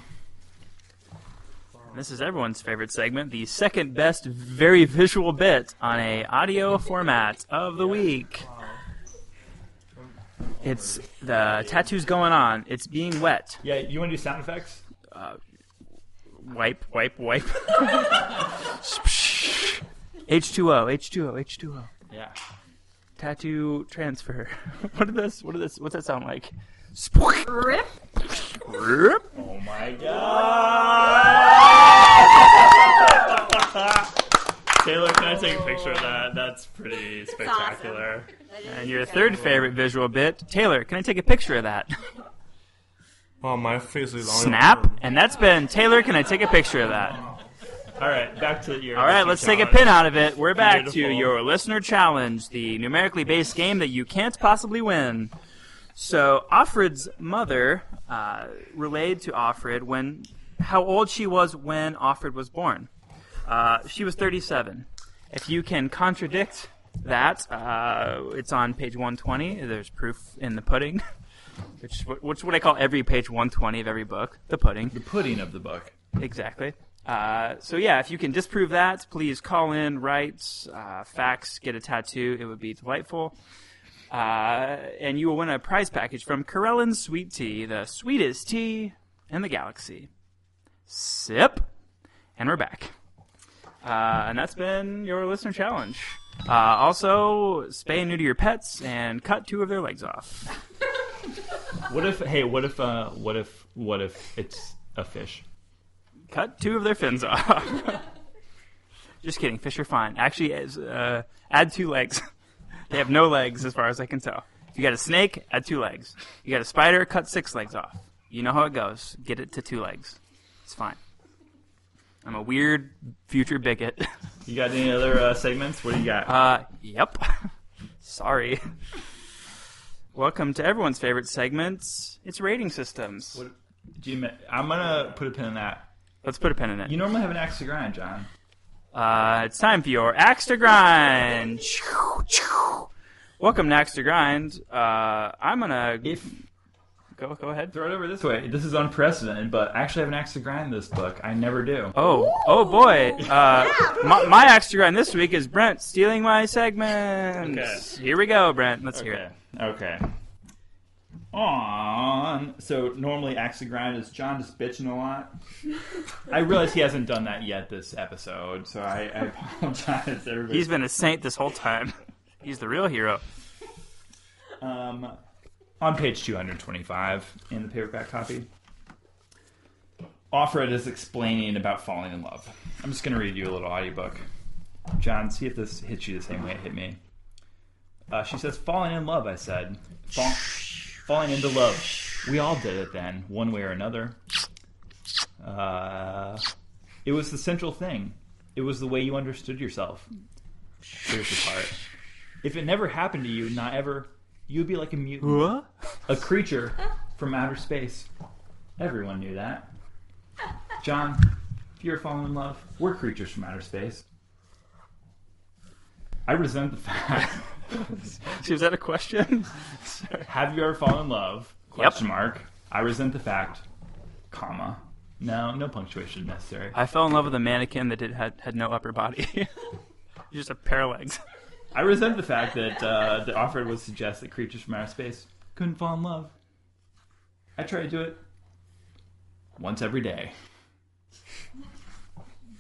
This is everyone's favorite segment, the second best very visual bit on a audio format of the week. It's the tattoo's going on. It's being wet. Yeah, you want to do sound effects? Wipe, wipe, wipe. H2O, H2O, H2O. Yeah. Tattoo transfer. what What is this? What What is this? What's that sound like? Rip. Rip. Oh my god! Taylor, can I take a picture of that? That's pretty spectacular. And your third favorite visual bit, Taylor. Can I take a picture of that? Wow, my face is on Snap. And that's been Taylor. Can I take a picture of that? All right, back to your. All right, let's take a pin out of it. We're back to your listener challenge, the numerically based game that you can't possibly win. So, Offred's mother uh, relayed to Offred when how old she was when Offred was born. Uh, she was 37. If you can contradict that, uh, it's on page 120. There's proof in the pudding, which which is what I call every page 120 of every book. The pudding. The pudding of the book. Exactly. Uh, so yeah, if you can disprove that, please call in, write, uh, fax, get a tattoo. It would be delightful. Uh, and you will win a prize package from Corellian Sweet Tea, the sweetest tea in the galaxy. Sip, and we're back. Uh, and that's been your listener challenge. Uh, also, spay and neuter your pets and cut two of their legs off. What if? Hey, what if? What if? What if it's a fish? Cut two of their fins off. Just kidding. Fish are fine. Actually, uh, add two legs. they have no legs, as far as I can tell. If you got a snake, add two legs. You got a spider, cut six legs off. You know how it goes. Get it to two legs. It's fine. I'm a weird future bigot. You got any other uh, segments? What do you got? Uh, yep. Sorry. Welcome to everyone's favorite segments. It's rating systems. What- do you, I'm gonna put a pin in that. Let's put a pin in it. You normally have an axe to grind, John. Uh, it's time for your axe to grind. Welcome to axe to grind. Uh, I'm gonna If go go ahead. throw it over this way, this is unprecedented, but I actually have an axe to grind this book. I never do. Oh oh boy. Uh, my, my axe to grind this week is Brent stealing my segment. Okay. Here we go, Brent. Let's hear it. Okay. On. So normally axe to grind is John just bitching a lot. I realize he hasn't done that yet this episode, so I, I apologize, everybody. He's been a saint this whole time. He's the real hero. Um, on page 225 in the paperback copy, Offred is explaining about falling in love. I'm just going to read you a little audiobook. John, see if this hits you the same way it hit me. Uh, she says, Falling in love, I said. Fall- falling into love. We all did it then, one way or another. Uh, it was the central thing. It was the way you understood yourself. Here's the part. If it never happened to you, not ever, you'd be like a mutant, What? a creature from outer space. Everyone knew that. John, if you're falling in love, we're creatures from outer space. I resent the fact. Was that a question? Have you ever fallen in love? Question mark. I resent the fact, comma. No, no punctuation necessary. I fell in love with a mannequin that did had, had no upper body. Just a pair of legs. I resent the fact that uh, the offer would suggest that creatures from outer space couldn't fall in love. I try to do it once every day.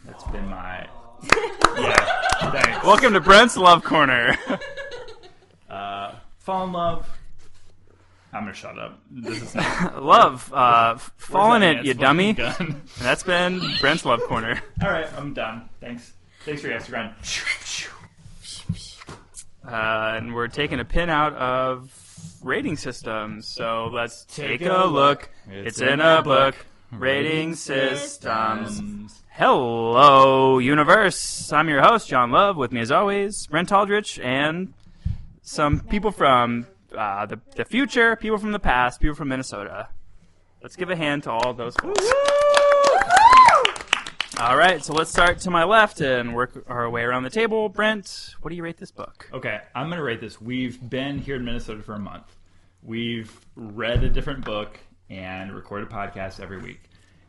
That's been my yeah. Thanks. Welcome to Brent's Love Corner. Uh, fall in love. I'm gonna shut up. This is not, love, uh, falling it, you dummy. gun? That's been Brent's Love Corner. All right, I'm done. Thanks. Thanks for your Instagram. Uh, and we're taking a pin out of rating systems. So let's take a look. It's in a book. Rating systems. Hello, universe. I'm your host, John Love. With me, as always, Brent Aldrich and some people from uh, the, the future, people from the past, people from Minnesota. Let's give a hand to all those folks. All right, so let's start to my left and work our way around the table. Brent, what do you rate this book? Okay, I'm gonna rate this. We've been here in Minnesota for a month. We've read a different book and recorded podcasts every week.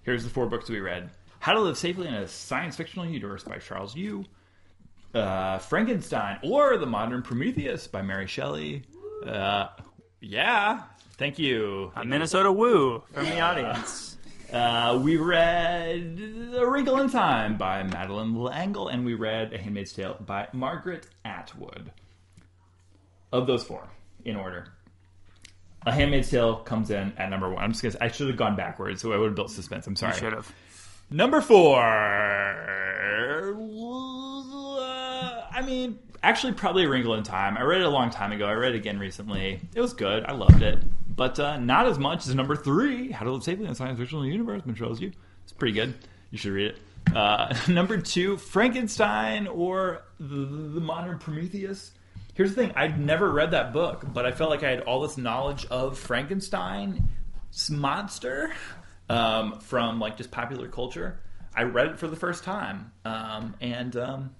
Here's the four books we read: How to Live Safely in a Science Fictional Universe by Charles Yu, uh, Frankenstein or the Modern Prometheus by Mary Shelley. Uh, yeah, thank you. A Minnesota woo from the audience. Uh, we read A Wrinkle in Time by Madeleine L'Engle, and we read A Handmaid's Tale by Margaret Atwood. Of those four, in order, A Handmaid's Tale comes in at number one. I'm just gonna. I should have gone backwards, so I would have built suspense. I'm sorry. Should have. Number four. I mean, actually, probably A Wrinkle in Time. I read it a long time ago. I read it again recently. It was good. I loved it. But uh, not as much as number three, How to Live Safely in a Science Fictional Universe, which shows you. It's pretty good. You should read it. Uh, number two, Frankenstein or the, the Modern Prometheus. Here's the thing I'd never read that book, but I felt like I had all this knowledge of Frankenstein monster um, from like just popular culture. I read it for the first time, um, and um,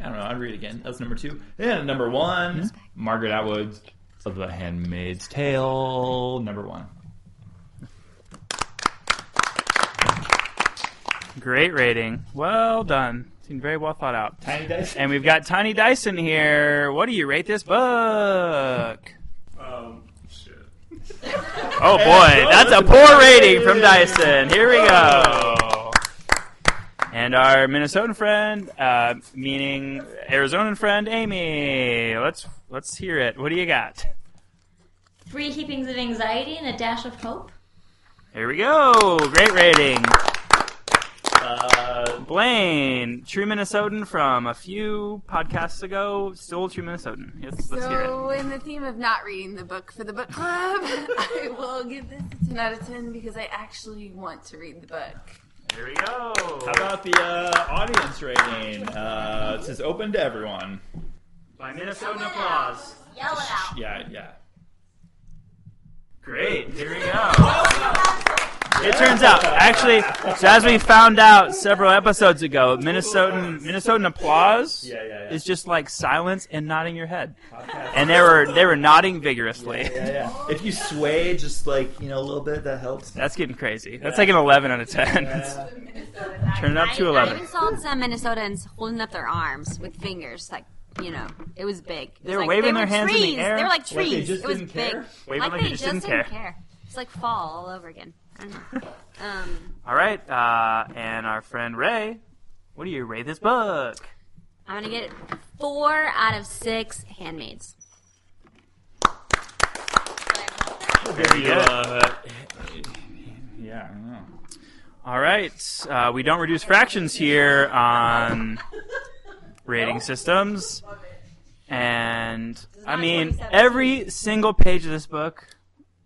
I don't know. I'd read it again. That's number two. And number one, Margaret Atwood's of The Handmaid's Tale. Number one. Great rating. Well done. Seemed very well thought out. Tiny Dice. And we've got Tiny Dyson here. What do you rate this book? Um, shit. Oh boy, that's a poor rating from Dyson. Here we go. And our Minnesotan friend, uh, meaning Arizonan friend, Amy. Let's let's hear it. What do you got? Three heapings of anxiety and a dash of hope. Here we go. Great rating. Uh, Blaine, true Minnesotan from a few podcasts ago, still true Minnesotan. Yes, let's hear it. So, in the theme of not reading the book for the book club, I will give this a 10 out of 10 because I actually want to read the book. Here we go. How about the uh, audience rating? Uh, it says open to everyone. By Minnesota applause. Yell it out. Yeah, yeah. Great. Here we go. It turns out, actually, so as we found out several episodes ago, Minnesotan Minnesotan applause Yeah, yeah, yeah. is just like silence and nodding your head, and they were they were nodding vigorously. Yeah, yeah. If you sway just like, you know, a little bit, that helps. That's getting crazy. That's like an 11 out of 10. Turn it up to I, I 11. even saw some Minnesotans holding up their arms with fingers, like you know, it was big. It was They were like, waving they their were hands in the trees. air? They were like Like they trees. just it was didn't big. care? Waving like like they they just just didn't didn't care. care. It's like fall all over again. I don't know. Um, All right, uh, and our friend Ray, what do you rate this book? I'm gonna get four out of six handmaids. Very good. Uh, yeah, I don't know. All right, uh, we don't reduce fractions here on rating systems, and I mean every single page of this book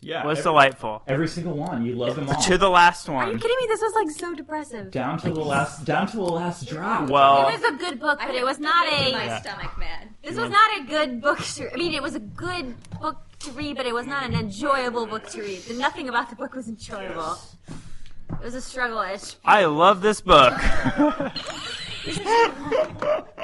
Yeah. was every, delightful every single one. You love them all. to the last one. Are you one. kidding me? This was like so depressive. down to the last down to the last drop. Well, It was a good book, but it was not a. my stomach mad. This was not a good book. to- I mean, it was a good book to read, but it was not an enjoyable book to read. Nothing about the book was enjoyable. It was a struggle. It's I love this book.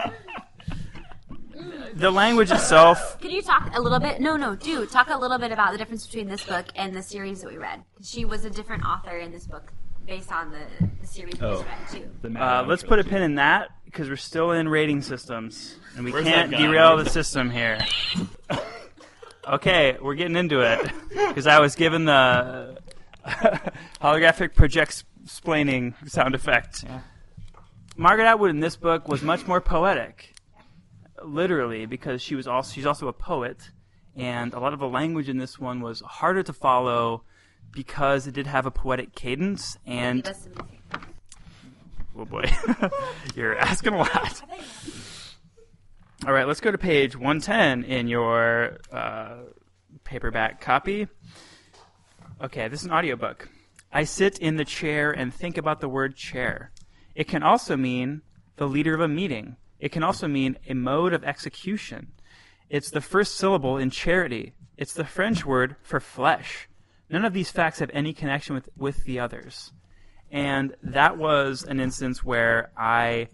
the language itself. Could you talk a little bit? No, no, do talk a little bit about the difference between this book and the series that we read. She was a different author in this book based on the, the series we just Oh. read too. Uh, let's put a pin in that because we're still in rating systems and we Where's can't derail the the- system here. okay, we're getting into it because I was given the holographic project explaining sound effect. Yeah. Margaret Atwood in this book was much more poetic, literally, because she was also she's also a poet, and a lot of the language in this one was harder to follow because it did have a poetic cadence and Leave us some music. Oh boy, you're asking a lot. All right, let's go to page 110 in your uh, paperback copy. Okay, this is an audiobook. I sit in the chair and think about the word chair. It can also mean the leader of a meeting. It can also mean a mode of execution. It's the first syllable in charity. It's the French word for flesh. None of these facts have any connection with, with the others. And that was an instance where I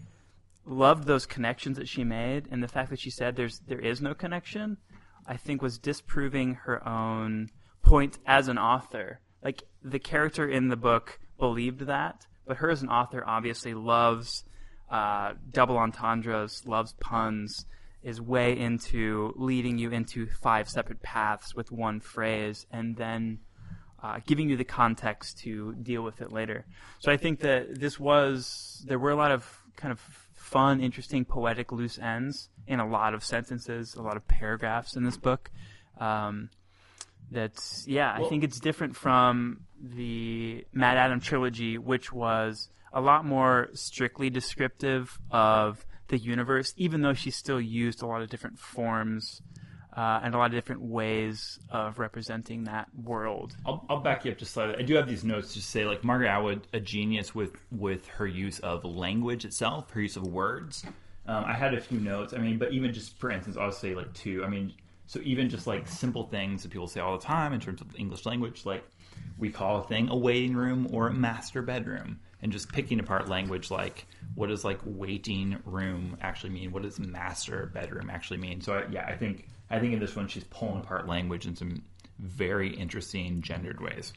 loved those connections that she made, and the fact that she said there's there is no connection, I think was disproving her own point as an author. Like the character in the book believed that, but her as an author obviously loves uh, double entendres, loves puns, is way into leading you into five separate paths with one phrase, and then uh, giving you the context to deal with it later. So I think that this was there were a lot of kind of fun, interesting, poetic loose ends in a lot of sentences, a lot of paragraphs in this book. Um, that's yeah, I think it's different from the MaddAddam trilogy, which was a lot more strictly descriptive of the universe, even though she still used a lot of different forms uh, and a lot of different ways of representing that world. I'll, I'll back you up just slightly. I do have these notes to say, like Margaret Atwood, a genius with with her use of language itself, her use of words. Um, I had a few notes. I mean, but even just for instance, I'll say like two. I mean, so even just like simple things that people say all the time in terms of English language, like we call a thing a waiting room or a master bedroom, and just picking apart language like what does like waiting room actually mean? What does master bedroom actually mean? So I, yeah, I think I think in this one she's pulling apart language in some very interesting gendered ways.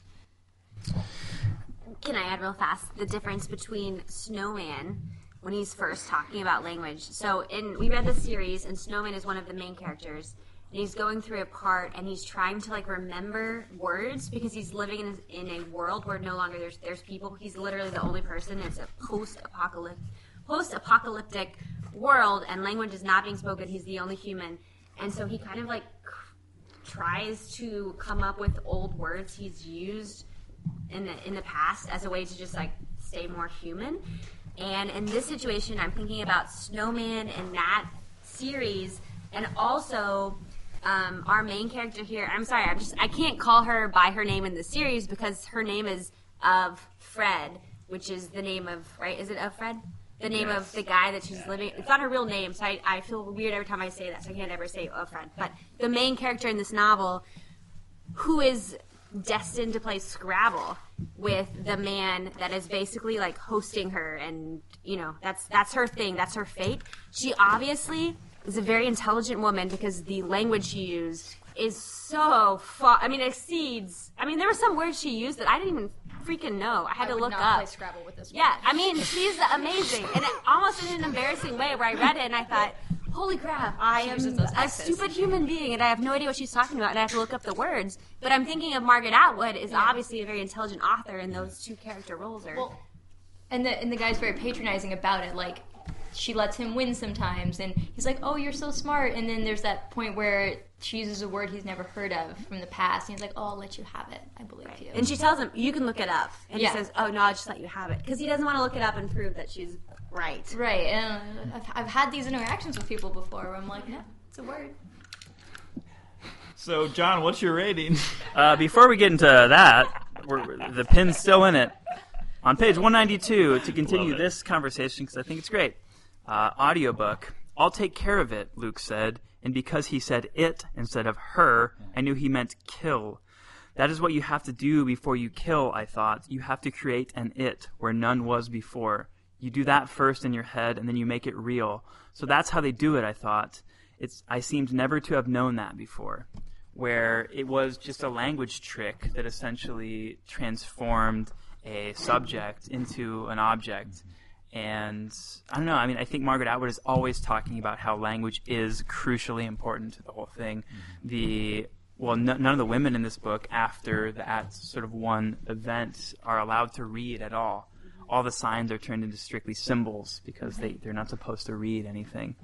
Can I add real fast the difference between Snowman when he's first talking about language? So, in we read the series, and Snowman is one of the main characters, and he's going through a part, and he's trying to like remember words because he's living in a, in a world where no longer there's there's people. He's literally the only person. It's a post-apocalyptic post-apocalyptic world, and language is not being spoken. He's the only human, and so he kind of like tries to come up with old words he's used in the in the past as a way to just like stay more human. And in this situation, I'm thinking about Snowman and that series, and also um, our main character here. I'm sorry, I'm just I can't call her by her name in the series because her name is of Fred, which is the name of right? Is it of Fred? The name of the guy that she's living. It's not her real name, so I, I feel weird every time I say that. So I can't ever say of Fred. But the main character in this novel who is destined to play Scrabble with the man that is basically like hosting her and you know that's that's her thing that's her fate she obviously is a very intelligent woman because the language she used is so far i mean it exceeds i mean there were some words she used that i didn't even freaking know i had I to look not up play Scrabble with this. yeah, one. I mean, she's amazing, and almost in an embarrassing way. Where I read it and I thought, "Holy crap! I am a stupid human being, and I have no idea what she's talking about, and I have to look up the words." But I'm thinking of Margaret Atwood is obviously a very intelligent author, and those two character roles are. Well, and the and the guy's very patronizing about it. Like she lets him win sometimes, and he's like, "Oh, you're so smart." And then there's that point where she uses a word he's never heard of from the past, and he's like, "Oh, I'll let you have it. I believe you." and she tells him, "You can look it up," and Yeah. he says, "Oh no, I'll just let you have it," because he doesn't want to look it up and prove that she's right. right, and I've, I've had these interactions with people before where I'm like, "No, it's a word." So, John, what's your rating? Uh, before we get into that, we're, the pin's still in it. On page 192, to continue this conversation, because I think it's great. Uh, audiobook. I'll take care of it, Luke said, And because he said it instead of her, I knew he meant kill. That is what you have to do before you kill, I thought. You have to create an it where none was before. You do that first in your head and then you make it real. So that's how they do it, I thought. It's I seemed never to have known that before. Where it was just a language trick that essentially transformed a subject into an object. And I don't know. I mean, I think Margaret Atwood is always talking about how language is crucially important to the whole thing. The well, n- none of the women in this book, after that sort of one event, are allowed to read at all. All the signs are turned into strictly symbols because they they're not supposed to read anything.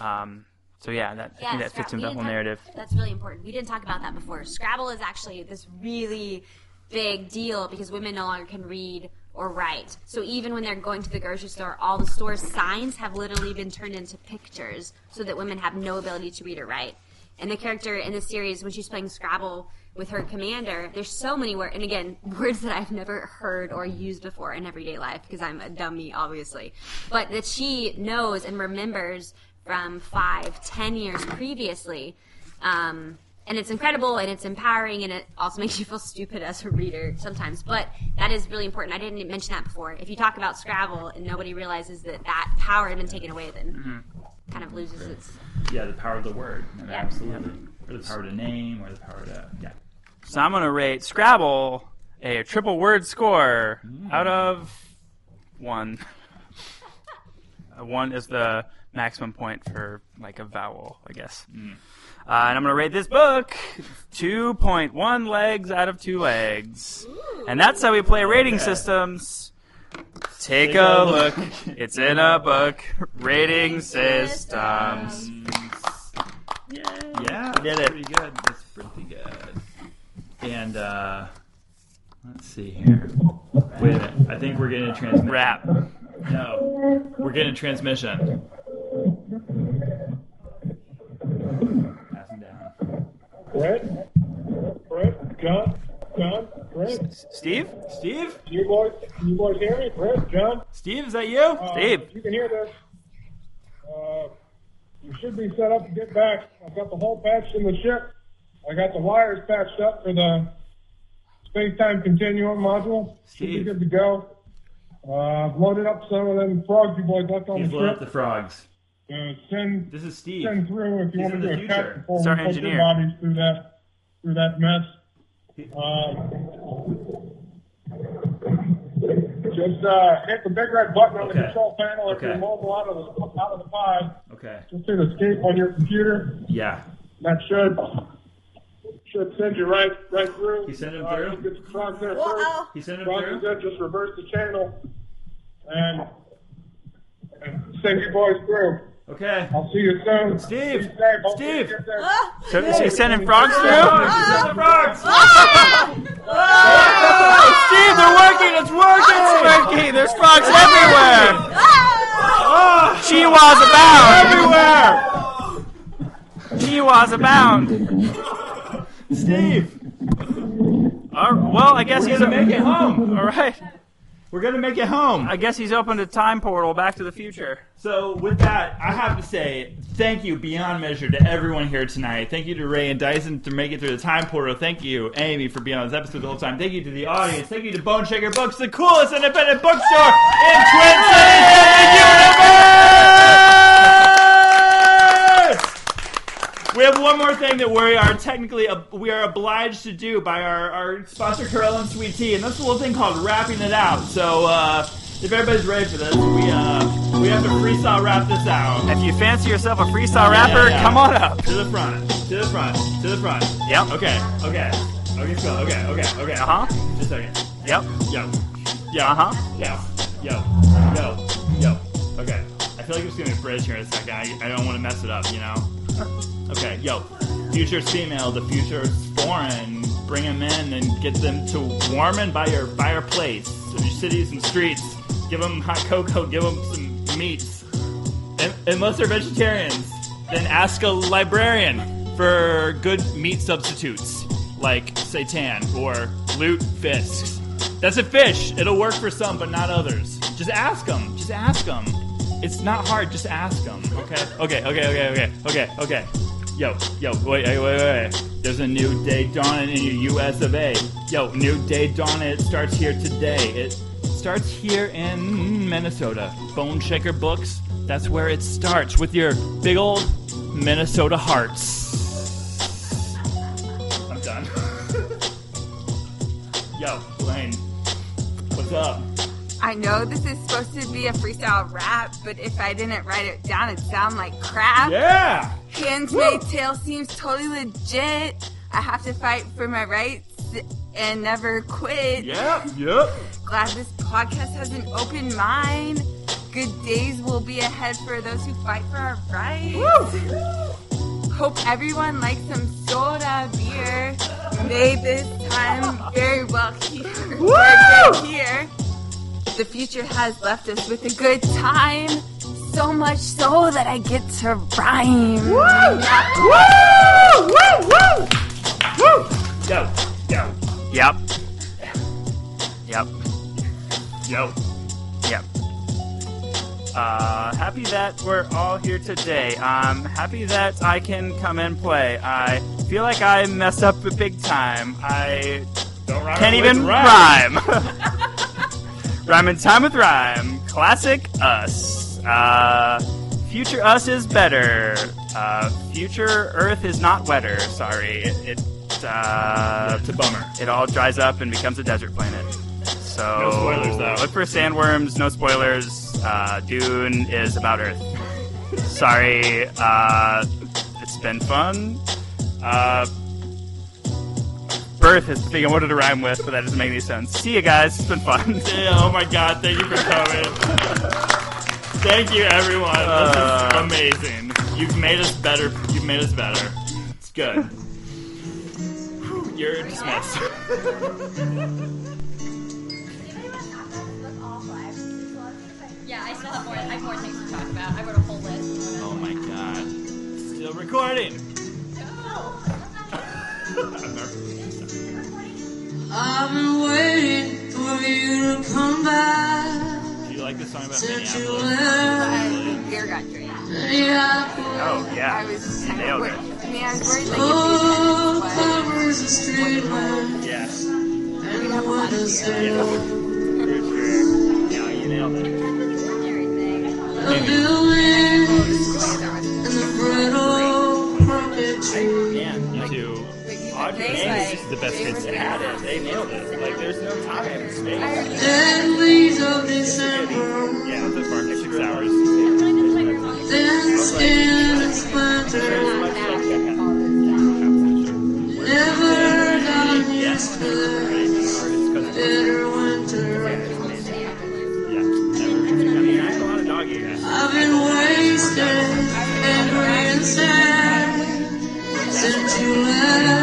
Um, so yeah, that I think that Scra- fits we into the whole talk- narrative. That's really important. We didn't talk about that before. Scrabble is actually this really big deal because women no longer can read or write. So even when they're going to the grocery store, all the store signs have literally been turned into pictures so that women have no ability to read or write. And the character in the series, when she's playing Scrabble with her commander, there's so many words, and again, words that I've never heard or used before in everyday life because I'm a dummy, obviously. But that she knows and remembers from five, ten years previously. Um, and it's incredible and it's empowering and it also makes you feel stupid as a reader sometimes. But that is really important. I didn't mention that before. If you talk about Scrabble and nobody realizes that that power had been taken away, then mm-hmm. kind of loses its. Yeah, the power of the word. Yeah. Absolutely. Or the power to name, or the power to yeah. So I'm gonna rate Scrabble a triple word score mm. out of one. Uh, one is the maximum point for like a vowel, I guess. Mm. Uh, and I'm gonna rate this book 2.1 legs out of two legs. And that's how we play rating systems. Take a look. It's in a book. Rating systems. Yeah, We did it. Pretty good. That's pretty good. And uh, let's see here. Wait a minute. I think we're getting a transmission. Wrap. No, we're getting a transmission. Brett? Brett? John? John? Brett? Steve? Steve? Can you boys, can you boys hear me? Brett? John? Steve, is that you? Uh, Steve. You can hear this. Uh, you should be set up to get back. I've got the hole patched in the ship. I got the wires patched up for the space-time continuum module. Should be Steve. good to go. Uh, I've loaded up some of them frogs you boys left on He's the loading up the frogs. Uh, send This is Steve. send through if you He's want in to the do a future. cut before It's we put engineer. your bodies through that through that mess. Um, just uh, hit the big red button on Okay. the control panel if Okay. you're mobile out of the out of the pod. Okay. Just hit escape on your computer. Yeah. That should should send you right right through. He sent him Uh, through? you'll Get the frogs there Whoa. He sent him Frogs through. Just reverse the channel and, and send you boys through. Okay. I'll see you soon. Steve! Be safe. Hopefully you Steve! get there. So is he sending frogs through? Send frogs! Ah! Ah! Steve, they're working! It's working! It's ah! working! There's frogs everywhere! Chihuahuas abound! Everywhere! Chihuahuas abound! Steve! All right, well, I guess We're he's gonna make it home. All right. We're gonna make it home. I guess he's opened a time portal back to the future. So with that, I have to say thank you beyond measure to everyone here tonight. Thank you to Ray and Dyson to make it through the time portal. Thank you, Amy, for being on this episode the whole time. Thank you to the audience. Thank you to Boneshaker Books, the coolest independent bookstore in Twin Cities in the We have one more thing that we are technically we are obliged to do by our, our sponsor Corellian Sweet Tea, and that's a little thing called wrapping it out. So uh, if everybody's ready for this, we uh, we have to freestyle rap this out. If you fancy yourself a freestyle rapper, yeah. come on up. To the front, to the front, to the front. Yep. Okay, okay, okay, so okay, okay, okay. Uh huh. Just a second. Yep. Yo, yo, Uh huh. yo, yo, yo, yo. Okay. I feel like just gonna bridge here in a second. I, I don't want to mess it up, you know. Okay, yo. Future's female, the future's foreign. Bring them in and get them to warm warming by your fireplace of your cities and streets. Give them hot cocoa, give them some meats. And, unless they're vegetarians, then ask a librarian for good meat substitutes like seitan or lutefisk. That's a fish. It'll work for some, but not others. Just ask them. Just ask them. It's not hard. Just ask them. Okay. Okay. Okay. Okay. Okay. Okay. Okay. Yo, yo, wait, wait, wait, wait. There's a new day dawning in your US of A. Yo, new day dawning, it starts here today. It starts here in Minnesota. Boneshaker Books, that's where it starts with your big old Minnesota hearts. I'm done. Yo, Blaine, what's up? I know this is supposed to be a freestyle rap, but if I didn't write it down, it'd sound like crap. Yeah! Handmaid's Tale seems totally legit. I have to fight for my rights and never quit. Yep, yep. Glad this podcast has an open mind. Good days will be ahead for those who fight for our rights. Woo. Hope everyone likes some soda beer. May this time very well here. good here. The future has left us with a good time. So much so that I get to rhyme. Woo! Woo! Woo! Woo! Woo! Yo, yo, Yep. Yep. yo. Yep. Uh, happy that we're all here today. I'm happy that I can come and play. I feel like I messed up big time. I Don't rhyme can't with even rhyme. rhyme. in time with rhyme. Classic us. Uh, future us is better. Uh, future Earth is not wetter. Sorry, it, it uh, It's a bummer. it all dries up and becomes a desert planet. So No spoilers, though. Look for sandworms. No spoilers. Uh, Dune is about Earth. Sorry. Uh, it's been fun. Uh, Birth is the thing I wanted to rhyme with, but that doesn't make any sense. See you guys. It's been fun. Yeah, oh my god, thank you for coming. thank you, everyone. Uh, this is amazing. You've made us better. You've made us better. It's good. Whew, You're dismissed. Yeah, I still have more. I have more things to talk about. I wrote a whole list. oh my god. Still recording. I'm nervous. I've been waiting for you to come back. Do you like this song about Since you Minneapolis? left, Beer got drank. yeah. Oh yeah. I was You kind nailed of it. worried. I mean, I was worried Oh, if covers the street lamp Yes. and the windowsill. Oh, for sure. Yeah, you nailed it. The Audrey they, this is the best they kids were had it. They nailed it. Like, there's no time and space. Dead leaves of December, Yeah, the park at six hours. thin skin and splinters. Never got used to the bitter winter. I've been wasted, angry and sad since you left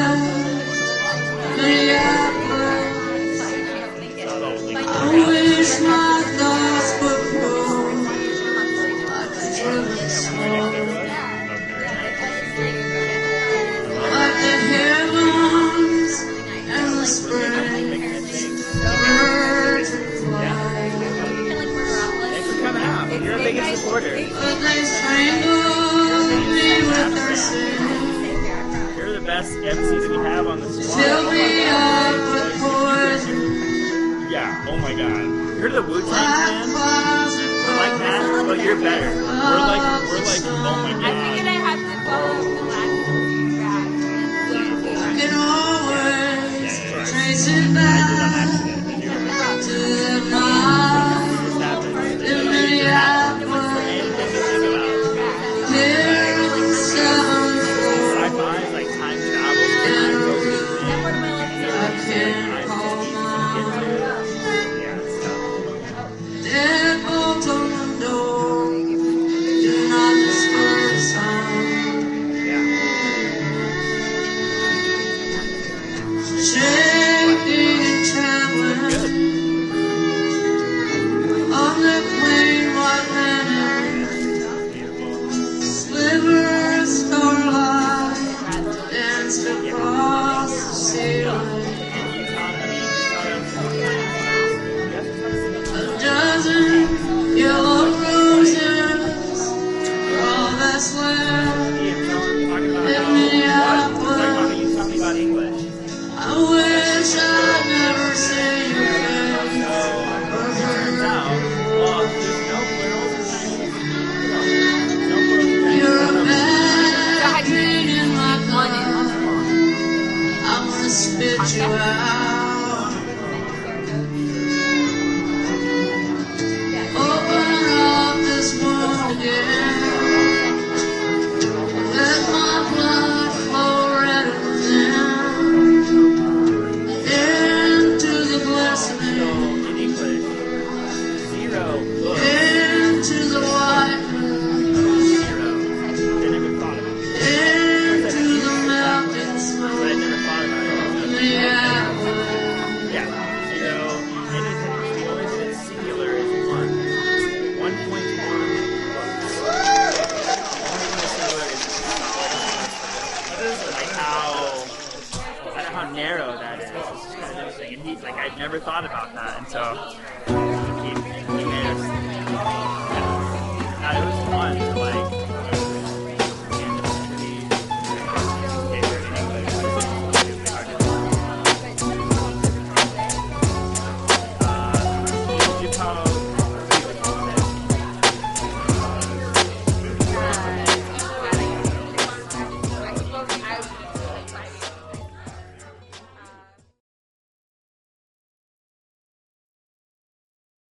You're the Wu Tang Black man. We're like that, but you're better. We're like, we're like, oh my god. I figured I god. had to follow the last I can always trace it back